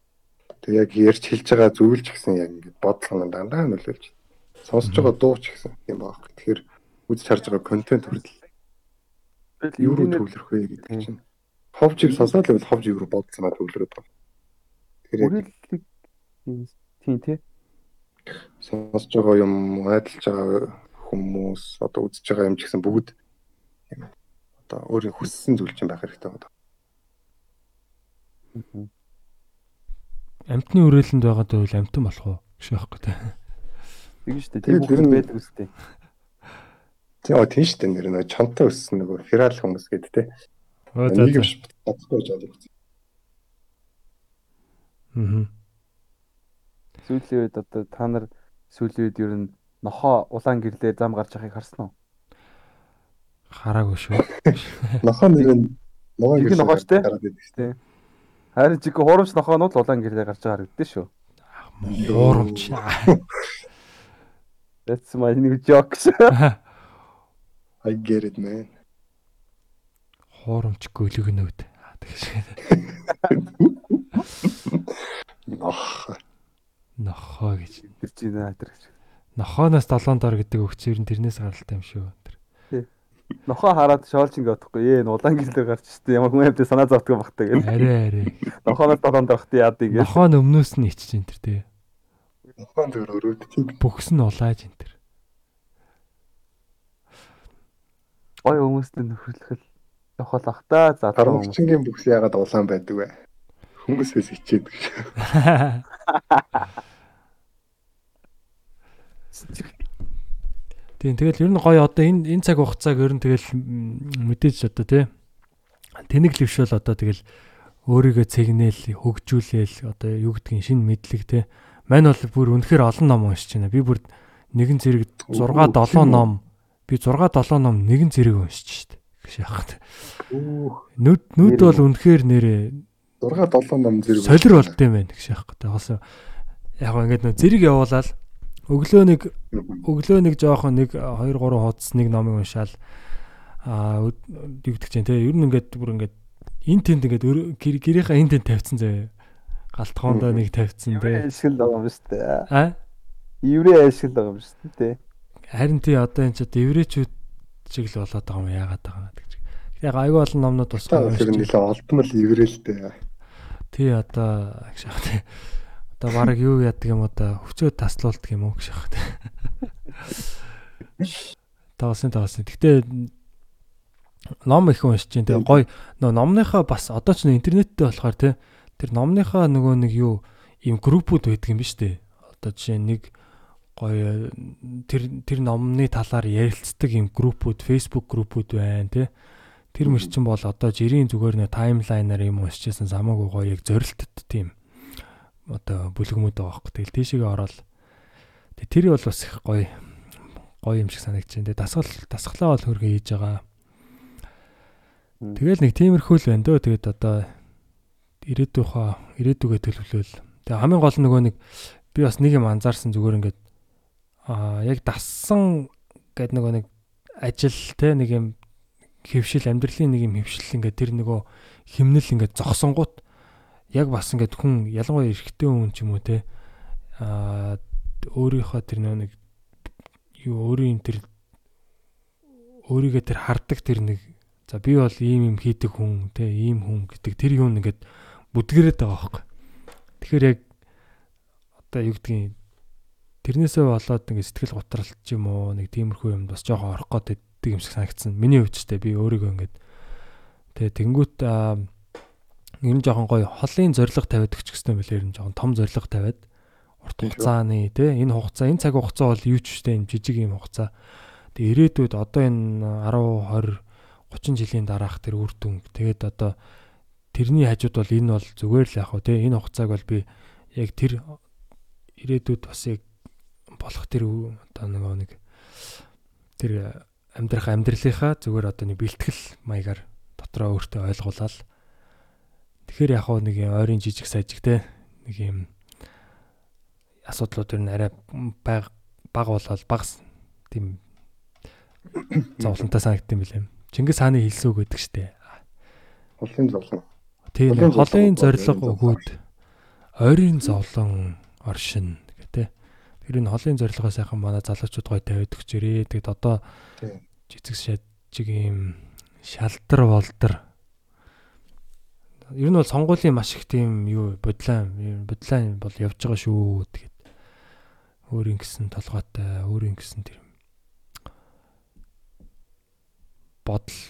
[SPEAKER 3] Тэг яг ярьж хэлж байгаа зүйл ч гэсэн яг ингээд бодлого нь дандаа нөлөөлж. Сонсож байгаа дуу ч гэсэн тийм байгаа. Тэгэхээр үзэж харж байгаа контент хүртэл юу руу төвлөрөх вэ гэдэг чинь. Ховжийг сонсоод л бол ховж юу руу бодсонаа төвлөрөд байгаа. Тэгэхээр яг
[SPEAKER 6] Хүрээллийг тийм тий.
[SPEAKER 3] сонсож байгаа юм айдалж байгаа хүмүүс одоо үзэж байгаа юм ч гэсэн бүгд юм одоо өөрийн хүссэн зүйл чинь байх хэрэгтэй байна.
[SPEAKER 5] Амтны үрээлэнд байгаа дөрвөл амтан болох уу гэж байхгүй те.
[SPEAKER 6] Тэгэн шүү дээ.
[SPEAKER 3] Тэгээд
[SPEAKER 6] Тийм хүмүүс байдаг үстэй.
[SPEAKER 3] Тийм тийм шүү дээ нэр нэг чантай өссөн нөгөө фирал хүмүүс гэдэг те. Нэг юм шиг бодохгүй гэж бодож байна.
[SPEAKER 5] Аа.
[SPEAKER 6] Сүүлийн үед одоо та нар сүүлийн үед ер нь нохоо улаан гэрлээ зам гарч байгааг харсан уу?
[SPEAKER 5] Хараагүй шүү.
[SPEAKER 3] Нохоо нэр нь ногоо
[SPEAKER 6] Нэг нь
[SPEAKER 3] гэрсэн
[SPEAKER 6] нохооч те? Харин чиг хуурамч нохоонууд улаан гэрлээ гарч байгаа харагдсан шүү.
[SPEAKER 5] Уурамч.
[SPEAKER 6] That's my new jokes.
[SPEAKER 3] I get it man.
[SPEAKER 5] Хуурамч гөлөгнөөд. Тэгш.
[SPEAKER 3] Нох.
[SPEAKER 5] Нохоо гэж.
[SPEAKER 6] Тэр чинь наатар гэж.
[SPEAKER 5] Нохооноос 7 дор гэдэг өгчээр нь тэрнээс гаралтай юм шүү. Тэр.
[SPEAKER 6] Нохоо хараад шоолж ингэ бодохгүй. Ээ энэ улаан гэрлээ гарч штэ. Ямар хүн амт санаа зовтгоо багтаа гэл.
[SPEAKER 5] Арай арай.
[SPEAKER 6] Нохооноос толон дорхт яад ингэ.
[SPEAKER 5] Нохоо нь өмнөөс нь ичж энэ тэр те.
[SPEAKER 3] Нохоо зөөр өрөөдчих.
[SPEAKER 5] Бүхс нь улааж энэ тэр.
[SPEAKER 6] Гой хүмүүстэй нөхөрлөхөл явахлах та за та хүмүүс.
[SPEAKER 3] Харамчингийн бүхс ягаад улаан байдаг вэ? Хүмүүсээс ичээд.
[SPEAKER 5] Тийм тэгэл ер нь гоё одоо энэ энэ цаг хугацааг ер нь тэгэл мэдээж одоо тий тэнэг левшэл одоо тэгэл өөрийгөө цэгнээл хөгжүүлээл одоо юу гэдгийг шинэ мэдлэг тий мань бол бүр үнэхээр олон ном уншиж байна би бүр нэгэн зэрэг 6
[SPEAKER 3] Оо,
[SPEAKER 5] 7
[SPEAKER 3] тийм үү?
[SPEAKER 5] ном би 6 7 ном нэгэн зэрэг уншиж штт
[SPEAKER 3] Үу.
[SPEAKER 5] нүд нүд бол үнэхээр нэрээ
[SPEAKER 3] 6 7 ном зэрэг.
[SPEAKER 5] солир болд юм байна гэж яах вэ бас яг гоо ингээд нөө зэрэг явуулаад өглөө нэг өглөө нэг жоохон нэг 2 3 хуудас нэг номыг уншаал аа дэгдэг чинь те ер нь ингээд бүр ингээд эн тэнд ингээд гэрийнхаа эн тэнд тавьсан зөө галтгоондоо нэг тавьсан те
[SPEAKER 6] Ашигл байгаа юм шүү дээ.
[SPEAKER 5] а
[SPEAKER 6] Еврей ашигл байгаа юм шүү дээ.
[SPEAKER 5] Харин тий одоо энэ ч одоо еврейчүүд шиг л болоод байгаа юм яагаад байгаа юм гэж яг аюу олон номнууд бас
[SPEAKER 3] Та тэр нэлээ олдмол иврэлтэй.
[SPEAKER 5] тий одоо гэж яах тий. Одоо баг юу яадаг юм одоо хүчөө таслуулдаг юм уу гэж яах тий. Тавсан тавсан. Гэтэ ном их уншиж чинь тэгээ гой нөө номныхаа бас одоо ч интернеттэй болохоор те тэр номныхаа нөгөө нэг юу ийм группүүд байдаг юм ба штэ одоо жишээ нэг гоё тэр тэр номны талаар ярилцдаг ийм группүүд Facebook группүүд байна те тэр мөр чин бол одоо жирийн зүгээр нөө таймлайнаар юм уншижсэн самаагүй гоё яг зорилттой тийм одоо бүлгэмүүд байгаа байхгүй тэгэл тийшээгээ ороод тэг тэр бол бас их гоё гоё юм шиг санагдаж байна дасгал дасглаа бол хөргөө хийж байгаа. Тэгэл нэг тиймэрхүү л байна дөө. Тэгээд одоо ирээдүйхөө ирээдүгээ төлөвлөл. Тэгээ хамгийн гол нөгөө нэг би бас нэг юм анзаарсан зүгээр ингээд аа яг дассан гэдэг нөгөө нэг ажил те нэг юм хөвшил амьдралын нэг юм хөвшил ингээд тэр нөгөө химнэл ингээд зогсонгууд яг бас ингээд хүн ялангуяа эрэгтэй хүн ч юм уу те аа өөрийнхөө тэр нэг юу өөрийн тэр өөрийгөө тэр хардаг тэр нэг За би бол ийм юм хийдэг хүн те ийм хүн гэдэг тэр юм ингээд бүдгэрээд байгаа байхгүй. Тэгэхээр яг одоо юу гэдгийг тэрнээсээ болоод ингээд сэтгэл готролт ч юм уу нэг тиймэрхүү юм бас жоохон орох гээд байдаг юм шиг санагдсан. Миний хувьд ч те би өөрийгөө ингээд тэгээ тэнгуут ер нь жоохон гоё холын зориг тавиад өгч гэсэн юм билээ ер нь жоохон том зориг тавиад урт хугацааны те энэ хугацаа энэ цаг хугацаа бол юу ч штэ юм жижиг юм хугацаа. Тэгээ ирээдүйд одоо энэ 10 20 30 жилийн дараах тэр үр дүн. Тэгээд одоо тэрний хажууд бол энэ бол зүгээр л яг хөө те энэ хугацааг бол би яг тэр ирээдүйд бас яг болох тэр одоо нөгөө нэг тэр амьдрах амьдралынхаа зүгээр одоо нэг бэлтгэл маягаар дотроо өөртөө ойлгуулаад тэгэхээр яг хөө нэг юм ойрын жижиг сажиг те нэг юм асуудлууд ер нь арай баг баг болоод багс тийм зовлонтой санагдсан юм билээ. Чингис хааны хэлсэн үг гэдэг штэ.
[SPEAKER 3] Холын зовлон.
[SPEAKER 5] Тийм
[SPEAKER 3] Холын
[SPEAKER 5] зориг өгөөд ойрын зовлон оршин Тэр энэ холын зорилгоо сайхан манай залуучууд гоё тавиад өгч ирээ. Тэгэд одоо жижиг шажиг юм шалдар болдор. Ер нь бол сонгуулийн маш их тийм юу бодлаан юм бодлаан бол явж байгаа шүү. Тэгээд өөрийн гэсэн толгойтой өөрийн гэсэн тэр бодол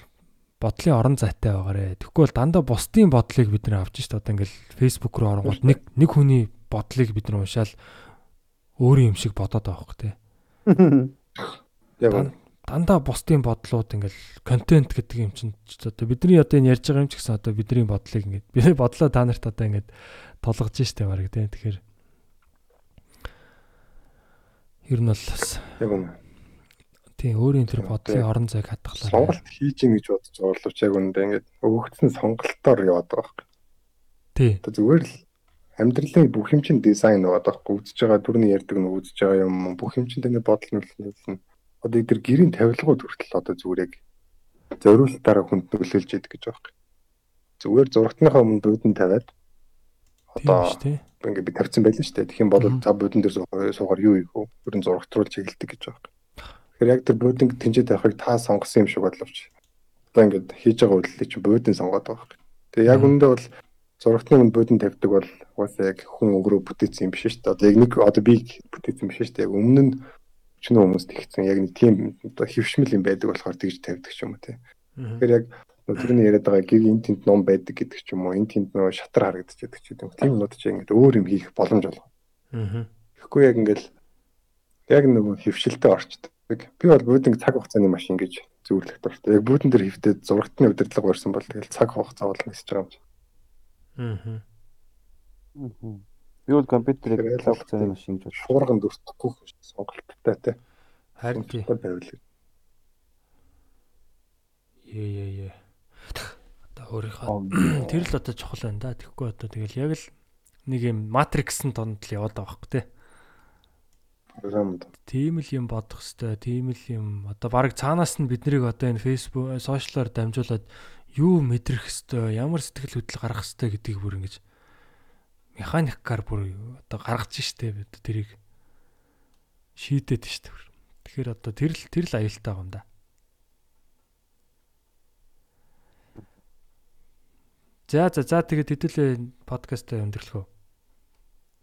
[SPEAKER 5] бодлын орон зайтай байгаарэ. Тэгэхгүй бол дандаа бусдын бодлыг бид нэр авч шít одоо ингээл фэйсбુક руу оронгууд нэг нэг хүний бодлыг бид нар уншаал өөрийн юм шиг бодоод байгаа хөөх тээ.
[SPEAKER 3] Яг
[SPEAKER 5] Дан- Дандаа бусдын бодлууд ингээл контент гэдэг юм чинь одоо бидний одоо энэ ярьж байгаа юм ч гэсэн одоо бидний бодлыг ингээд би бодлоо та нарт одоо ингээд толгож штэ бараг тээ. Тэгэхээр ер нь бол бас
[SPEAKER 3] яг үнэ.
[SPEAKER 5] тийм өөрийн тэр бодлын орон зайг хадгалаа.
[SPEAKER 3] Сонголт хийж ийн гэж бодож байгаа боловч яг үнэндээ ингээд өгөгдсөн сонголтоор яваад байгаа.
[SPEAKER 5] Тий.
[SPEAKER 3] Одоо зүгээр л амьдралын бүх юм чинь дизайн байгаа байхгүй. Үзэж байгаа түрний ярьдаг нь үзэж байгаа юм бүх юм чинь ингээд бодол нөлөөлнө. Одоо эдгээр гэрийн тавилгууд хүртэл одоо зүгээр яг зориулалтаараа хүнд нөлөөлж яадаг гэж байгаа байхгүй. Зүгээр зурагтныхаа өмнө буудан тавиад одоо ингээд би тавьсан байлаа шүү дээ. Тэгэх юм бол за буудан дээр суугаар- юу ийх вэ? Ер нь зурагтруулж хэлдэг гэж байгаа байхгүй. Тэгэхээр яг тэр буудан тэнцээ тавихыг та сонгосон юм шиг бодловч. Одоо ингээд хийж байгаа үйлдэл чинь буудан сонгоод байгаа байхгүй. Тэгээ яг үндэ бол зурагтны өмнө буудан тавьдаг бол угаасаа яг хүн өнгөрөө бүтээсэн юм биш шүү дээ. Одоо яг нэг одоо би бүтээсэн юм биш шүү дээ. Өмнө нь өчнөө хүмүүс тэгсэн яг нэг тийм одоо хөвшмөл юм байдаг болохоор тэгж тавьдаг ч юм уу тий. Тэгэхээр яг түрүүний яриад байгаа гиг энэ тэнд ном байдаг гэдэг ч юм уу. Энэ тэнд нөө шатар харагдчихдаг ч гэдэг юм. Тийм юмуд чинь ингээд өөр юм хийх боломж олго.
[SPEAKER 5] Мгм.
[SPEAKER 3] Тэгэхгүй яг ингээл яг нөгөө хөвшилтэй орчдөг. Би бол буудинг цаг хугацааны машин гэж зөвлөх дуртай. Яг буудин дээр хөвтөд зурагтны удирдлага барьсан бол тэгэл цаг хугацаа болно гэж байгаа юм. чи.
[SPEAKER 5] Мгм.
[SPEAKER 6] Би бол компьютерийг
[SPEAKER 3] Тэгэхээр
[SPEAKER 6] цаг хугацааны машин гэж бодсон.
[SPEAKER 3] Шуурган дүртэхгүй сонголттой те.
[SPEAKER 5] Харин тий.
[SPEAKER 3] Сонголттой байвал.
[SPEAKER 5] Е е е. Одоо өөрийнхөө тэр л одоо чухал байна да. Тэгэхгүй одоо тэгэл яг л нэг юм матриксын донд л яваад байгаа байхгүй.
[SPEAKER 3] Програмд.
[SPEAKER 5] Тийм л юм бодох хэвээр, тийм л юм. Одоо баг цаанаас нь биднийг одоо энэ Facebook, сошиалаар дамжуулаад юу мэдрэх хэвээр, ямар сэтгэл хөдлөл гаргах хэвээр гэдгийг бүр ингэж механикаар бүр одоо гаргаж штэ бид тэрийг шийдээд штэ. Тэгэхээр одоо тэр л тэр л аюултай байгаа юм да. За за за тэгээд хэдүүлээ подкастаа өндөрлөхөө.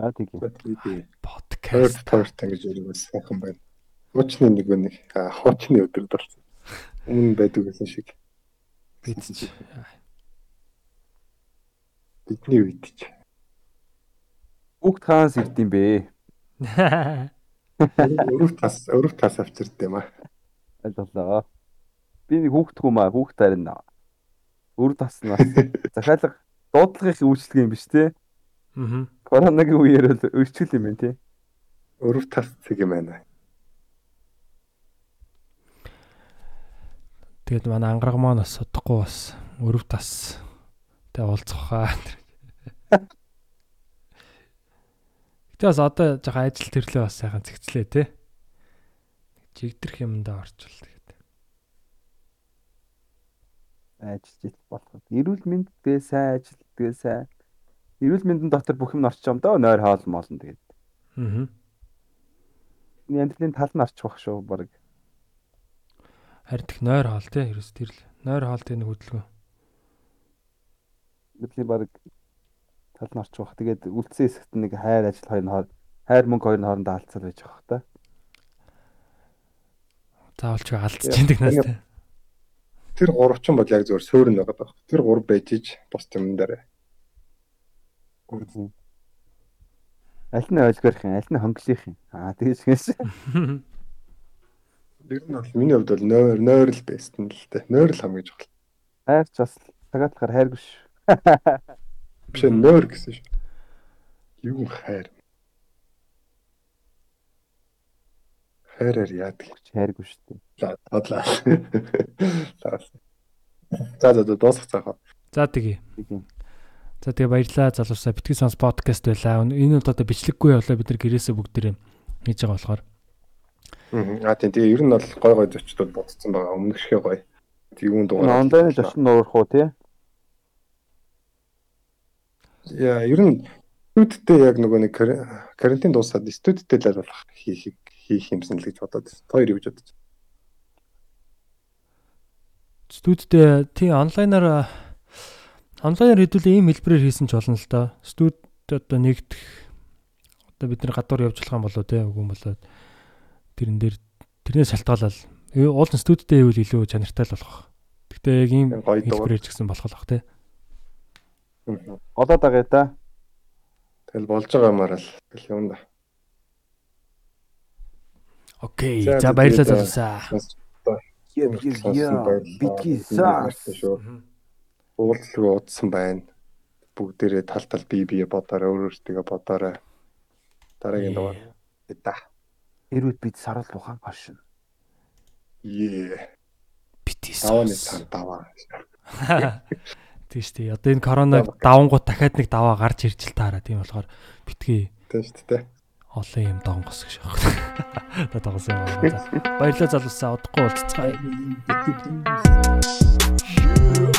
[SPEAKER 6] Аа тийм.
[SPEAKER 5] Подкаст.
[SPEAKER 3] third гэж өөрийгөө сайхан байна. Хуучны нэг нэг хуучны өдрөд болсон. Өмнө байдаг гэсэн шиг.
[SPEAKER 5] Бид ч
[SPEAKER 3] Бидний үед ч.
[SPEAKER 6] Хүүхд хаанс ирдэм бэ?
[SPEAKER 3] Өрөв тас өрөв тас авчирд юм аа.
[SPEAKER 6] Ойлголоо. Би нэг хүүхд хүмээ хүүхд харин өр таснаас захиалга дуудлагын үйлчлэг юм биш те.
[SPEAKER 5] Аа.
[SPEAKER 6] Коронагийн үеэр л өрчгөл юм байна те.
[SPEAKER 3] Өрөв тас цэг юм байна.
[SPEAKER 5] Тэгээд манай ангараг маань бас удахгүй бас өрөв тас тэ уулзах хаа. Гэтэ бас одоо жоохон ажил төрлөө бас сайхан цэгцлээ те. Жигдэрх юмдаа орчвол тэгээд.
[SPEAKER 6] Ажиллаж болох. Эрүүл мэндтэй сайн ажилтгээ сайн. Эрүүл мэндэн дотор бүх юм орчих юм доо нойр хоол моолн тэгээд.
[SPEAKER 5] Аа.
[SPEAKER 6] Яндрын тал нь орчих бах шүү баг.
[SPEAKER 5] Харин тех нойр хоол те ерөөс тэр л нойр хоол тэ нэг хөдөлгөөн.
[SPEAKER 6] Бидний баг тал орчих бах. Тэгээд үлдсэн хэсэгт нэг хайр ажил хоёр нь хоор хайр мөнгө хоёр нь хоорондоо алдцал байж байгаа та.
[SPEAKER 5] Заавал ч алдчих чинь тэгнээс те.
[SPEAKER 3] Тэр гурав ч бол яг зөвөр суурн байгаа байх. Тэр гурав байж иж бус юм дээр.
[SPEAKER 6] Аль нь ойлгох юм, аль нь хонглох юм. Аа тэгэж гэнэ.
[SPEAKER 3] Ер нь бол миний хувьд бол нойр нойр л бэст нь л дээ. Нойр л хамгийн чухал.
[SPEAKER 6] Хайр ч бас цагаатлахаар хайргүй ш.
[SPEAKER 3] Биш ээ, нойр гэсэн шүү. Юу хайр. Хайраар яадаг.
[SPEAKER 6] Хайргүй шүү дээ.
[SPEAKER 3] Бодлаа. За за дуусах цаахаа.
[SPEAKER 5] За тэгье. За тэгээ баярлалаа залуусаа битгий сонс подкаст байлаа. Энэ удаа бичлэггүй явлаа бид нар гэрээсээ бүгдээрээ хийж байгаа болохоор.
[SPEAKER 3] Аа тийм тэгээ ер нь бол гой гой зочдод бодсон байгаа. Өмнөх шигээ гой. Юунд дугаар.
[SPEAKER 6] Онлайн зочин нуурах уу тий?
[SPEAKER 3] Яа ер нь студидтэй яг нөгөө нэг кар- карантин дуусаад студидтэй л болох хийх хийх юмсан л гэж бодоод байна. Хоёр юу гэж бодож.
[SPEAKER 5] Студид тий онлайнаар онлайнаар хэдүүлээ ийм хэлбэрээр хийсэн ч болно л доо. Студ одоо нэгдэх одоо бид нар гадуур явж болох юм болоо те үгүй юм болоо. Тэрэн дээр тэрнээс шалтгаалал уулын студидтэй ивэл илүү чанартай л болох. Гэхдээ яг ийм хэлбэрээр ч гэсэн болох л бах те.
[SPEAKER 6] Олоод байгаа да.
[SPEAKER 3] Тэгэл болж байгаа юмар л гэл юм да.
[SPEAKER 5] Окей.
[SPEAKER 3] За,
[SPEAKER 5] баярлалаа
[SPEAKER 3] э,
[SPEAKER 5] залуусаа.
[SPEAKER 6] Битгий саас.
[SPEAKER 3] Уулзлага удсан байна. Бүгдээрээ тал тал бие бие бодоорой, өөр өөртөө бодоорой. Дараагийн дугаар. Эда.
[SPEAKER 6] Эрүүд бид сарал ухаан хошин.
[SPEAKER 3] Ее. Цан даваа.
[SPEAKER 5] Тийм шүү дээ. Одоо энэ коронавиг давангууд дахиад нэг даваа гарч ирж л таараа. Тийм болохоор битгий
[SPEAKER 3] Тийм шүү дээ.
[SPEAKER 5] олон юм донгос гэж байна. Одоо донгос юм байна. Баярлалаа залуусаа. Удахгүй уулзцгаая.